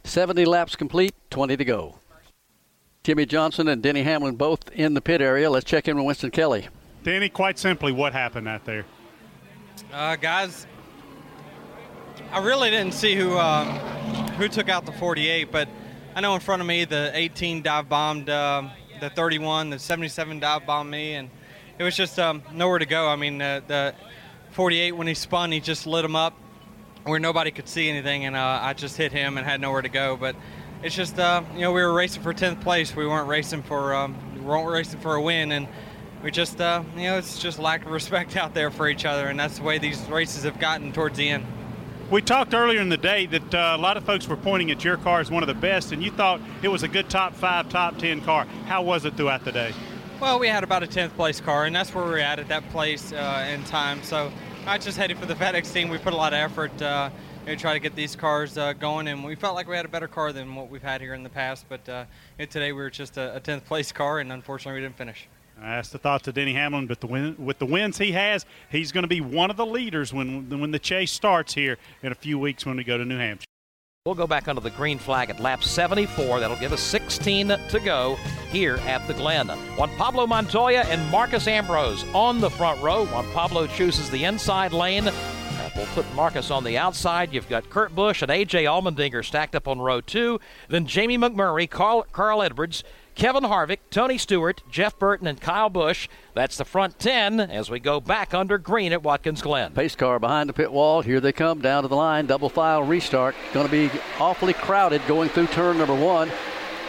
70 laps complete, 20 to go. Jimmie Johnson and Denny Hamlin both in the pit area. Let's check in with Winston Kelley. Danny, quite simply, what happened out there? Uh, guys, I really didn't see who uh, who took out the 48, but I know in front of me the 18 dive bombed uh, the 31, the 77 dive bombed me, and it was just um, nowhere to go. I mean, uh, the 48 when he spun, he just lit him up where nobody could see anything, and uh, I just hit him and had nowhere to go. But it's just uh, you know we were racing for 10th place. We weren't racing for um, weren't racing for a win, and we just, uh, you know, it's just lack of respect out there for each other, and that's the way these races have gotten towards the end. We talked earlier in the day that uh, a lot of folks were pointing at your car as one of the best, and you thought it was a good top five, top ten car. How was it throughout the day? Well, we had about a 10th place car, and that's where we are at at that place uh, in time. So I just headed for the FedEx team. We put a lot of effort uh, to try to get these cars uh, going, and we felt like we had a better car than what we've had here in the past. But uh, today we were just a, a 10th place car, and unfortunately we didn't finish. That's the thoughts of Denny Hamlin, but the win, with the wins he has, he's going to be one of the leaders when when the chase starts here in a few weeks when we go to New Hampshire. We'll go back under the green flag at lap 74. That'll give us 16 to go here at the Glen. Juan Pablo Montoya and Marcos Ambrose on the front row. Juan Pablo chooses the inside lane. We'll put Marcos on the outside. You've got Kurt Busch and A.J. Allmendinger stacked up on row two. Then Jamie McMurray, Carl, Carl Edwards, Kevin Harvick, Tony Stewart, Jeff Burton, and Kyle Busch. That's the front 10 as we go back under green at Watkins Glen. Pace car behind the pit wall. Here they come down to the line. Double file restart. Going to be awfully crowded going through turn number one.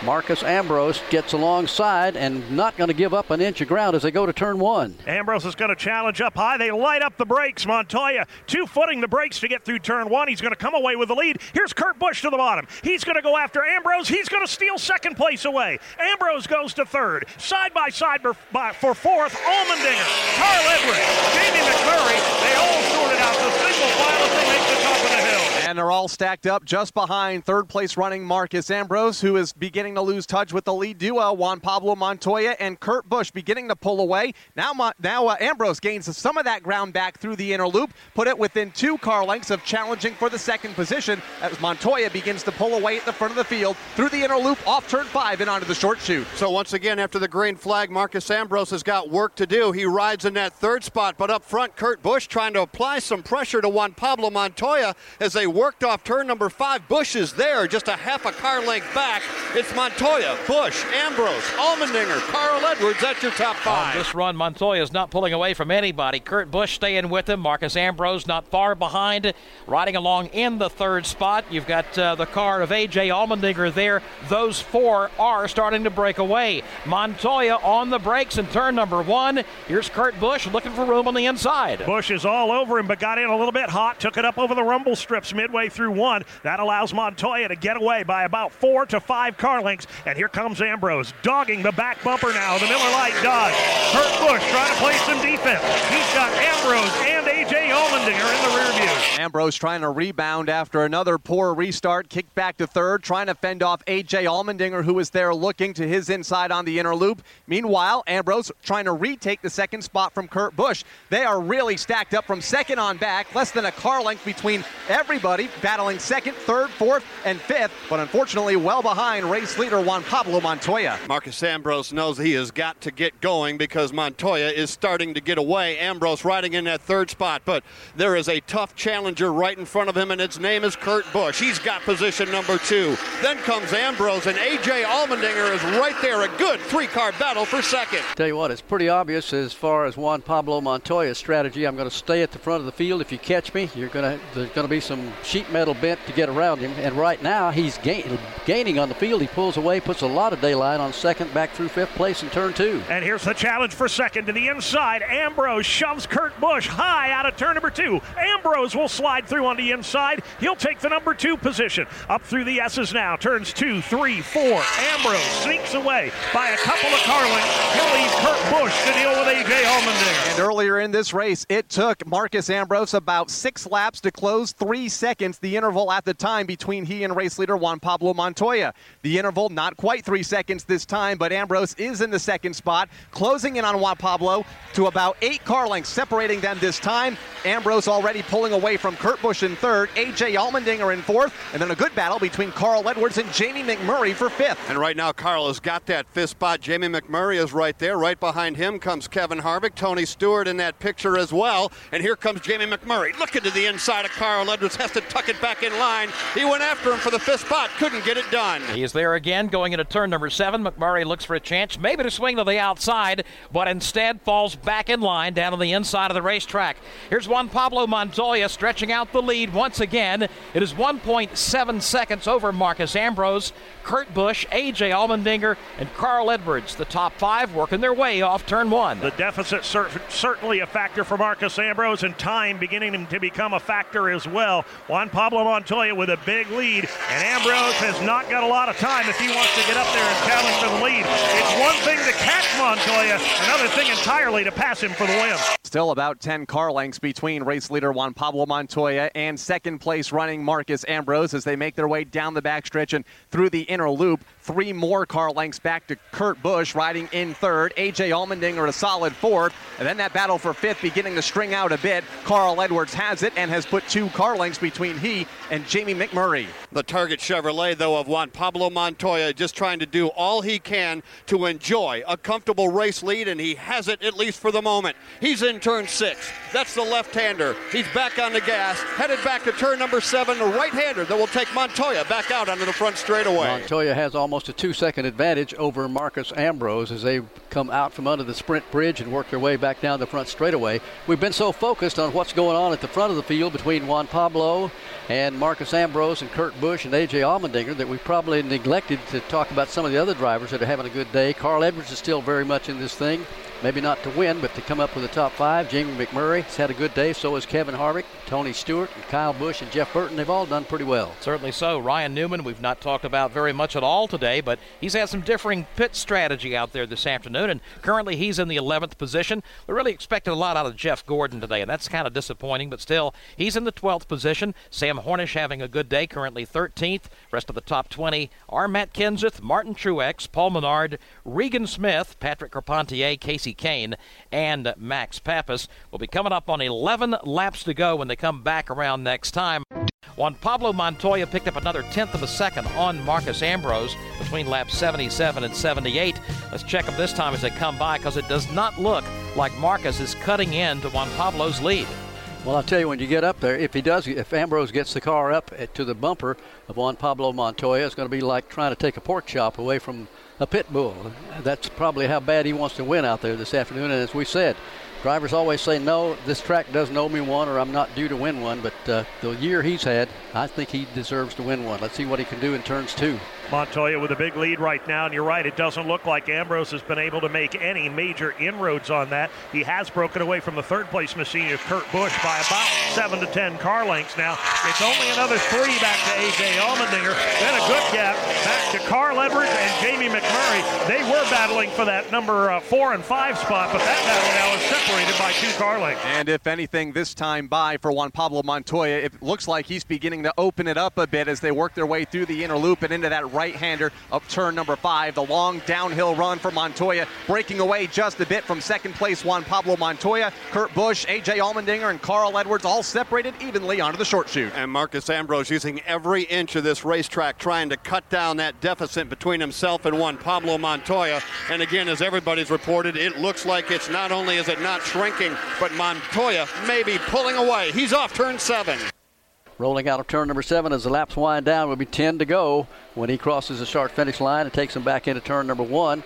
Marcos Ambrose gets alongside and not going to give up an inch of ground as they go to turn one. Ambrose is going to challenge up high. They light up the brakes. Montoya two footing the brakes to get through turn one. He's going to come away with the lead. Here's Kurt Busch to the bottom. He's going to go after Ambrose. He's going to steal second place away. Ambrose goes to third. Side by side for, for fourth, Allmendinger, Carl Edwards, Jamie McMurray. They all sorted out the single file as they make the top of the hill. And they're all stacked up just behind third place running Marcos Ambrose, who is beginning to lose touch with the lead duo, Juan Pablo Montoya and Kurt Busch, beginning to pull away. Now, now uh, Ambrose gains some of that ground back through the inner loop, put it within two car lengths of challenging for the second position as Montoya begins to pull away at the front of the field through the inner loop, off turn five, and onto the short chute. So once again, after the green flag, Marcos Ambrose has got work to do. He rides in that third spot, but up front, Kurt Busch trying to apply some pressure to Juan Pablo Montoya as they worked off turn number five. Busch is there, just a half a car length back. It's Montoya, Busch, Ambrose, Allmendinger, Carl Edwards. That's your top five. On this run, Montoya is not pulling away from anybody. Kurt Busch staying with him. Marcus Ambrose not far behind, riding along in the third spot. You've got uh, the car of A.J. Allmendinger there. Those four are starting to break away. Montoya on the brakes in turn number one. Here's Kurt Busch looking for room on the inside. Busch is all over him, but got in a little bit hot. Took it up over the rumble strips midway through one. That allows Montoya to get away by about four to five car And here comes Ambrose, dogging the back bumper now. The Miller Lite Dodge. Kurt Busch trying to play some defense. He's got Ambrose and A.J. Allmendinger in the rear view. Ambrose trying to rebound after another poor restart. Kicked back to third, trying to fend off A.J. Allmendinger, who is there looking to his inside on the inner loop. Meanwhile, Ambrose trying to retake the second spot from Kurt Busch. They are really stacked up from second on back, less than a car length between everybody, battling second, third, fourth, and fifth, but unfortunately well behind race leader Juan Pablo Montoya. Marcos Ambrose knows he has got to get going because Montoya is starting to get away. Ambrose riding in that third spot, but there is a tough challenger right in front of him, and its name is Kurt Busch. He's got position number two. Then comes Ambrose, and A.J. Allmendinger is right there. A good three-car battle for second. Tell you what, it's pretty obvious as far as Juan Pablo Montoya's strategy. I'm going to stay at the front of the field. If you catch me, you're going to there's going to be some sheet metal bent to get around him. And right now, he's gain, gaining on the field. He pulls away, puts a lot of daylight on second, back through fifth place in turn two. And here's the challenge for second to the inside. Ambrose shoves Kurt Busch high out of turn number two. Ambrose will slide through on the inside. He'll take the number two position. Up through the S's now. Turns two, three, four. Ambrose sneaks away by a couple of car lengths. He'll leave Kurt Busch to deal with A.J. Allmendinger. And earlier in this race, it took Marcos Ambrose about six laps to close three seconds, the interval at the time between he and race leader Juan Pablo Montoya. The interval not quite three seconds this time, but Ambrose is in the second spot, closing in on Juan Pablo to about eight car lengths, separating them this time. Ambrose already pulling away from Kurt Busch in third, AJ Allmendinger in fourth, and then a good battle between Carl Edwards and Jamie McMurray for fifth. And right now, Carl has got that fifth spot. Jamie McMurray is right there. Right behind him comes Kevin Harvick, Tony Stewart in that picture as well. And here comes Jamie McMurray looking to the inside of Carl Edwards, has to tuck it back in line. He went after him for the fifth spot, couldn't get it done. He is there again, going into turn number seven. McMurray looks for a chance, maybe to swing to the outside, but instead falls back in line down on the inside of the racetrack. Here's Juan Pablo Montoya stretching out the lead once again. It is 1.7 seconds over Marcos Ambrose, Kurt Busch, AJ Allmendinger, and Carl Edwards. The top five working their way off turn one. The deficit cer- certainly a factor for Marcos Ambrose, and time beginning to become a factor as well. Juan Pablo Montoya with a big lead, and Ambrose has not got a lot of time if he wants to get up there and challenge for the lead. It's one thing to catch Montoya, another thing entirely to pass him for the win. Still about 10 car lengths between race leader Juan Pablo Montoya and second place running Marcos Ambrose as they make their way down the backstretch and through the inner loop. Three more car lengths back to Kurt Busch riding in third. AJ Allmendinger a solid fourth. And then that battle for fifth beginning to string out a bit. Carl Edwards has it and has put two car lengths between he and Jamie McMurray. The Target Chevrolet, though, of Juan Pablo Montoya just trying to do all he can to enjoy a comfortable race lead, and he has it at least for the moment. He's in turn six. That's the left-hander. He's back on the gas, headed back to turn number seven, the right-hander that will take Montoya back out onto the front straightaway. Montoya has almost a two-second advantage over Marcos Ambrose as they come out from under the sprint bridge and work their way back down the front straightaway. We've been so focused on what's going on at the front of the field between Juan Pablo and Marcos Ambrose and Kurt Busch and AJ Allmendinger that we probably neglected to talk about some of the other drivers that are having a good day. Carl Edwards is still very much in this thing. Maybe not to win, but to come up with the top five. Jamie McMurray has had a good day. So has Kevin Harvick, Tony Stewart, and Kyle Busch, and Jeff Burton. They've all done pretty well. Certainly so. Ryan Newman, we've not talked about very much at all today, but he's had some differing pit strategy out there this afternoon, and currently he's in the 11th position. We really expected a lot out of Jeff Gordon today, and that's kind of disappointing, but still, he's in the 12th position. Sam Hornish having a good day, currently 13th. Rest of the top 20 are Matt Kenseth, Martin Truex, Paul Menard, Regan Smith, Patrick Carpentier, Kasey Kahne, and Max Papis. Will be coming up on 11 laps to go when they come back around next time. Juan Pablo Montoya picked up another tenth of a second on Marcos Ambrose between laps 77 and 78. Let's check them this time as they come by because it does not look like Marcos is cutting in to Juan Pablo's lead. Well, I'll tell you, when you get up there, if he does, if Ambrose gets the car up to the bumper of Juan Pablo Montoya, it's going to be like trying to take a pork chop away from a pit bull. That's probably how bad he wants to win out there this afternoon. And as we said, drivers always say, no, this track doesn't owe me one or I'm not due to win one. But uh, the year he's had, I think he deserves to win one. Let's see what he can do in turns two. Montoya with a big lead right now, and you're right, it doesn't look like Ambrose has been able to make any major inroads on that. He has broken away from the third place machine of Kurt Busch by about seven to ten car lengths now. It's only another three back to AJ Allmendinger, then a good gap back to Carl Edwards and Jamie McMurray. They were battling for that number uh, four and five spot, but that battle now is separated by two car lengths. And if anything, this time by for Juan Pablo Montoya, it looks like he's beginning to open it up a bit as they work their way through the inner loop and into that right-hander up turn number five. The long downhill run for Montoya, breaking away just a bit from second place Juan Pablo Montoya, Kurt Busch, AJ Allmendinger, and Carl Edwards all separated evenly onto the short chute. And Marcos Ambrose using every inch of this racetrack trying to cut down that deficit between himself and Juan Pablo Montoya. And again, as everybody's reported, it looks like it's not only is it not shrinking, but Montoya may be pulling away. He's off turn seven. Rolling out of turn number seven as the laps wind down will be 10 to go when he crosses the start finish line and takes him back into turn number one.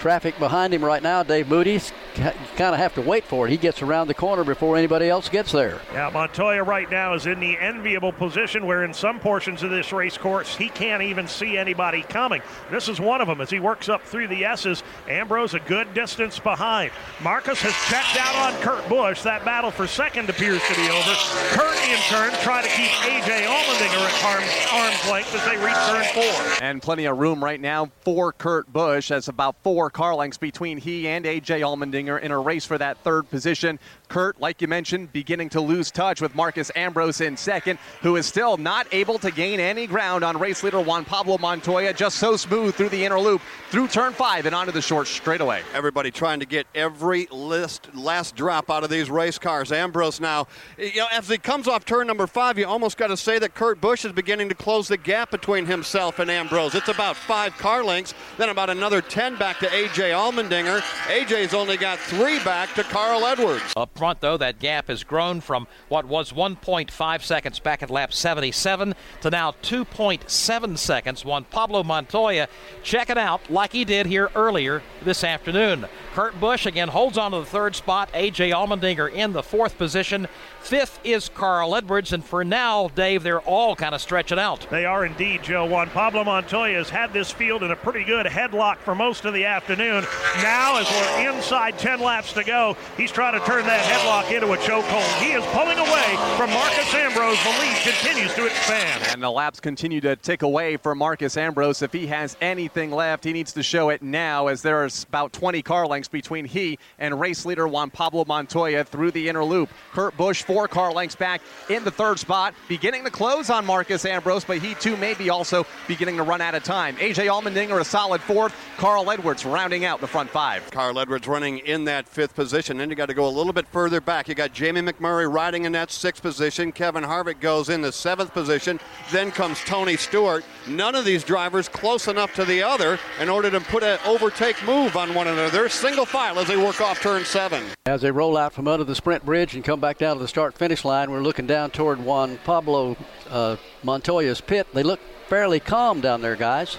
Traffic behind him right now, Dave Moody. You kind of have to wait for it. He gets around the corner before anybody else gets there. Yeah, Montoya right now is in the enviable position where in some portions of this race course he can't even see anybody coming. This is one of them as he works up through the S's. Ambrose a good distance behind. Marcos has checked out on Kurt Busch. That battle for second appears to be over. Kurt in turn trying to keep AJ Allmendinger at arm's, arm's length as they reach turn four. And plenty of room right now for Kurt Busch. That's about four car lengths between he and AJ Allmendinger in a race for that third position. Kurt, like you mentioned, beginning to lose touch with Marcos Ambrose in second, who is still not able to gain any ground on race leader Juan Pablo Montoya. Just so smooth through the inner loop, through turn five, and onto the short straightaway. Everybody trying to get every list last drop out of these race cars. Ambrose now, you know, as he comes off turn number five, you almost got to say that Kurt Busch is beginning to close the gap between himself and Ambrose. It's about five car lengths, then about another 10 back to AJ Allmendinger. AJ's only got three back to Carl Edwards. Up front, though, that gap has grown from what was 1.5 seconds back at lap 77 to now 2.7 seconds. Juan Pablo Montoya checking out like he did here earlier this afternoon. Kurt Busch again holds on to the third spot. A.J. Allmendinger in the fourth position. Fifth is Carl Edwards, and for now, Dave, they're all kind of stretching out. They are indeed, Joe. Juan Pablo Montoya has had this field in a pretty good headlock for most of the afternoon. Now, as we're inside 10 laps to go, he's trying to turn that headlock into a chokehold. He is pulling away from Marcos Ambrose. The lead continues to expand. And the laps continue to tick away for Marcos Ambrose. If he has anything left, he needs to show it now, as there's about 20 car lengths between he and race leader Juan Pablo Montoya through the inner loop. Kurt Busch four car lengths back in the third spot, beginning to close on Marcos Ambrose, but he too may be also beginning to run out of time. AJ Allmendinger a solid fourth. Carl Edwards rounding out the front five. Carl Edwards running in that fifth position. Then you got to go a little bit further back. You got Jamie McMurray riding in that sixth position. Kevin Harvick goes in the seventh position. Then comes Tony Stewart. None of these drivers close enough to the other in order to put an overtake move on one another. They're single file as they work off turn seven. As they roll out from under the sprint bridge and come back down to the start finish line, we're looking down toward Juan Pablo uh, Montoya's pit. They look fairly calm down there, guys.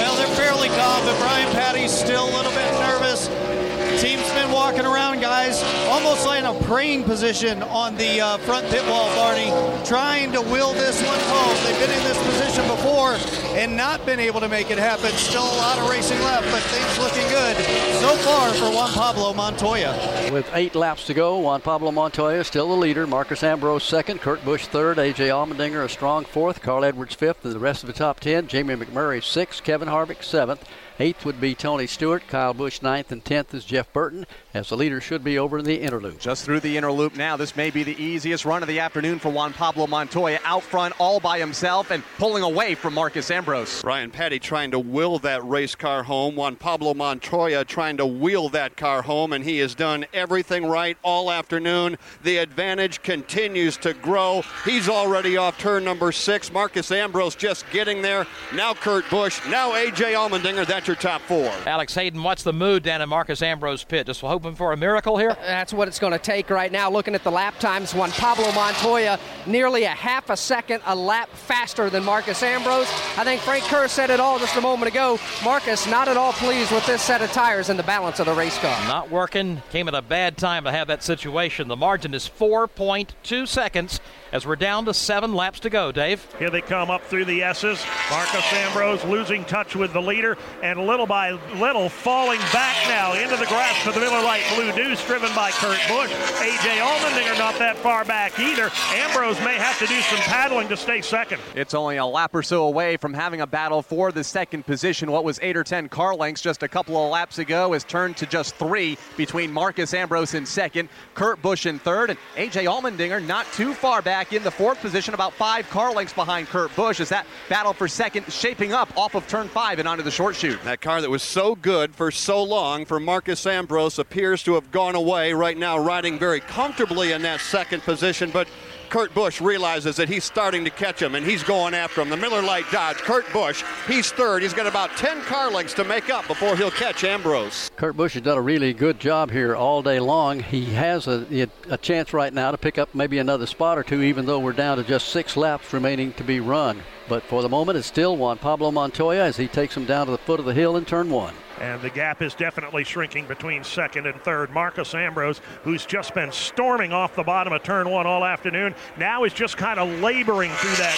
Well, they're fairly calm, but Brian Pattie's still a little bit nervous. Team's been walking around, guys, almost like in a praying position on the uh, front pit wall, Barney, trying to will this one home. They've been in this position before and not been able to make it happen. Still a lot of racing left, but things looking good so far for Juan Pablo Montoya. With eight laps to go, Juan Pablo Montoya still the leader. Marcos Ambrose second, Kurt Busch third, AJ Allmendinger a strong fourth, Carl Edwards fifth, and the rest of the top ten. Jamie McMurray sixth, Kevin Harvick seventh. Eighth would be Tony Stewart, Kyle Busch ninth, and tenth is Jeff Burton, as the leader should be over in the inner loop. Just through the inner loop now. This may be the easiest run of the afternoon for Juan Pablo Montoya. Out front all by himself and pulling away from Marcos Ambrose. Brian Pattie trying to will that race car home. Juan Pablo Montoya trying to wheel that car home, and he has done everything right all afternoon. The advantage continues to grow. He's already off turn number six. Marcos Ambrose just getting there. Now Kurt Busch. Now A.J. Allmendinger. That's your top four. Alex Hayden, what's the mood down in Marcos Ambrose pit? Just hoping for a miracle here? That's what it's going to take right now. Looking at the lap times, Juan Pablo Montoya nearly a half a second a lap faster than Marcos Ambrose. I think Frank Kerr said it all just a moment ago. Marcos not at all pleased with this set of tires and the balance of the race car. Not working. Came at a bad time to have that situation. The margin is 4.2 seconds as we're down to seven laps to go, Dave. Here they come up through the S's. Marcos Ambrose losing touch with the leader and little by little falling back now into the grasp of the Miller Lite Blue Deuce driven by Kurt Busch. A.J. Allmendinger not that far back either. Ambrose may have to do some paddling to stay second. It's only a lap or so away from having a battle for the second position. What was eight or ten car lengths just a couple of laps ago has turned to just three between Marcos Ambrose in second, Kurt Busch in third, and A.J. Allmendinger not too far back in the fourth position, about five car lengths behind Kurt Busch as that battle for second shaping up off of turn five and onto the short chute. That car that was so good for so long for Marcos Ambrose appears to have gone away right now, riding very comfortably in that second position, but Kurt Busch realizes that he's starting to catch him and he's going after him. The Miller Lite Dodge, Kurt Busch, he's third. He's got about 10 car lengths to make up before he'll catch Ambrose. Kurt Busch has done a really good job here all day long. He has a, a chance right now to pick up maybe another spot or two, even though we're down to just six laps remaining to be run. But for the moment, it's still Juan Pablo Montoya as he takes him down to the foot of the hill in turn one. And the gap is definitely shrinking between second and third. Marcos Ambrose, who's just been storming off the bottom of turn one all afternoon, now is just kind of laboring through that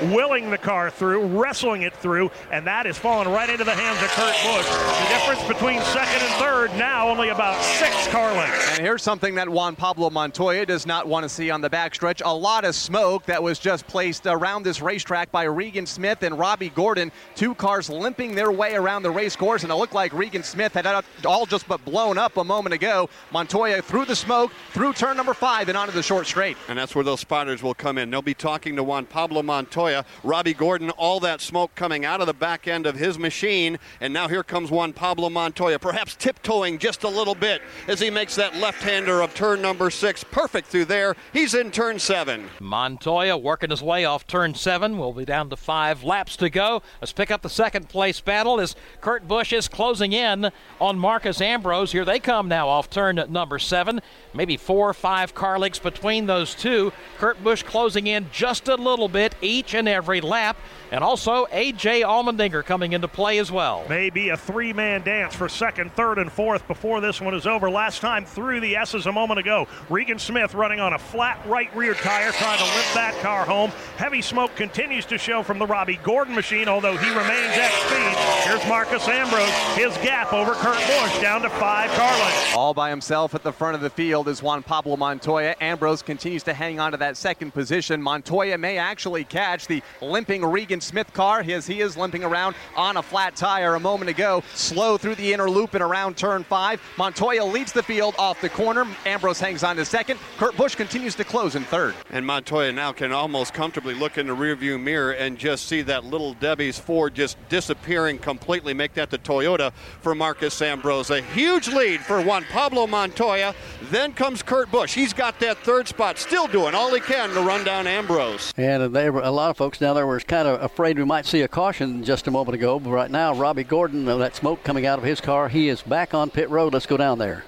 corner, willing the car through, wrestling it through, and that is falling right into the hands of Kurt Busch. The difference between second and third now only about six car lengths. And here's something that Juan Pablo Montoya does not want to see on the backstretch. A lot of smoke that was just placed around this racetrack by Regan Smith and Robby Gordon. Two cars limping their way around the race course, and it looked like Regan Smith had all just but blown up a moment ago. Montoya through the smoke, through turn number five, and onto the short straight. And that's where those spotters will come in. They'll be talking to Juan Pablo Montoya, Robby Gordon, all that smoke coming out of the back end of his machine. And now here comes Juan Pablo Montoya, perhaps tiptoeing just a little bit as he makes that left hander of turn number six. Perfect through there. He's in turn seven. Montoya working his way off turn seven. We'll be down to five laps to go. Let's pick up the second place battle as Kurt Busch is close closing in on Marcos Ambrose. Here they come now off turn number seven. Maybe four or five car lengths between those two. Kurt Busch closing in just a little bit each and every lap. And also A.J. Allmendinger coming into play as well. Maybe a three man dance for second, third, and fourth before this one is over. Last time through the S's a moment ago. Regan Smith running on a flat right rear tire, trying to lift that car home. Heavy smoke continues to show from the Robby Gordon machine, although he remains at speed. Here's Marcos Ambrose. His gap over Kurt Busch down to five car lengths. All by himself at the front of the field is Juan Pablo Montoya. Ambrose continues to hang on to that second position. Montoya may actually catch the limping Regan Smith car as he is limping around on a flat tire a moment ago. Slow through the inner loop and around turn five. Montoya leads the field off the corner. Ambrose hangs on to second. Kurt Busch continues to close in third. And Montoya now can almost comfortably look in the rearview mirror and just see that little Debbie's Ford just disappearing completely. Make that the Toyota for Marcos Ambrose. A huge lead for Juan Pablo Montoya. Then comes Kurt Busch. He's got that third spot, still doing all he can to run down Ambrose. And they were, a lot of folks down there were kind of afraid we might see a caution just a moment ago. But right now, Robby Gordon, uh, that smoke coming out of his car, he is back on pit road. Let's go down there.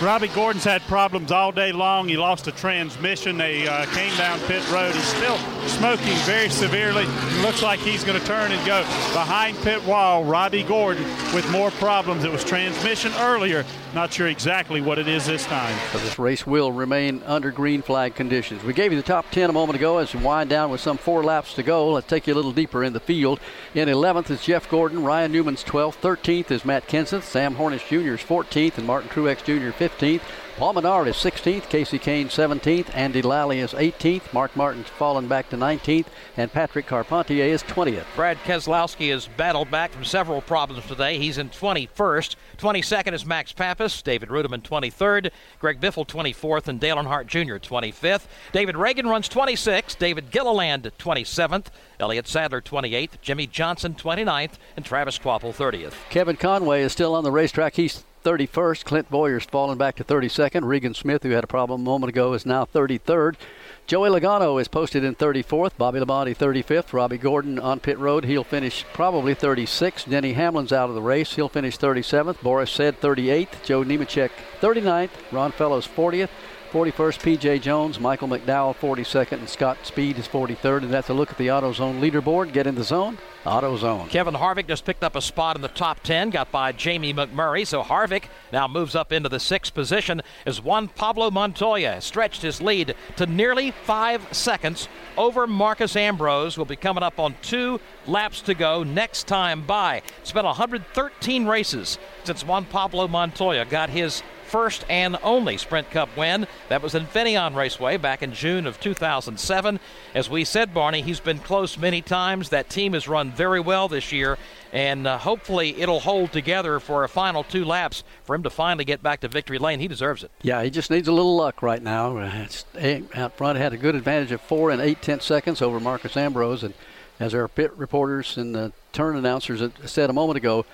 Robby Gordon's had problems all day long. He lost a transmission. They uh, came down pit road. He's still smoking very severely. It looks like he's going to turn and go behind pit wall. Robby Gordon with more problems. It was transmission earlier. Not sure exactly what it is this time. So this race will remain under green flag conditions. We gave you the top 10 a moment ago as we wind down with some four laps to go. Let's take you a little deeper in the field. In 11th is Jeff Gordon. Ryan Newman's 12th. 13th is Matt Kenseth. Sam Hornish Jr. is 14th. And Martin Truex Jr. 15th. Paul Menard is 16th, Kasey Kahne 17th, Andy Lally is 18th, Mark Martin's fallen back to 19th, and Patrick Carpentier is 20th. Brad Keselowski has battled back from several problems today. He's in 21st. 22nd is Max Papis, David Reutimann 23rd, Greg Biffle 24th, and Dale Earnhardt Jr. 25th. David Ragan runs 26th, David Gilliland 27th, Elliott Sadler 28th, Jimmie Johnson 29th, and Travis Kvapil 30th. Kevin Conway is still on the racetrack. He's 31st. Clint Bowyer's fallen back to 32nd. Regan Smith, who had a problem a moment ago, is now 33rd. Joey Logano is posted in 34th. Bobby Labonte 35th. Robby Gordon on pit road. He'll finish probably 36th. Denny Hamlin's out of the race. He'll finish 37th. Boris Said 38th. Joe Nemechek 39th. Ron Fellows 40th. 41st, P.J. Jones, Michael McDowell 42nd, and Scott Speed is 43rd. And that's a look at the AutoZone leaderboard. Get in the zone. AutoZone. Kevin Harvick just picked up a spot in the top 10, got by Jamie McMurray. So Harvick now moves up into the sixth position as Juan Pablo Montoya stretched his lead to nearly five seconds over Marcos Ambrose. Will be coming up on two laps to go next time by. It's been 113 races since Juan Pablo Montoya got his first and only Sprint Cup win. That was Infineon Raceway back in June of 2007. As we said, Barney, he's been close many times. That team has run very well this year, and uh, hopefully it'll hold together for a final two laps for him to finally get back to victory lane. He deserves it. Yeah, he just needs a little luck right now. It's, out front had a good advantage of four and eight tenths seconds over Marcos Ambrose, and as our pit reporters and the turn announcers said a moment ago,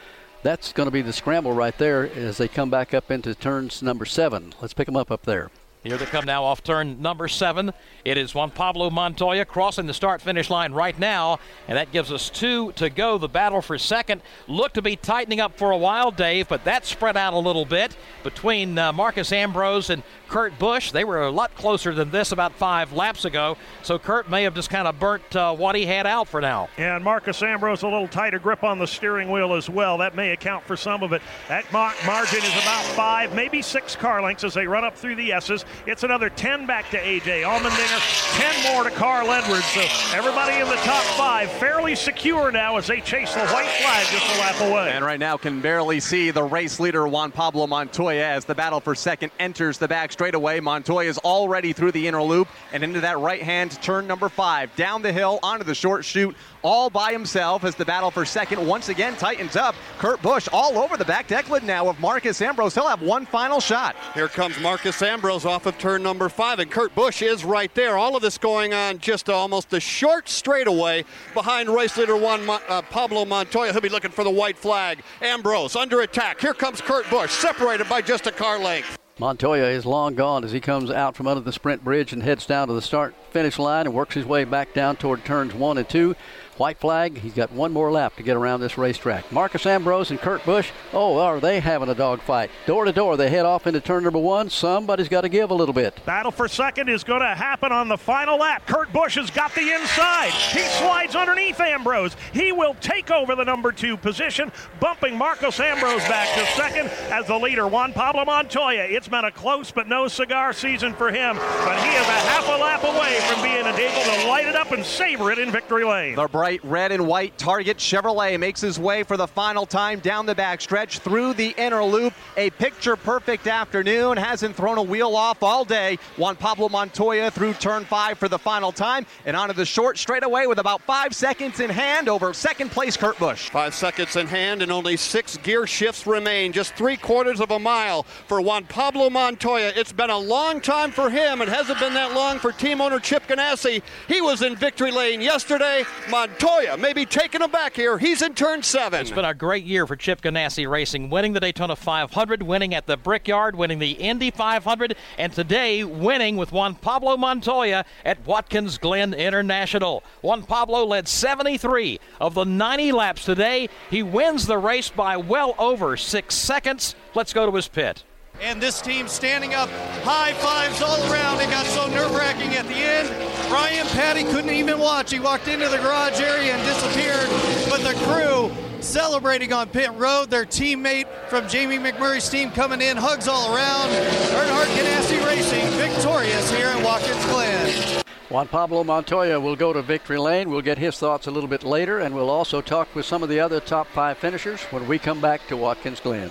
that's going to be the scramble right there as they come back up into turns number seven. Let's pick them up up there. Here they come now off turn number seven. It is Juan Pablo Montoya crossing the start finish line right now, and that gives us two to go. The battle for second looked to be tightening up for a while, Dave, but that spread out a little bit between uh, Marcos Ambrose and Kurt Busch. They were a lot closer than this about five laps ago, so Kurt may have just kind of burnt uh, what he had out for now. And Marcos Ambrose a little tighter grip on the steering wheel as well. That may account for some of it. That mar- margin is about five, maybe six car lengths as they run up through the S's. It's another 10 back to A.J. Allmendinger, 10 more to Carl Edwards. So everybody in the top five fairly secure now as they chase the white flag just a lap away. And right now can barely see the race leader Juan Pablo Montoya as the battle for second enters the back straightaway. Montoya is already through the inner loop and into that right hand turn number five. Down the hill onto the short chute all by himself as the battle for second once again tightens up. Kurt Busch all over the back deck lid now of Marcos Ambrose. He'll have one final shot. Here comes Marcos Ambrose off of turn number five, and Kurt Busch is right there. All of this going on just almost a short straightaway behind race leader one uh, Pablo Montoya. He'll be looking for the white flag. Ambrose under attack. Here comes Kurt Busch, separated by just a car length. Montoya is long gone as he comes out from under the sprint bridge and heads down to the start finish line and works his way back down toward turns one and two. White flag. He's got one more lap to get around this racetrack. Marcos Ambrose and Kurt Busch. Oh, are they having a dogfight? Door to door, they head off into turn number one. Somebody's got to give a little bit. Battle for second is going to happen on the final lap. Kurt Busch has got the inside. He slides underneath Ambrose. He will take over the number two position, bumping Marcos Ambrose back to second as the leader, Juan Pablo Montoya. It's been a close but no cigar season for him, but he is a half a lap away from being able to light it up and savor it in victory lane. The bright red and white Target Chevrolet makes his way for the final time down the backstretch through the inner loop. A picture perfect afternoon. Hasn't thrown a wheel off all day. Juan Pablo Montoya through turn five for the final time and onto the short straightaway with about five seconds in hand over second place Kurt Busch. Five seconds in hand and only six gear shifts remain. Just three quarters of a mile for Juan Pablo Montoya. It's been a long time for him. It hasn't been that long for team owner Chip Ganassi. He was in victory lane yesterday. Montoya may be taking him back here. He's in turn seven. It's been a great year for Chip Ganassi Racing, winning the Daytona 500, winning at the Brickyard, winning the Indy 500, and today winning with Juan Pablo Montoya at Watkins Glen International. Juan Pablo led 73 of the 90 laps today. He wins the race by well over six seconds. Let's go to his pit. And this team standing up, high fives all around. It got so nerve wracking at the end. Brian Pattie couldn't even watch. He walked into the garage area and disappeared. But the crew celebrating on pit road. Their teammate from Jamie McMurray's team coming in, hugs all around. Earnhardt Ganassi Racing victorious here in Watkins Glen. Juan Pablo Montoya will go to victory lane. We'll get his thoughts a little bit later, and we'll also talk with some of the other top five finishers when we come back to Watkins Glen.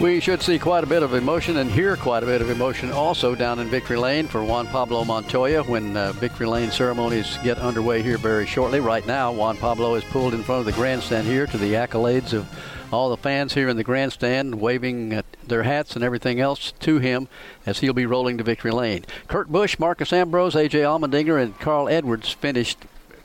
We should see quite a bit of emotion and hear quite a bit of emotion also down in Victory Lane for Juan Pablo Montoya when uh, Victory Lane ceremonies get underway here very shortly. Right now, Juan Pablo is pulled in front of the grandstand here to the accolades of all the fans here in the grandstand waving their hats and everything else to him as he'll be rolling to victory lane. Kurt Busch, Marcos Ambrose, AJ Allmendinger, and Carl Edwards finished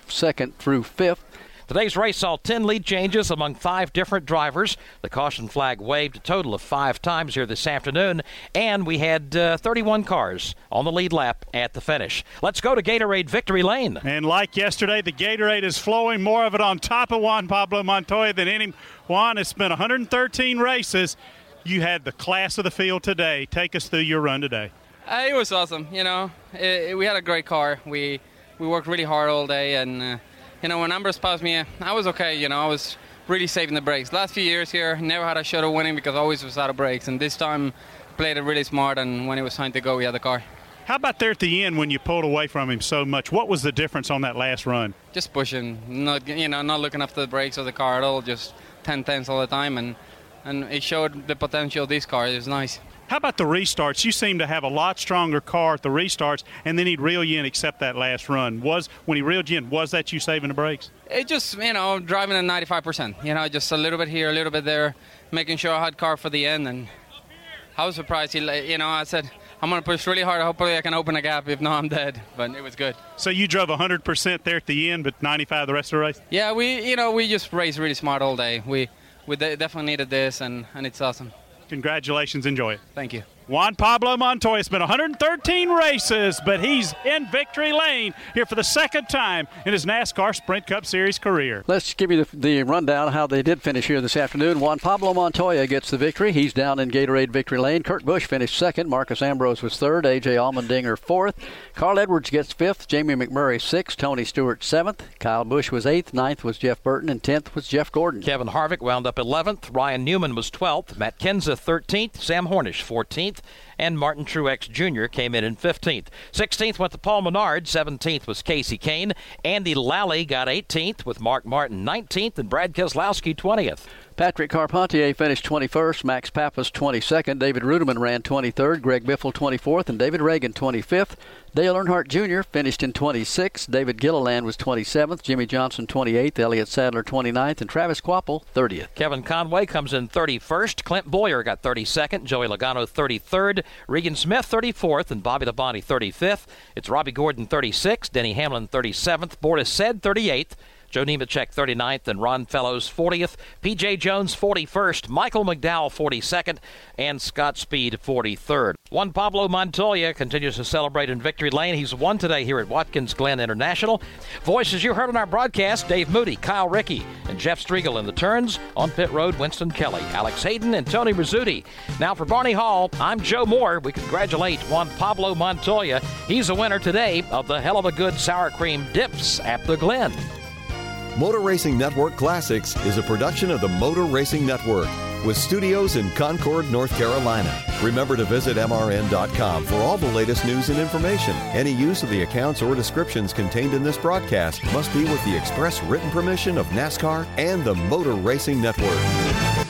second through fifth. Today's race saw 10 lead changes among five different drivers. The caution flag waved a total of five times here this afternoon, and we had uh, 31 cars on the lead lap at the finish. Let's go to Gatorade Victory Lane. And like yesterday, the Gatorade is flowing more of it on top of Juan Pablo Montoya than any. Juan, it's been 113 races. You had the class of the field today. Take us through your run today. Uh, it was awesome. You know, it, it, we had a great car. We we worked really hard all day, and uh, you know, when Ambrose passed me, I was okay. You know, I was really saving the brakes. Last few years here, never had a shot of winning because I always was out of brakes. And this time, played it really smart. And when it was time to go, we had the car. How about there at the end when you pulled away from him so much? What was the difference on that last run? Just pushing, not you know, not looking after the brakes of the car at all. Just 10 tenths all the time, and and it showed the potential of this car. It was nice. How about the restarts? You seem to have a lot stronger car at the restarts, and then he'd reel you in except that last run. Was when he reeled you in, was that you saving the brakes? It just you know driving at 95%. You know, just a little bit here, a little bit there, making sure I had car for the end, and I was surprised. He, you know, I said I'm going to push really hard. Hopefully, I can open a gap. If not, I'm dead. But it was good. So you drove 100% there at the end, but 95 the rest of the race. Yeah, we you know we just raced really smart all day. We we definitely needed this, and and it's awesome. Congratulations. Enjoy it. Thank you. Juan Pablo Montoya. It's been 113 races, but he's in victory lane here for the second time in his NASCAR Sprint Cup Series career. Let's give you the, the rundown of how they did finish here this afternoon. Juan Pablo Montoya gets the victory. He's down in Gatorade victory lane. Kurt Busch finished second. Marcos Ambrose was third. A.J. Allmendinger fourth. Carl Edwards gets fifth. Jamie McMurray sixth. Tony Stewart seventh. Kyle Busch was eighth. Ninth was Jeff Burton. And tenth was Jeff Gordon. Kevin Harvick wound up 11th. Ryan Newman was 12th. Matt Kenseth 13th. Sam Hornish 14th month and Martin Truex Jr. came in in 15th. 16th went to Paul Menard. 17th was Kasey Kahne. Andy Lally got 18th with Mark Martin 19th and Brad Keselowski 20th. Patrick Carpentier finished 21st, Max Papis 22nd, David Reutimann ran 23rd, Greg Biffle 24th, and David Ragan 25th. Dale Earnhardt Jr. finished in 26th, David Gilliland was 27th, Jimmie Johnson 28th, Elliott Sadler 29th, and Travis Kvapil 30th. Kevin Conway comes in 31st, Clint Bowyer got 32nd, Joey Logano 33rd, Regan Smith 34th, and Bobby Labonte 35th. It's Robby Gordon 36th, Denny Hamlin 37th, Boris Said 38th. Joe Nemechek 39th, and Ron Fellows 40th. P.J. Jones 41st, Michael McDowell 42nd, and Scott Speed 43rd. Juan Pablo Montoya continues to celebrate in victory lane. He's won today here at Watkins Glen International. Voices you heard on our broadcast Dave Moody, Kyle Rickey, and Jeff Striegel in the turns. On pit road, Winston Kelley, Alex Hayden, and Tony Rizzuti. Now for Barney Hall, I'm Joe Moore. We congratulate Juan Pablo Montoya. He's a winner today of the Heluva Good Sour Cream Dips at the Glen. Motor Racing Network Classics is a production of the Motor Racing Network with studios in Concord, North Carolina. Remember to visit MRN.com for all the latest news and information. Any use of the accounts or descriptions contained in this broadcast must be with the express written permission of NASCAR and the Motor Racing Network.